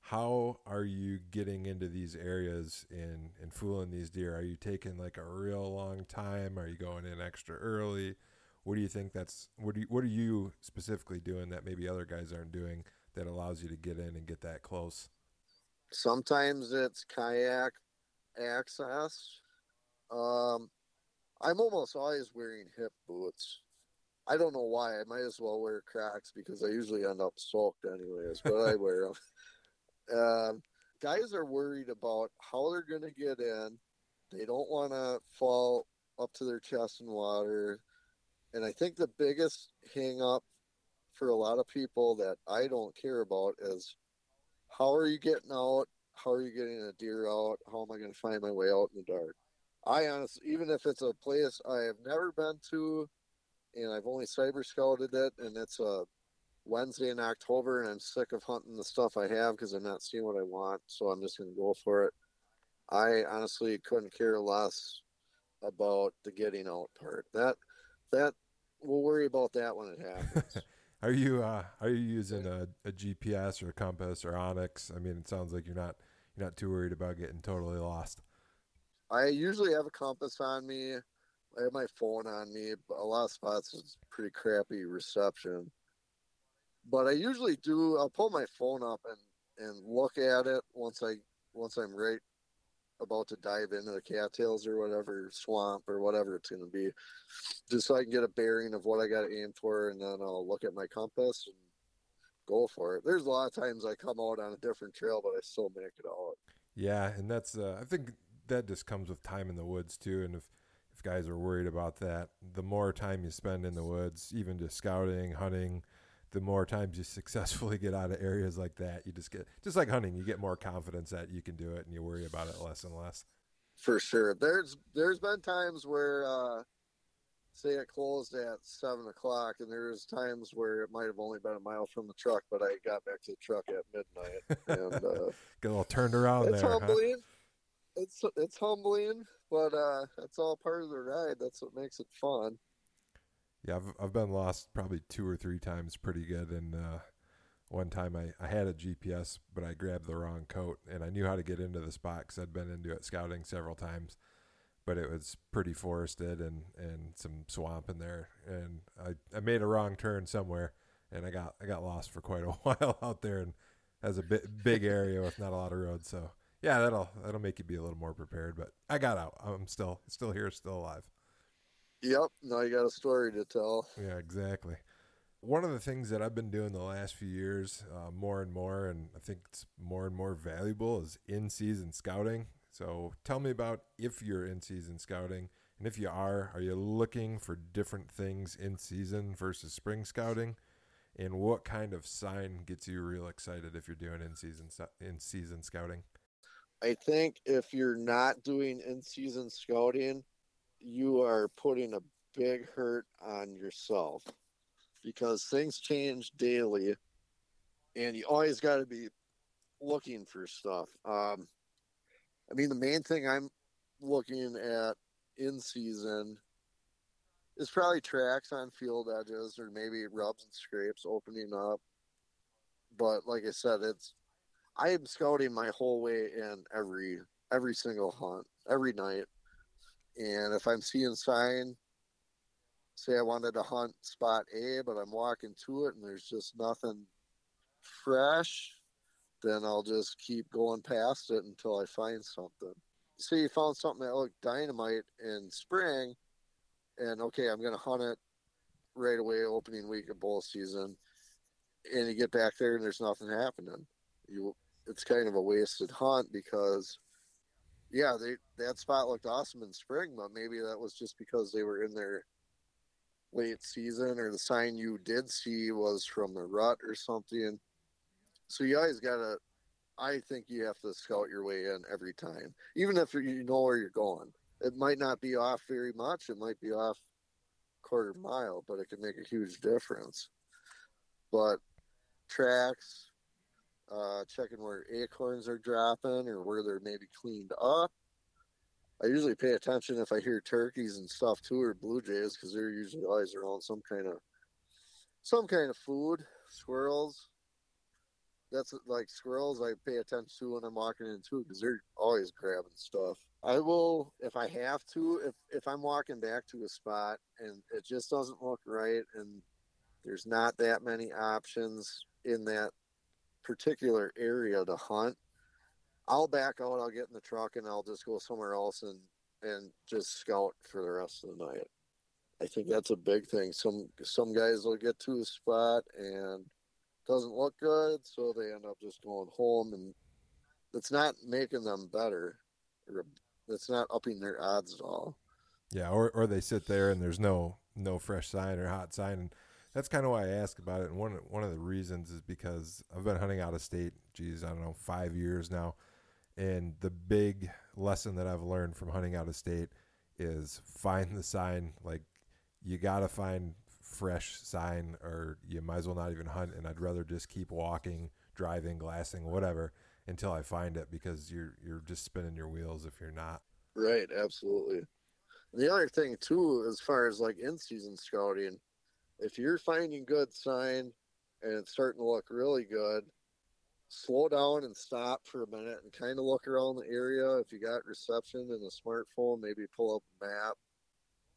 How are you getting into these areas and and fooling these deer? Are you taking like a real long time? Are you going in extra early? What do you think that's what do you, what are you specifically doing that maybe other guys aren't doing that allows you to get in and get that close? Sometimes it's kayak access. Um, I'm almost always wearing hip boots. I don't know why. I might as well wear Crocs because I usually end up soaked anyways, but I wear them. Um, guys are worried about how they're going to get in. They don't want to fall up to their chest in water. And I think the biggest hang up for a lot of people that I don't care about is how are you getting out? How are you getting a deer out? How am I going to find my way out in the dark? I honestly, even if it's a place I have never been to, and I've only cyber scouted it, and it's a Wednesday in October, and I'm sick of hunting the stuff I have because I'm not seeing what I want, so I'm just going to go for it. I honestly couldn't care less about the getting out part. That that we'll worry about that when it happens. are you uh, are you using a, a GPS or a compass or onX? I mean, it sounds like you're not you're not too worried about getting totally lost. I usually have a compass on me. I have my phone on me. But a lot of spots is pretty crappy reception. But I usually do. I'll pull my phone up and and look at it once I once I'm right about to dive into the cattails or whatever swamp or whatever it's going to be, just so I can get a bearing of what I got to aim for, and then I'll look at my compass and go for it. There's a lot of times I come out on a different trail, but I still make it out. Yeah, and that's uh, I think that just comes with time in the woods too. And if guys are worried about that, the more time you spend in the woods, even just scouting, hunting, the more times you successfully get out of areas like that, you just get just like hunting, you get more confidence that you can do it, and you worry about it less and less. For sure, there's there's been times where. uh say it closed at seven o'clock, and there's times where it might have only been a mile from the truck, but I got back to the truck at midnight and uh, get all turned around it's there. Humbling. Huh? It's it's humbling, but uh, that's all part of the ride. That's what makes it fun. Yeah, I've I've been lost probably two or three times, pretty good. And uh, one time I I had a GPS, but I grabbed the wrong coat, and I knew how to get into the spot because I'd been into it scouting several times but it was pretty forested and, and some swamp in there. And I, I made a wrong turn somewhere and I got I got lost for quite a while out there and has a bit big area with not a lot of roads. So yeah, that'll that'll make you be a little more prepared. But I got out. I'm still still here, still alive. Yep. Now you got a story to tell. Yeah, exactly. One of the things that I've been doing the last few years, uh, more and more, and I think it's more and more valuable, is in season scouting. So tell me about if you're in season scouting. And if you are, are you looking for different things in season versus spring scouting? And what kind of sign gets you real excited if you're doing in season in season scouting? I think if you're not doing in season scouting, you are putting a big hurt on yourself because things change daily and you always got to be looking for stuff. Um, I mean, the main thing I'm looking at in season is probably tracks on field edges or maybe rubs and scrapes opening up. But like I said, it's I am scouting my whole way in every every single hunt, every night. And if I'm seeing sign, say I wanted to hunt spot A, but I'm walking to it and there's just nothing fresh, then I'll just keep going past it until I find something. say you found something that looked dynamite in spring, and okay, I'm going to hunt it right away, opening week of bow season, and you get back there and there's nothing happening. You, it's kind of a wasted hunt because, yeah, they that spot looked awesome in spring, but maybe that was just because they were in their late season or the sign you did see was from the rut or something. So you always got to I think you have to scout your way in every time, even if you know where you're going. It might not be off very much. It might be off quarter mile, but it can make a huge difference. But tracks, uh, checking where acorns are dropping or where they're maybe cleaned up. I usually pay attention if I hear turkeys and stuff too, or blue jays, because they're usually always around some kind of some kind of food. Squirrels, that's like squirrels I pay attention to when I'm walking in too, because they're always grabbing stuff. I will if I have to if if I'm walking back to a spot and it just doesn't look right and there's not that many options in that particular area to hunt. I'll back out, I'll get in the truck and I'll just go somewhere else and and just scout for the rest of the night. I think that's a big thing. Some some guys will get to a spot and doesn't look good, so they end up just going home, and it's not making them better. It's not upping their odds at all. Yeah, or or they sit there and there's no no fresh sign or hot sign, and that's kind of why I ask about it. And one one of the reasons is because I've been hunting out of state. Geez, I don't know, five years now, and the big lesson that I've learned from hunting out of state is find the sign. Like you got to find fresh sign or you might as well not even hunt and I'd rather just keep walking, driving, glassing, whatever until I find it because you're you're just spinning your wheels if you're not. Right, absolutely. The other thing too, as far as like in season scouting, if you're finding good sign and it's starting to look really good, slow down and stop for a minute and kind of look around the area. If you got reception in a smartphone, maybe pull up a map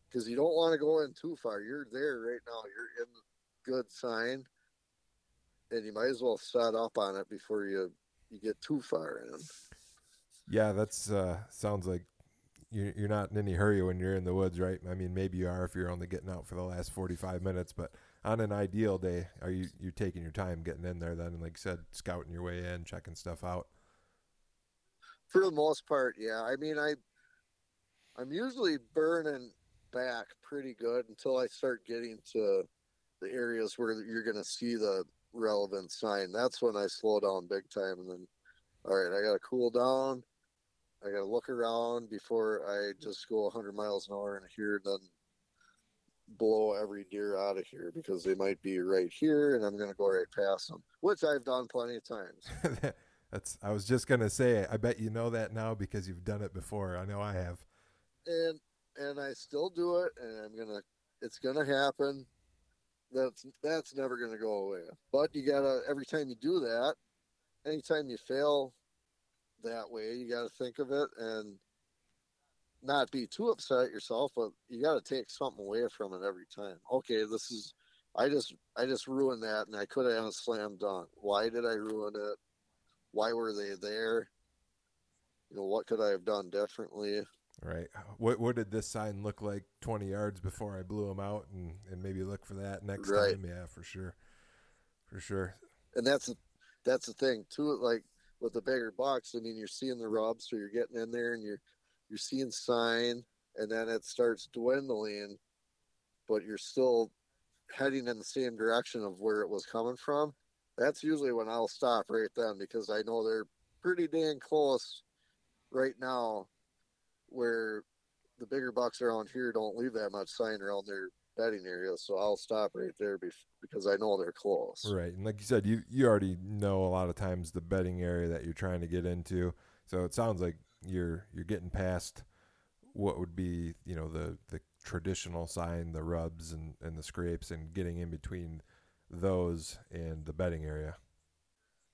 because you don't want to go in too far. You're there right now. You're in good sign, and you might as well set up on it before you you get too far in. Yeah, that's uh, sounds like you're you're not in any hurry when you're in the woods, right? I mean, maybe you are if you're only getting out for the last 45 minutes, but on an ideal day, are you you taking your time getting in there then, like said, scouting your way in, checking stuff out? For the most part, yeah. I mean, I I'm usually burning back pretty good until I start getting to the areas where you're going to see the relevant sign. That's when I slow down big time. And then, all right, I got to cool down. I got to look around before I just go 100 miles an hour in here, then blow every deer out of here because they might be right here and I'm going to go right past them, which I've done plenty of times. That's I was just going to say I bet you know that now because you've done it before. I know I have. And and I still do it, and I'm gonna. It's gonna happen. That's that's never gonna go away. But you gotta every time you do that, anytime you fail that way, you gotta think of it and not be too upset at yourself, but you gotta take something away from it every time. Okay, this is. I just I just ruined that, and I could have a slam dunk. Why did I ruin it? Why were they there? You know, what could I have done differently? Right. What what did this sign look like 20 yards before I blew them out and, and maybe look for that next right. time? Yeah, for sure. For sure. And that's that's the thing too like with the bigger box, I mean you're seeing the rubs so you're getting in there and you're you're seeing sign and then it starts dwindling but you're still heading in the same direction of where it was coming from. That's usually when I'll stop right then because I know they're pretty dang close right now where the bigger bucks around here don't leave that much sign around their bedding area, so I'll stop right there because I know they're close. Right, and like you said, you you already know a lot of times the bedding area that you're trying to get into, so it sounds like you're you're getting past what would be you know the the traditional sign, the rubs and and the scrapes, and getting in between those and the bedding area.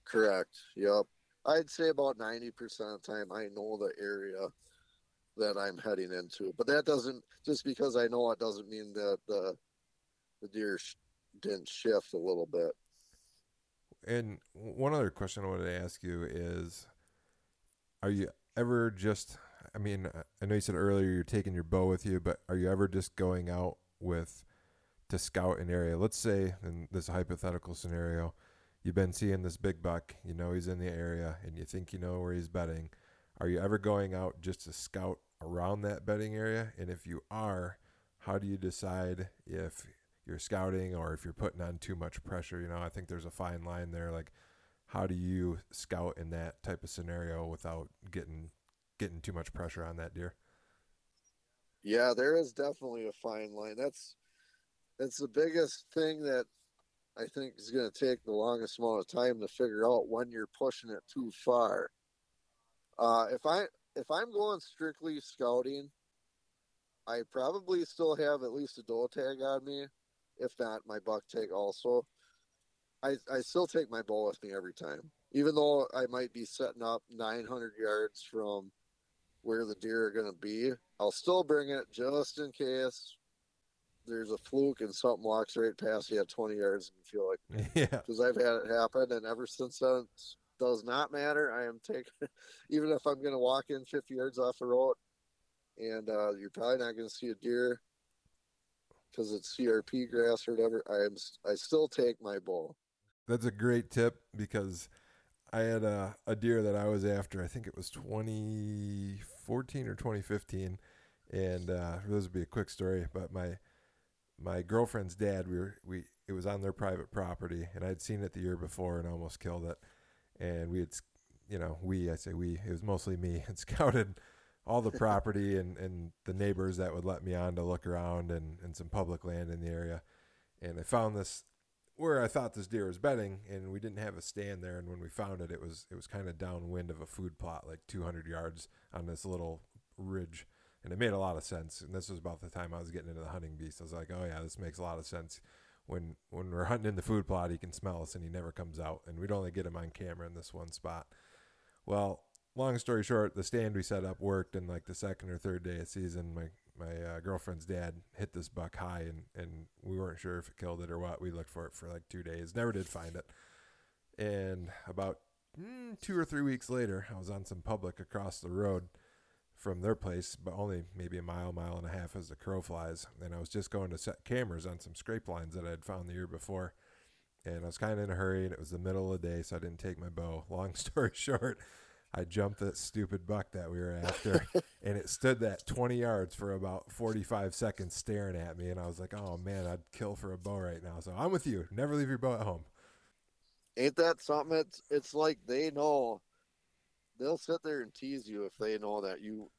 Correct. Yep. I'd say about ninety percent of the time I know the area that I'm heading into. But that doesn't just because I know it doesn't mean that the the deer sh- didn't shift a little bit. And one other question I wanted to ask you is, are you ever just I mean, I know you said earlier you're taking your bow with you, but are you ever just going out with to scout an area? Let's say in this hypothetical scenario, you've been seeing this big buck, you know he's in the area, and you think you know where he's bedding. Are you ever going out just to scout around that bedding area? And if you are, how do you decide if you're scouting or if you're putting on too much pressure? You know, I think there's a fine line there. Like, how do you scout in that type of scenario without getting getting too much pressure on that deer? Yeah, there is definitely a fine line. That's that's the biggest thing that I think is going to take the longest amount of time to figure out when you're pushing it too far. Uh, if I if I'm going strictly scouting, I probably still have at least a doe tag on me, if not my buck tag also. I I still take my bow with me every time, even though I might be setting up 900 yards from where the deer are going to be. I'll still bring it just in case there's a fluke and something walks right past you at 20 yards and you feel like yeah because I've had it happen and ever since then does not matter. I am taking, even if I'm going to walk in 50 yards off the road, and uh, you're probably not going to see a deer because it's CRP grass or whatever. I am, I still take my bow. That's a great tip because I had a, a deer that I was after. I think it was 2014 or 2015, and uh, this would be a quick story. But my my girlfriend's dad, we were we it was on their private property, and I'd seen it the year before and almost killed it and we had, you know, we I say we it was mostly me had scouted all the property and and the neighbors that would let me on to look around and and some public land in the area, and I found this where I thought this deer was bedding, and we didn't have a stand there. And when we found it, it was it was kind of downwind of a food plot, like 200 yards on this little ridge, and it made a lot of sense. And this was about the time I was getting into the hunting beast. I was like, oh yeah, this makes a lot of sense when when we're hunting in the food plot, he can smell us and he never comes out. And we'd only get him on camera in this one spot. Well, long story short, the stand we set up worked, and like the second or third day of season, my my uh, girlfriend's dad hit this buck high, and and we weren't sure if it killed it or what. We looked for it for like two days, never did find it. And about mm, two or three weeks later, I was on some public across the road from their place, but only maybe a mile, mile and a half as the crow flies. And I was just going to set cameras on some scrape lines that I had found the year before. And I was kind of in a hurry, and it was the middle of the day, so I didn't take my bow. Long story short, I jumped that stupid buck that we were after, and it stood that 20 yards for about 45 seconds staring at me. And I was like, oh man, I'd kill for a bow right now. So I'm with you. Never leave your bow at home. Ain't that something? It's, it's like they know they'll sit there and tease you if they know that you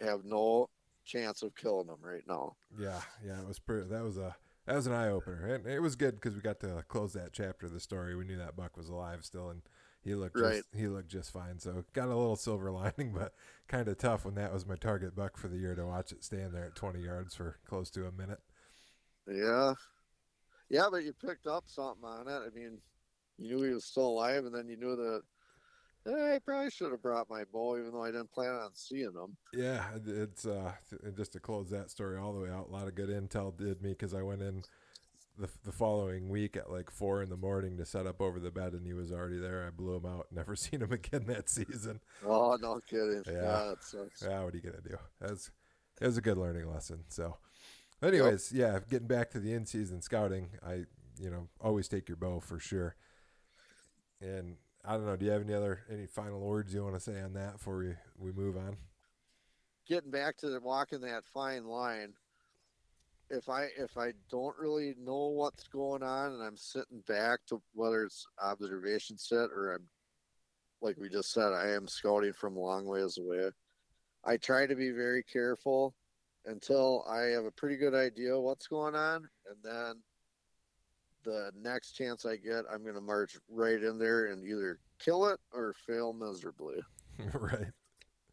have no chance of killing them right now. Yeah, yeah, it was pretty. That was a that was an eye opener, and it was good because we got to close that chapter of the story. We knew that buck was alive still, and he looked right. just, he looked just fine. So got a little silver lining, but kind of tough when that was my target buck for the year to watch it stand there at 20 yards for close to a minute. Yeah, yeah, but you picked up something on it. I mean, you knew he was still alive, and then you knew that I probably should have brought my bow, even though I didn't plan on seeing them. Yeah, it's uh, just to close that story all the way out. A lot of good intel did me because I went in the the following week at like four in the morning to set up over the bed, and he was already there. I blew him out. Never seen him again that season. Oh, no kidding. Yeah, yeah that sucks. Yeah, what are you gonna do? That's it was a good learning lesson. So, anyways, yep. yeah, getting back to the in season scouting, I you know always take your bow for sure, and I don't know. Do you have any other any final words you want to say on that before we we move on? Getting back to the, walking that fine line. If I if I don't really know what's going on and I'm sitting back to whether it's observation set or I'm like we just said, I am scouting from a long ways away. I try to be very careful until I have a pretty good idea what's going on, and then the next chance I get, I'm going to march right in there and either kill it or fail miserably. right.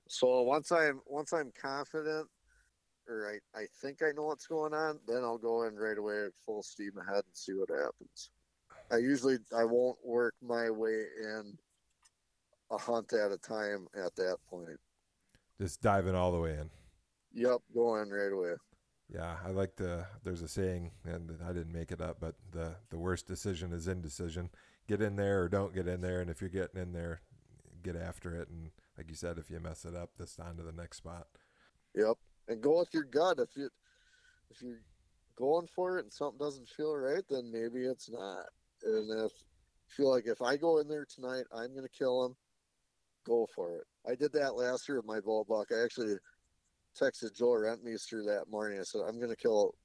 So once I'm once I'm confident, or I, I think I know what's going on, then I'll go in right away at full steam ahead and see what happens. I usually I won't work my way in a hunt at a time at that point. Just diving all the way in. Yep, go in right away. Yeah, I like the. There's a saying, and I didn't make it up, but the the worst decision is indecision. Get in there or don't get in there, and if you're getting in there, get after it. And like you said, if you mess it up, this on to the next spot. Yep, and go with your gut. If you if you're going for it and something doesn't feel right, then maybe it's not. And if feel like if I go in there tonight, I'm going to kill him, go for it. I did that last year with my bow buck. I actually texted Joe Rentmeester that morning. I said, I'm going to kill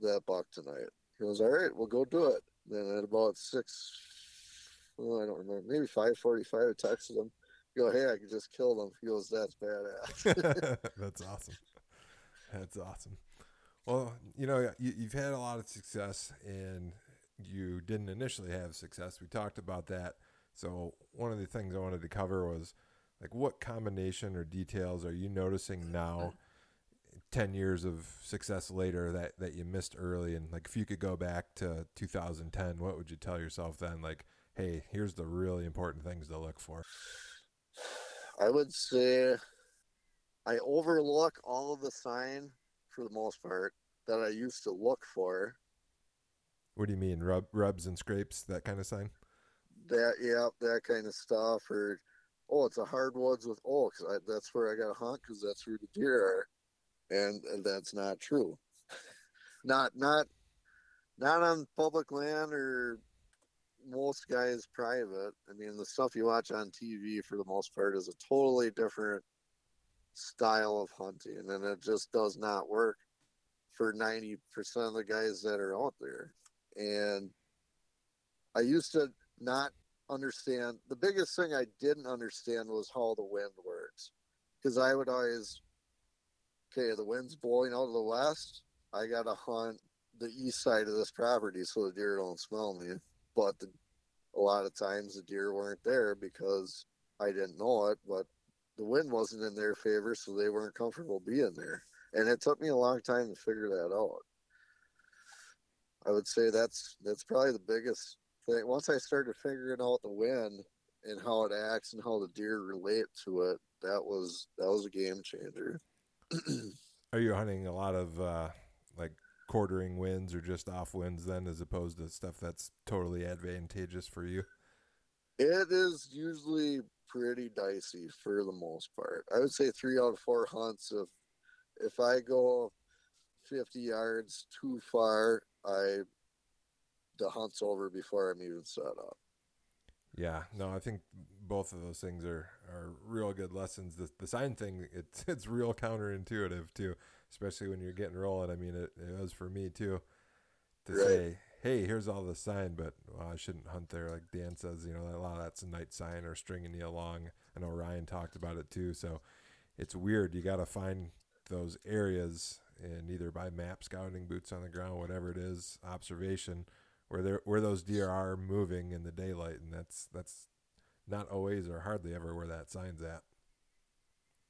that buck tonight. He goes, all right, we'll go do it. Then at about six, well, I don't remember, maybe 545, I texted him. go, hey, I can just kill them. He goes, that's badass. that's awesome. That's awesome. Well, you know, you, you've had a lot of success and you didn't initially have success. We talked about that. So, one of the things I wanted to cover was like what combination or details are you noticing now 10 years of success later that that you missed early and like if you could go back to 2010 what would you tell yourself then? Like hey here's the really important things to look for. I would say i overlook all of the sign for the most part that i used to look for. What do you mean? Rub rubs and scrapes that kind of sign? That yeah that kind of stuff or oh it's a hardwoods with oh cause that's where i got to hunt because that's where the deer are and, that's not true. not not not on public land or most guys private. I mean, the stuff you watch on TV for the most part is a totally different style of hunting, and it just does not work for 90% of the guys that are out there. And I used to not understand the biggest thing I didn't understand was how the wind works because I would always okay, the wind's blowing out of the west. I got to hunt the east side of this property so the deer don't smell me. But the, a lot of times the deer weren't there because I didn't know it, but the wind wasn't in their favor, so they weren't comfortable being there. And it took me a long time to figure that out. I would say that's that's probably the biggest thing. Once I started figuring out the wind and how it acts and how the deer relate to it, that was that was a game changer. Are you hunting a lot of uh, like quartering winds or just off winds then, as opposed to stuff that's totally advantageous for you? It is usually pretty dicey for the most part. I would say three out of four hunts. If if I go fifty yards too far, I the hunt's over before I'm even set up. Yeah, no, I think both of those things are, are real good lessons. The, the sign thing, it's it's real counterintuitive too, especially when you're getting rolling. I mean, it, it was for me too to right. say, hey, here's all the sign, but well, I shouldn't hunt there. Like Dan says, you know, a lot of that's a night sign or stringing you along. I know Ryan talked about it too. So it's weird. You got to find those areas and either by map scouting, boots on the ground, whatever it is, observation where there where those deer are moving in the daylight, and that's that's not always or hardly ever where that sign's at.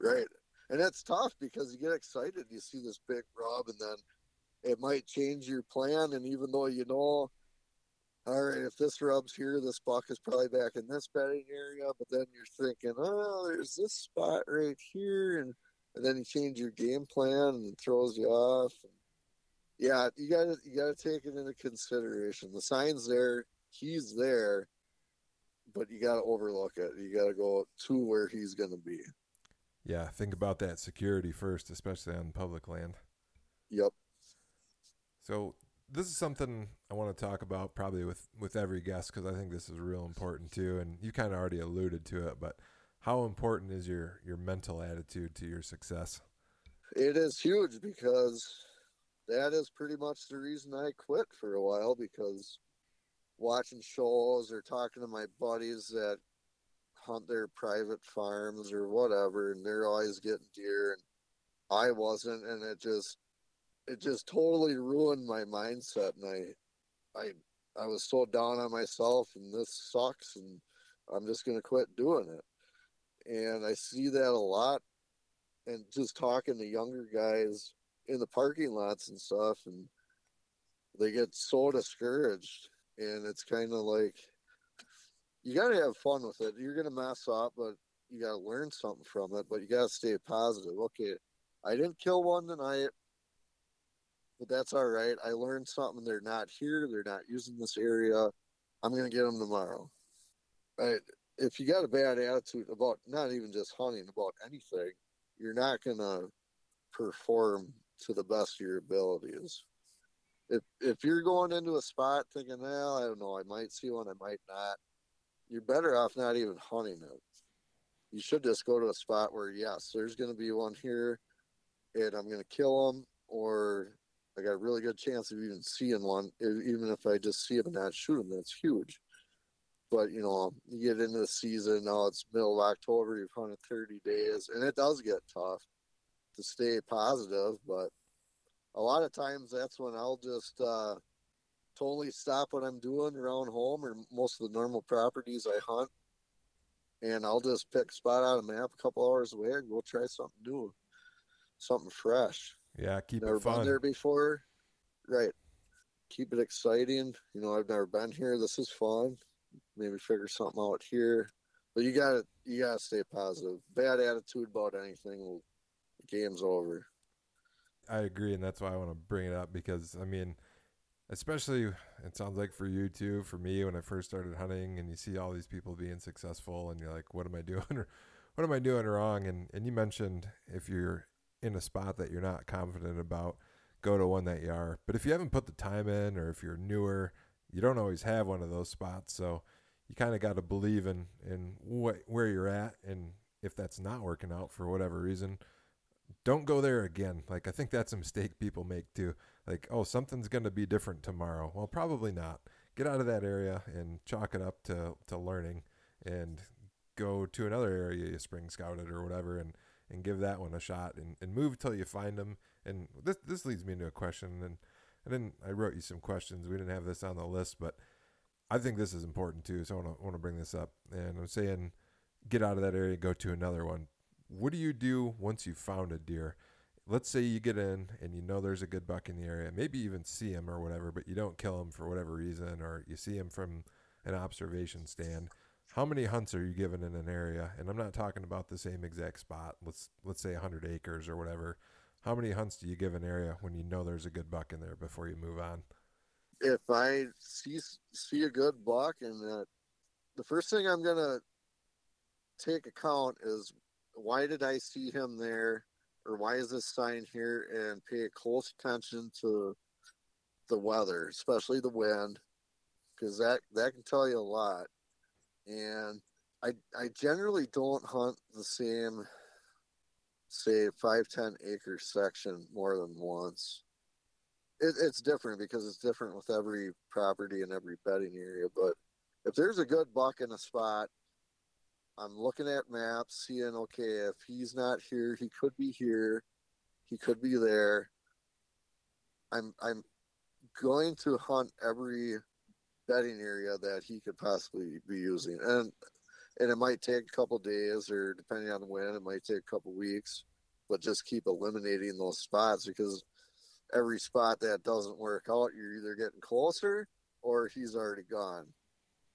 Right, and that's tough because you get excited, you see this big rub, and then it might change your plan. And even though you know, all right, if this rub's here, this buck is probably back in this bedding area, but then you're thinking, oh, there's this spot right here, and and then you change your game plan and it throws you off. And yeah, you gotta you gotta take it into consideration. The sign's there, he's there, but you gotta overlook it. You gotta go to where he's gonna be. Yeah, think about that security first, especially on public land. Yep. So this is something I want to talk about probably with with every guest because I think this is real important too. And you kind of already alluded to it, but how important is your your mental attitude to your success? It is huge because that is pretty much the reason I quit for a while because watching shows or talking to my buddies that hunt their private farms or whatever and they're always getting deer and I wasn't and it just it just totally ruined my mindset and I I I was so down on myself and this sucks and I'm just gonna quit doing it. And I see that a lot and just talking to younger guys in the parking lots and stuff, and they get so discouraged. And it's kind of like you got to have fun with it. You're gonna mess up, but you got to learn something from it. But you got to stay positive. Okay, I didn't kill one tonight, but that's all right. I learned something. They're not here. They're not using this area. I'm gonna get them tomorrow. If you got a bad attitude about not even just hunting, about anything, you're not gonna perform to the best of your abilities. If if you're going into a spot thinking, well, I don't know, I might see one, I might not, you're better off not even hunting it. You should just go to a spot where yes, there's going to be one here, and I'm going to kill them, or I got a really good chance of even seeing one, even if I just see them and not shoot them. That's huge. But you know, you get into the season now. It's middle of October. You've hunted 30 days, and it does get tough to stay positive. But a lot of times, that's when I'll just uh, totally stop what I'm doing around home or most of the normal properties I hunt, and I'll just pick a spot on a map a couple hours away and go try something new, something fresh. Yeah, keep never it fun. Never been there before, right? Keep it exciting. You know, I've never been here. This is fun. Maybe figure something out here, but you gotta you gotta stay positive. Bad attitude about anything, well, the game's over. I agree, and that's why I want to bring it up because I mean, especially it sounds like for you too, for me when I first started hunting, and you see all these people being successful, and you're like, what am I doing? what am I doing wrong? And and you mentioned if you're in a spot that you're not confident about, go to one that you are. But if you haven't put the time in, or if you're newer, you don't always have one of those spots. So you kind of got to believe in in what where you're at, and if that's not working out for whatever reason, don't go there again. Like I think that's a mistake people make too. Like oh something's going to be different tomorrow. Well, probably not. Get out of that area and chalk it up to to learning, and go to another area you spring scouted or whatever, and and give that one a shot and, and move till you find them. And this this leads me into a question. And I didn't I wrote you some questions. We didn't have this on the list, but I think this is important too. So I want to want to bring this up. And I'm saying, get out of that area, go to another one. What do you do once you've found a deer? Let's say you get in and you know there's a good buck in the area, maybe even see him or whatever, but you don't kill him for whatever reason, or you see him from an observation stand how many hunts are you given in an area? And I'm not talking about the same exact spot. Let's let's say 100 acres or whatever. How many hunts do you give an area when you know there's a good buck in there before you move on? If I see see a good buck and that, the first thing I'm gonna take account is why did I see him there, or why is this sign here, and pay close attention to the weather, especially the wind, because that that can tell you a lot and I I generally don't hunt the same say five ten acre section more than once. It, it's different because it's different with every property and every bedding area. But if there's a good buck in a spot, I'm looking at maps, seeing okay, if he's not here, he could be here, he could be there. I'm I'm going to hunt every bedding area that he could possibly be using. And and it might take a couple days or depending on when, it might take a couple weeks, but just keep eliminating those spots because every spot that doesn't work out, you're either getting closer or he's already gone.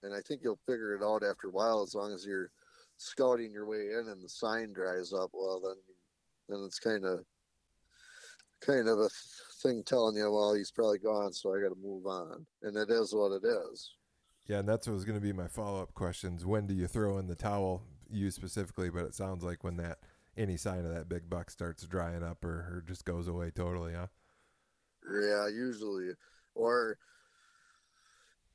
And I think you'll figure it out after a while as long as you're scouting your way in and the sign dries up well then then it's kind of kind of a thing telling you, well, he's probably gone, so I got to move on. And it is what it is. Yeah, and that's what was going to be my follow up questions. When do you throw in the towel? You specifically, but it sounds like when that any sign of that big buck starts drying up or, or just goes away totally, huh? Yeah, usually. Or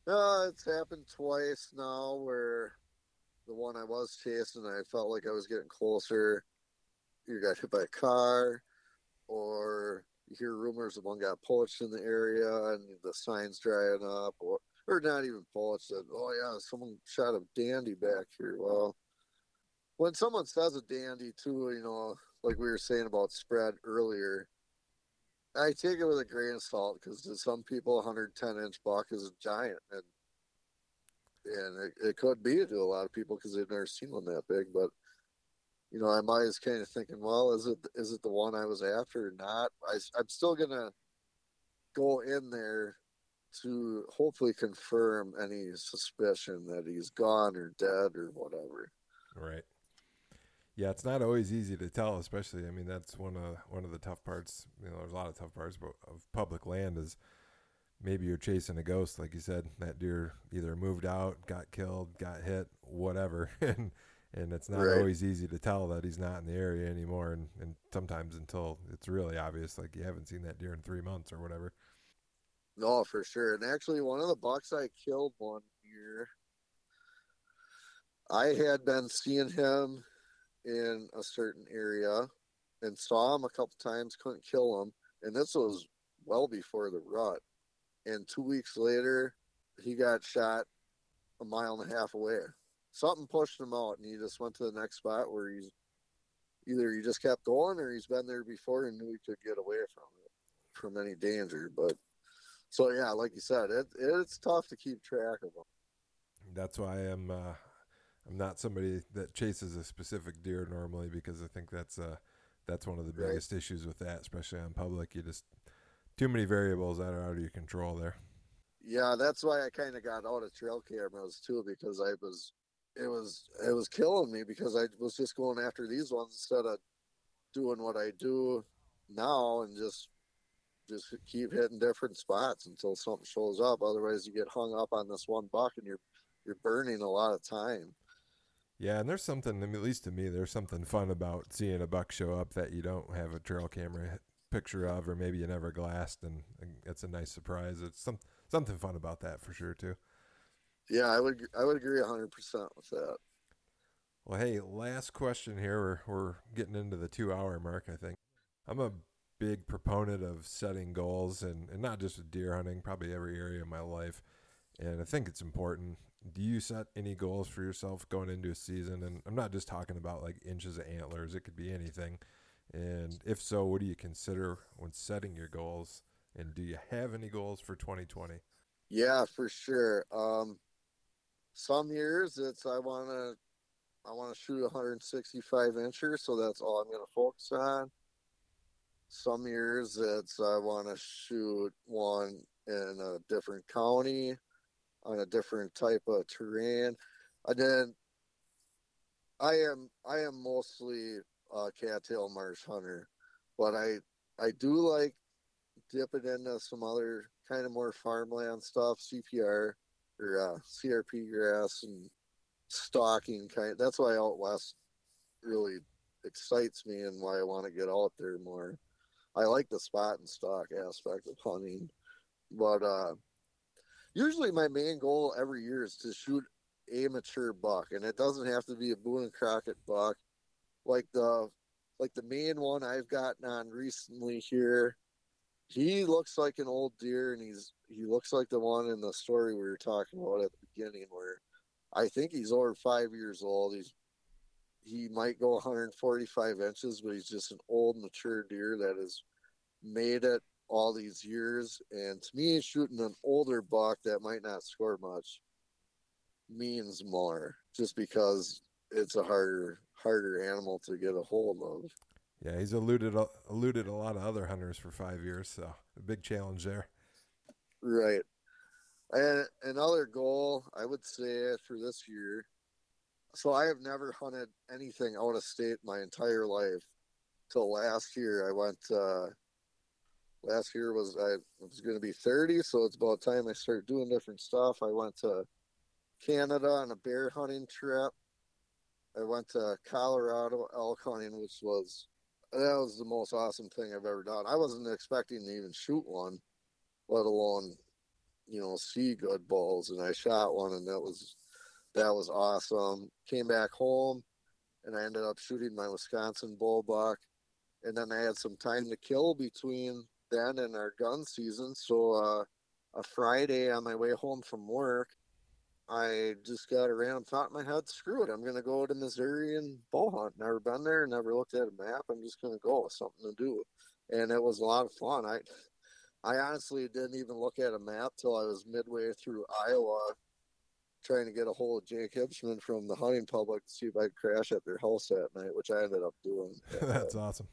uh, it's happened twice now where the one I was chasing, I felt like I was getting closer. You got hit by a car, or you hear rumors of one got poached in the area and the signs drying up, or or not even poached. That oh yeah, someone shot a dandy back here. Well, when someone says a dandy too, you know, like we were saying about spread earlier, I take it with a grain of salt because to some people, 110 inch buck is a giant, and and it, it could be to a lot of people because they've never seen one that big, but you know, I'm always kind of thinking, well, is it is it the one I was after or not? I, I'm still gonna go in there to hopefully confirm any suspicion that he's gone or dead or whatever. Right. Yeah, it's not always easy to tell, especially. I mean, that's one of one of the tough parts. You know, there's a lot of tough parts but of public land is maybe you're chasing a ghost, like you said. That deer either moved out, got killed, got hit, whatever, and and it's not Right. always easy to tell that he's not in the area anymore. And and sometimes until it's really obvious, like you haven't seen that deer in three months or whatever. No, for sure. And actually, one of the bucks I killed one year, I had been seeing him in a certain area and saw him a couple times, couldn't kill him. And this was well before the rut. And two weeks later, he got shot a mile and a half away. Something pushed him out, and he just went to the next spot where he's either he just kept going or he's been there before and knew he could get away from it, from any danger. But so yeah, like you said, it it's tough to keep track of them. That's why I'm uh, I'm not somebody that chases a specific deer normally because I think that's uh that's one of the Right. biggest issues with that, especially on public. You just too many variables that are out of your control there. Yeah, that's why I kind of got out of trail cameras too because I was it was it was killing me because I was just going after these ones instead of doing what I do now and just just keep hitting different spots until something shows up. Otherwise, you get hung up on this one buck and you're you're burning a lot of time. Yeah, and there's something, I mean, at least to me, there's something fun about seeing a buck show up that you don't have a trail camera picture of, or maybe you never glassed, and, and it's a nice surprise. It's some something fun about that for sure too. Yeah, I would I would agree hundred percent with that. Well, hey, last question here. We're we're getting into the two hour mark, I think. I'm a big proponent of setting goals, and and not just with deer hunting, probably every area of my life. And I think it's important. Do you set any goals for yourself going into a season? And I'm not just talking about like inches of antlers, it could be anything. And if so, what do you consider when setting your goals? And do you have any goals for 2020? Yeah, for sure. Um, some years it's I want to I want to shoot 165 incher, so that's all I'm going to focus on. Some years it's I want to shoot one in a different county on a different type of terrain. And then I am I am mostly a cattail marsh hunter, but I I do like dipping into some other kind of more farmland stuff, CPR or uh, CRP grass and stalking kind. That's why out west really excites me and why I want to get out there more. I like the spot and stalk aspect of hunting, but uh, usually my main goal every year is to shoot a mature buck, and it doesn't have to be a Boone and Crockett buck, like the like the main one I've gotten on recently here he looks like an old deer and he's he looks like the one in the story we were talking about at the beginning where i think he's over five years old. He's he might go 145 inches but he's just an old mature deer that has made it all these years. And to me shooting an older buck that might not score much means more just because it's a harder harder animal to get a hold of Yeah, he's eluded a- eluded a lot of other hunters for five years, so a big challenge there. Right. And another goal I would say for this year. So I have never hunted anything out of state my entire life. Till last year, I went. Uh, last year was I was going to be thirty, so it's about time I start doing different stuff. I went to Canada on a bear hunting trip. I went to Colorado elk hunting, which was that was the most awesome thing I've ever done. I wasn't expecting to even shoot one, let alone you know see good bulls, and I shot one, and that was that was awesome. Came back home, and I ended up shooting my Wisconsin bull buck, and then I had some time to kill between then and our gun season. So uh, a Friday on my way home from work, I just got a random thought in my head. Screw it, I'm gonna go to Missouri and bow hunt. Never been there, never looked at a map. I'm just gonna go with something to do, and it was a lot of fun. I I honestly didn't even look at a map till I was midway through Iowa, trying to get a hold of Jake Hipsman from the hunting public to see if I could crash at their house that night, which I ended up doing. That's awesome.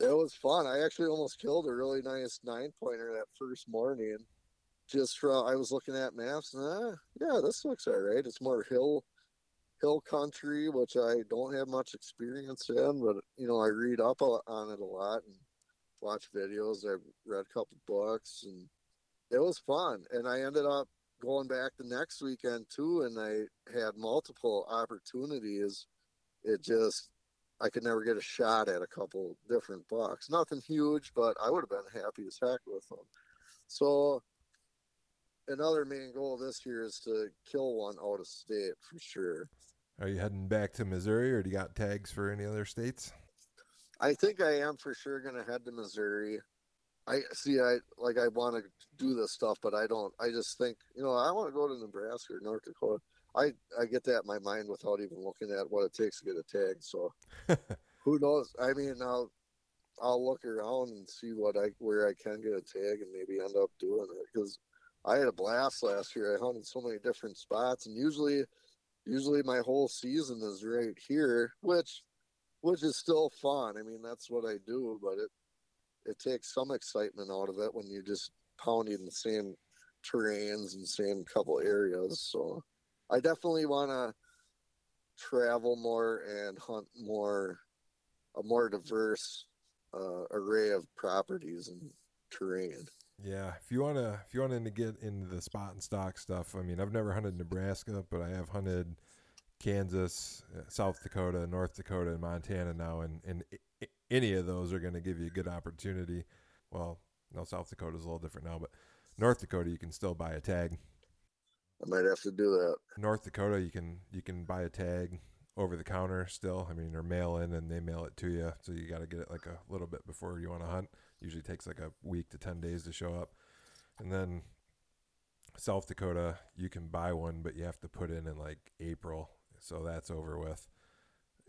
it was fun. I actually almost killed a really nice nine pointer that first morning. Just from I was looking at maps and ah, yeah, this looks all right. It's more hill hill country, which I don't have much experience in, but you know, I read up on it a lot and watch videos. I've read a couple books and it was fun, and I ended up going back the next weekend too, and I had multiple opportunities. It just I could never get a shot at a couple different bucks. Nothing huge, but I would have been happy as heck with them. So another main goal this year is to kill one out of state for sure. Are you heading back to Missouri, or do you got tags for any other states? I think I am for sure going to head to Missouri. I see. I like. I want to do this stuff, but I don't. I just think you know. I want to go to Nebraska or North Dakota. I I get that in my mind without even looking at what it takes to get a tag. So who knows? I mean, I'll I'll look around and see what I where I can get a tag and maybe end up doing it because I had a blast last year. I hunted so many different spots, and usually usually my whole season is right here, which which is still fun. I mean, that's what I do, but it it takes some excitement out of it when you're just pounding the same terrains and same couple areas. So I definitely want to travel more and hunt more, a more diverse uh, array of properties and terrain. Yeah, if you wanna if you wanted to get into the spot and stalk stuff, I mean, I've never hunted Nebraska, but I have hunted Kansas, uh, South Dakota, North Dakota, and Montana now, and and any of those are going to give you a good opportunity. Well, no, South Dakota is a little different now, but North Dakota you can still buy a tag. I might have to do that. North Dakota you can you can buy a tag over the counter still. I mean, or mail in and they mail it to you, so you got to get it like a little bit before you want to hunt. Usually takes like a week to ten days to show up, and then South Dakota you can buy one, but you have to put in in like April, so that's over with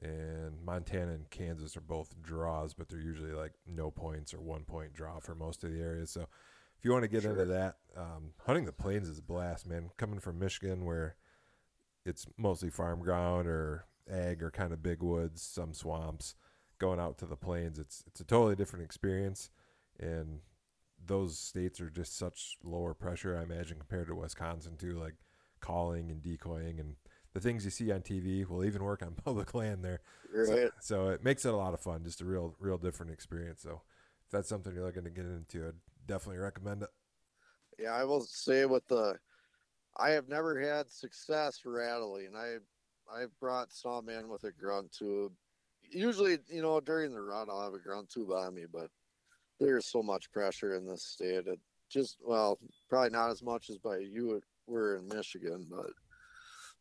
and Montana and Kansas are both draws, but they're usually like no points or one point draw for most of the areas. So if you want to get sure. into that, um, hunting the plains is a blast, man. Coming from Michigan, where it's mostly farm ground or ag or kind of big woods, some swamps, going out to the plains, it's it's a totally different experience, and those states are just such lower pressure, I imagine, compared to Wisconsin too, like calling and decoying and the things you see on TV will even work on public land there. Right. So, so, it makes it a lot of fun, just a real, real different experience. So if that's something you're looking to get into, I'd definitely recommend it. Yeah, I will say with the, I have never had success rattling. I, I've brought some in with a grunt tube. Usually, you know, during the run, I'll have a grunt tube on me, but there's so much pressure in this state. It just, well, probably not as much as by you were in Michigan, but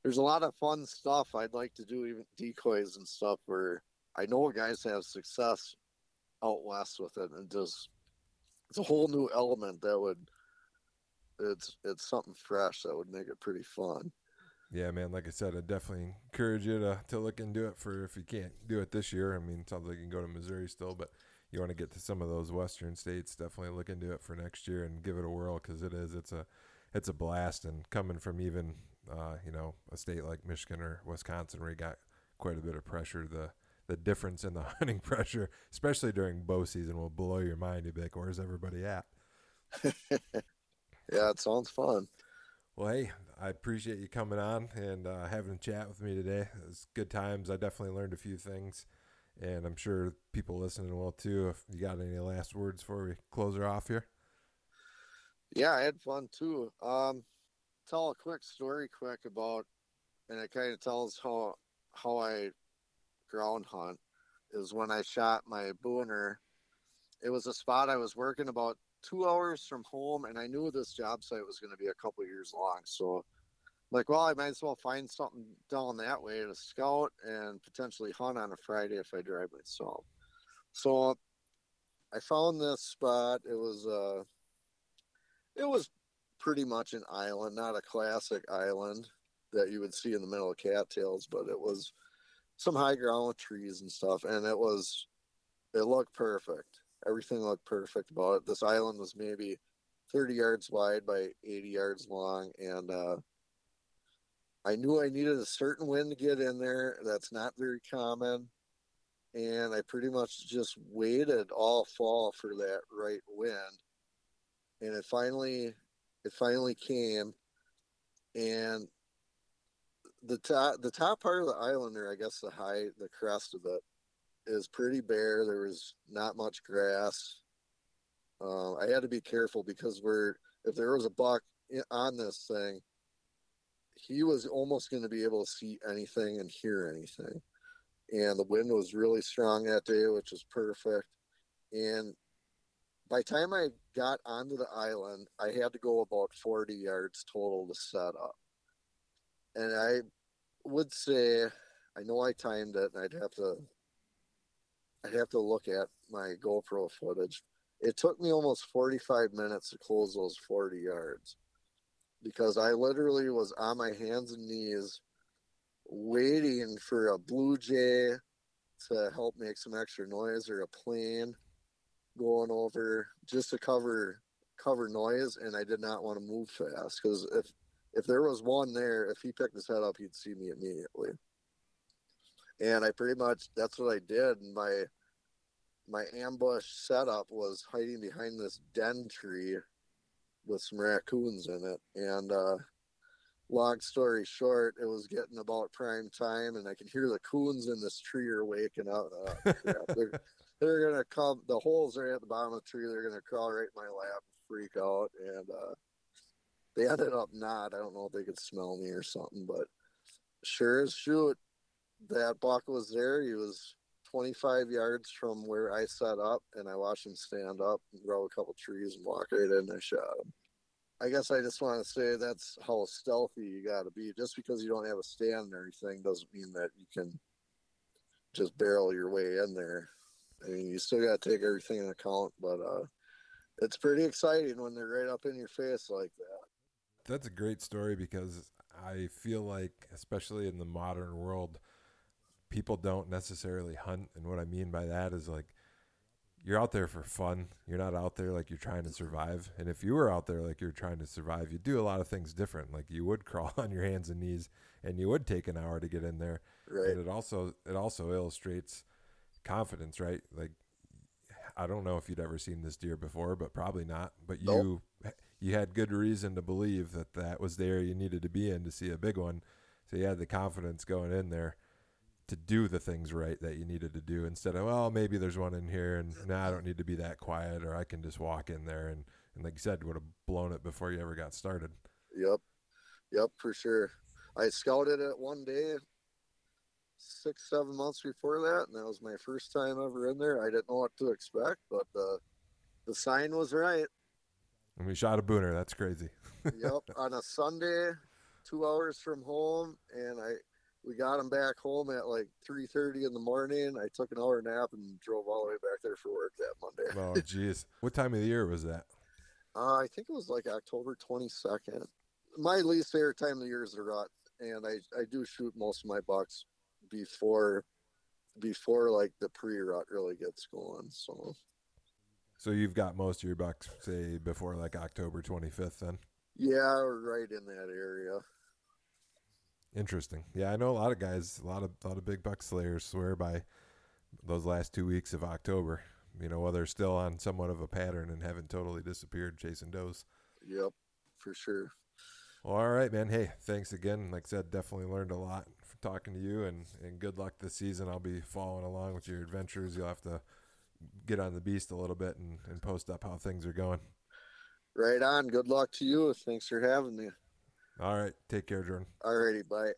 there's a lot of fun stuff I'd like to do, even decoys and stuff where I know guys have success out west with it, and just it's a whole new element that would it's it's something fresh that would make it pretty fun. Yeah, man. Like I said, I definitely encourage you to, to look into it for if you can't do it this year. I mean, sounds like you can go to Missouri still, but you want to get to some of those western states, definitely look into it for next year and give it a whirl because it is it's a it's a blast. And coming from even uh, you know, a state like Michigan or Wisconsin where you got quite a bit of pressure, the the difference in the hunting pressure, especially during bow season, will blow your mind. You'd be like, "Where's everybody at?" yeah, it sounds fun. Well, hey, I appreciate you coming on and uh, having a chat with me today. It's good times. I definitely learned a few things, and I'm sure people listening will too. If you got any last words before we close her off here? Yeah, I had fun too. Um, tell a quick story quick about, and it kind of tells how how I ground hunt is when I shot my booner. It was a spot I was working about two hours from home, and I knew this job site was going to be a couple years long. So, like, well, I might as well find something down that way to scout and potentially hunt on a Friday if I drive myself. So, I found this spot. It was uh, it was pretty much an island, not a classic island that you would see in the middle of cattails, but it was some high ground with trees and stuff, and it was it looked perfect. Everything looked perfect about it. This island was maybe 30 yards wide by 80 yards long, and uh, I knew I needed a certain wind to get in there. That's not very common, and I pretty much just waited all fall for that right wind, and it finally it finally came, and the top the top part of the island there, I guess the high the crest of it is pretty bare. There was not much grass. Uh, I had to be careful because we're if there was a buck on this thing, he was almost going to be able to see anything and hear anything. And the wind was really strong that day, which was perfect. And by the time I got onto the island, I had to go about 40 yards total to set up. And I would say, I know I timed it, and I'd have to, I'd have to look at my GoPro footage. It took me almost 45 minutes to close those 40 yards because I literally was on my hands and knees waiting for a blue jay to help make some extra noise or a plane going over just to cover cover noise and I did not want to move fast because if if there was one there, if he picked his head up, he'd see me immediately. And I pretty much that's what I did. And My my ambush setup was hiding behind this den tree with some raccoons in it. And uh, long story short, it was getting about prime time, and I can hear the coons in this tree are waking up. Oh, they're, they're gonna come. The holes are at the bottom of the tree. They're gonna crawl right in my lap, and freak out, and uh, they ended up not. I don't know if they could smell me or something, but sure as shoot, that buck was there. He was 25 yards from where I set up, and I watched him stand up and grow a couple trees and walk right in and I shot him. I guess I just want to say that's how stealthy you got to be. Just because you don't have a stand and everything doesn't mean that you can just barrel your way in there. I mean, you still got to take everything into account, but uh, it's pretty exciting when they're right up in your face like that. That's a great story because I feel like, especially in the modern world, people don't necessarily hunt. And what I mean by that is like you're out there for fun. You're not out there like you're trying to survive. And if you were out there like you're trying to survive, you'd do a lot of things different. Like you would crawl on your hands and knees and you would take an hour to get in there. Right. And it also it also illustrates confidence, right? Like I don't know if you'd ever seen this deer before, but probably not. But you nope. you had good reason to believe that that was there you needed to be in to see a big one. So you had the confidence going in there to do the things right that you needed to do instead of well maybe there's one in here and nah, I don't need to be that quiet or I can just walk in there and and like you said would have blown it before you ever got started. Yep, yep for sure. I scouted it one day six seven months before that and that was my first time ever in there. I didn't know what to expect but the the sign was right. And we shot a booner. That's crazy. yep, on a Sunday, two hours from home, and I we got him back home at like 3.30 in the morning. I took an hour nap and drove all the way back there for work that monday. Oh jeez. What time of the year was that? Uh, i think it was like october 22nd my least favorite time of the year is the rut and i i do shoot most of my bucks before before like the pre-rut really gets going so. So you've got most of your bucks say before like october 25th then? Yeah right in that area Interesting. Yeah, I know a lot of guys, a lot of a lot of big buck slayers swear by those last two weeks of October. You know, while they're still on somewhat of a pattern and haven't totally disappeared chasing does. Yep, for sure. Well, all right, man. Hey, thanks again. Like I said, definitely learned a lot from talking to you, and and good luck this season. I'll be following along with your adventures. You'll have to get on the beast a little bit and, and post up how things are going. Right on. Good luck to you. Thanks for having me. All right. Take care, Jordan. All righty. Bye.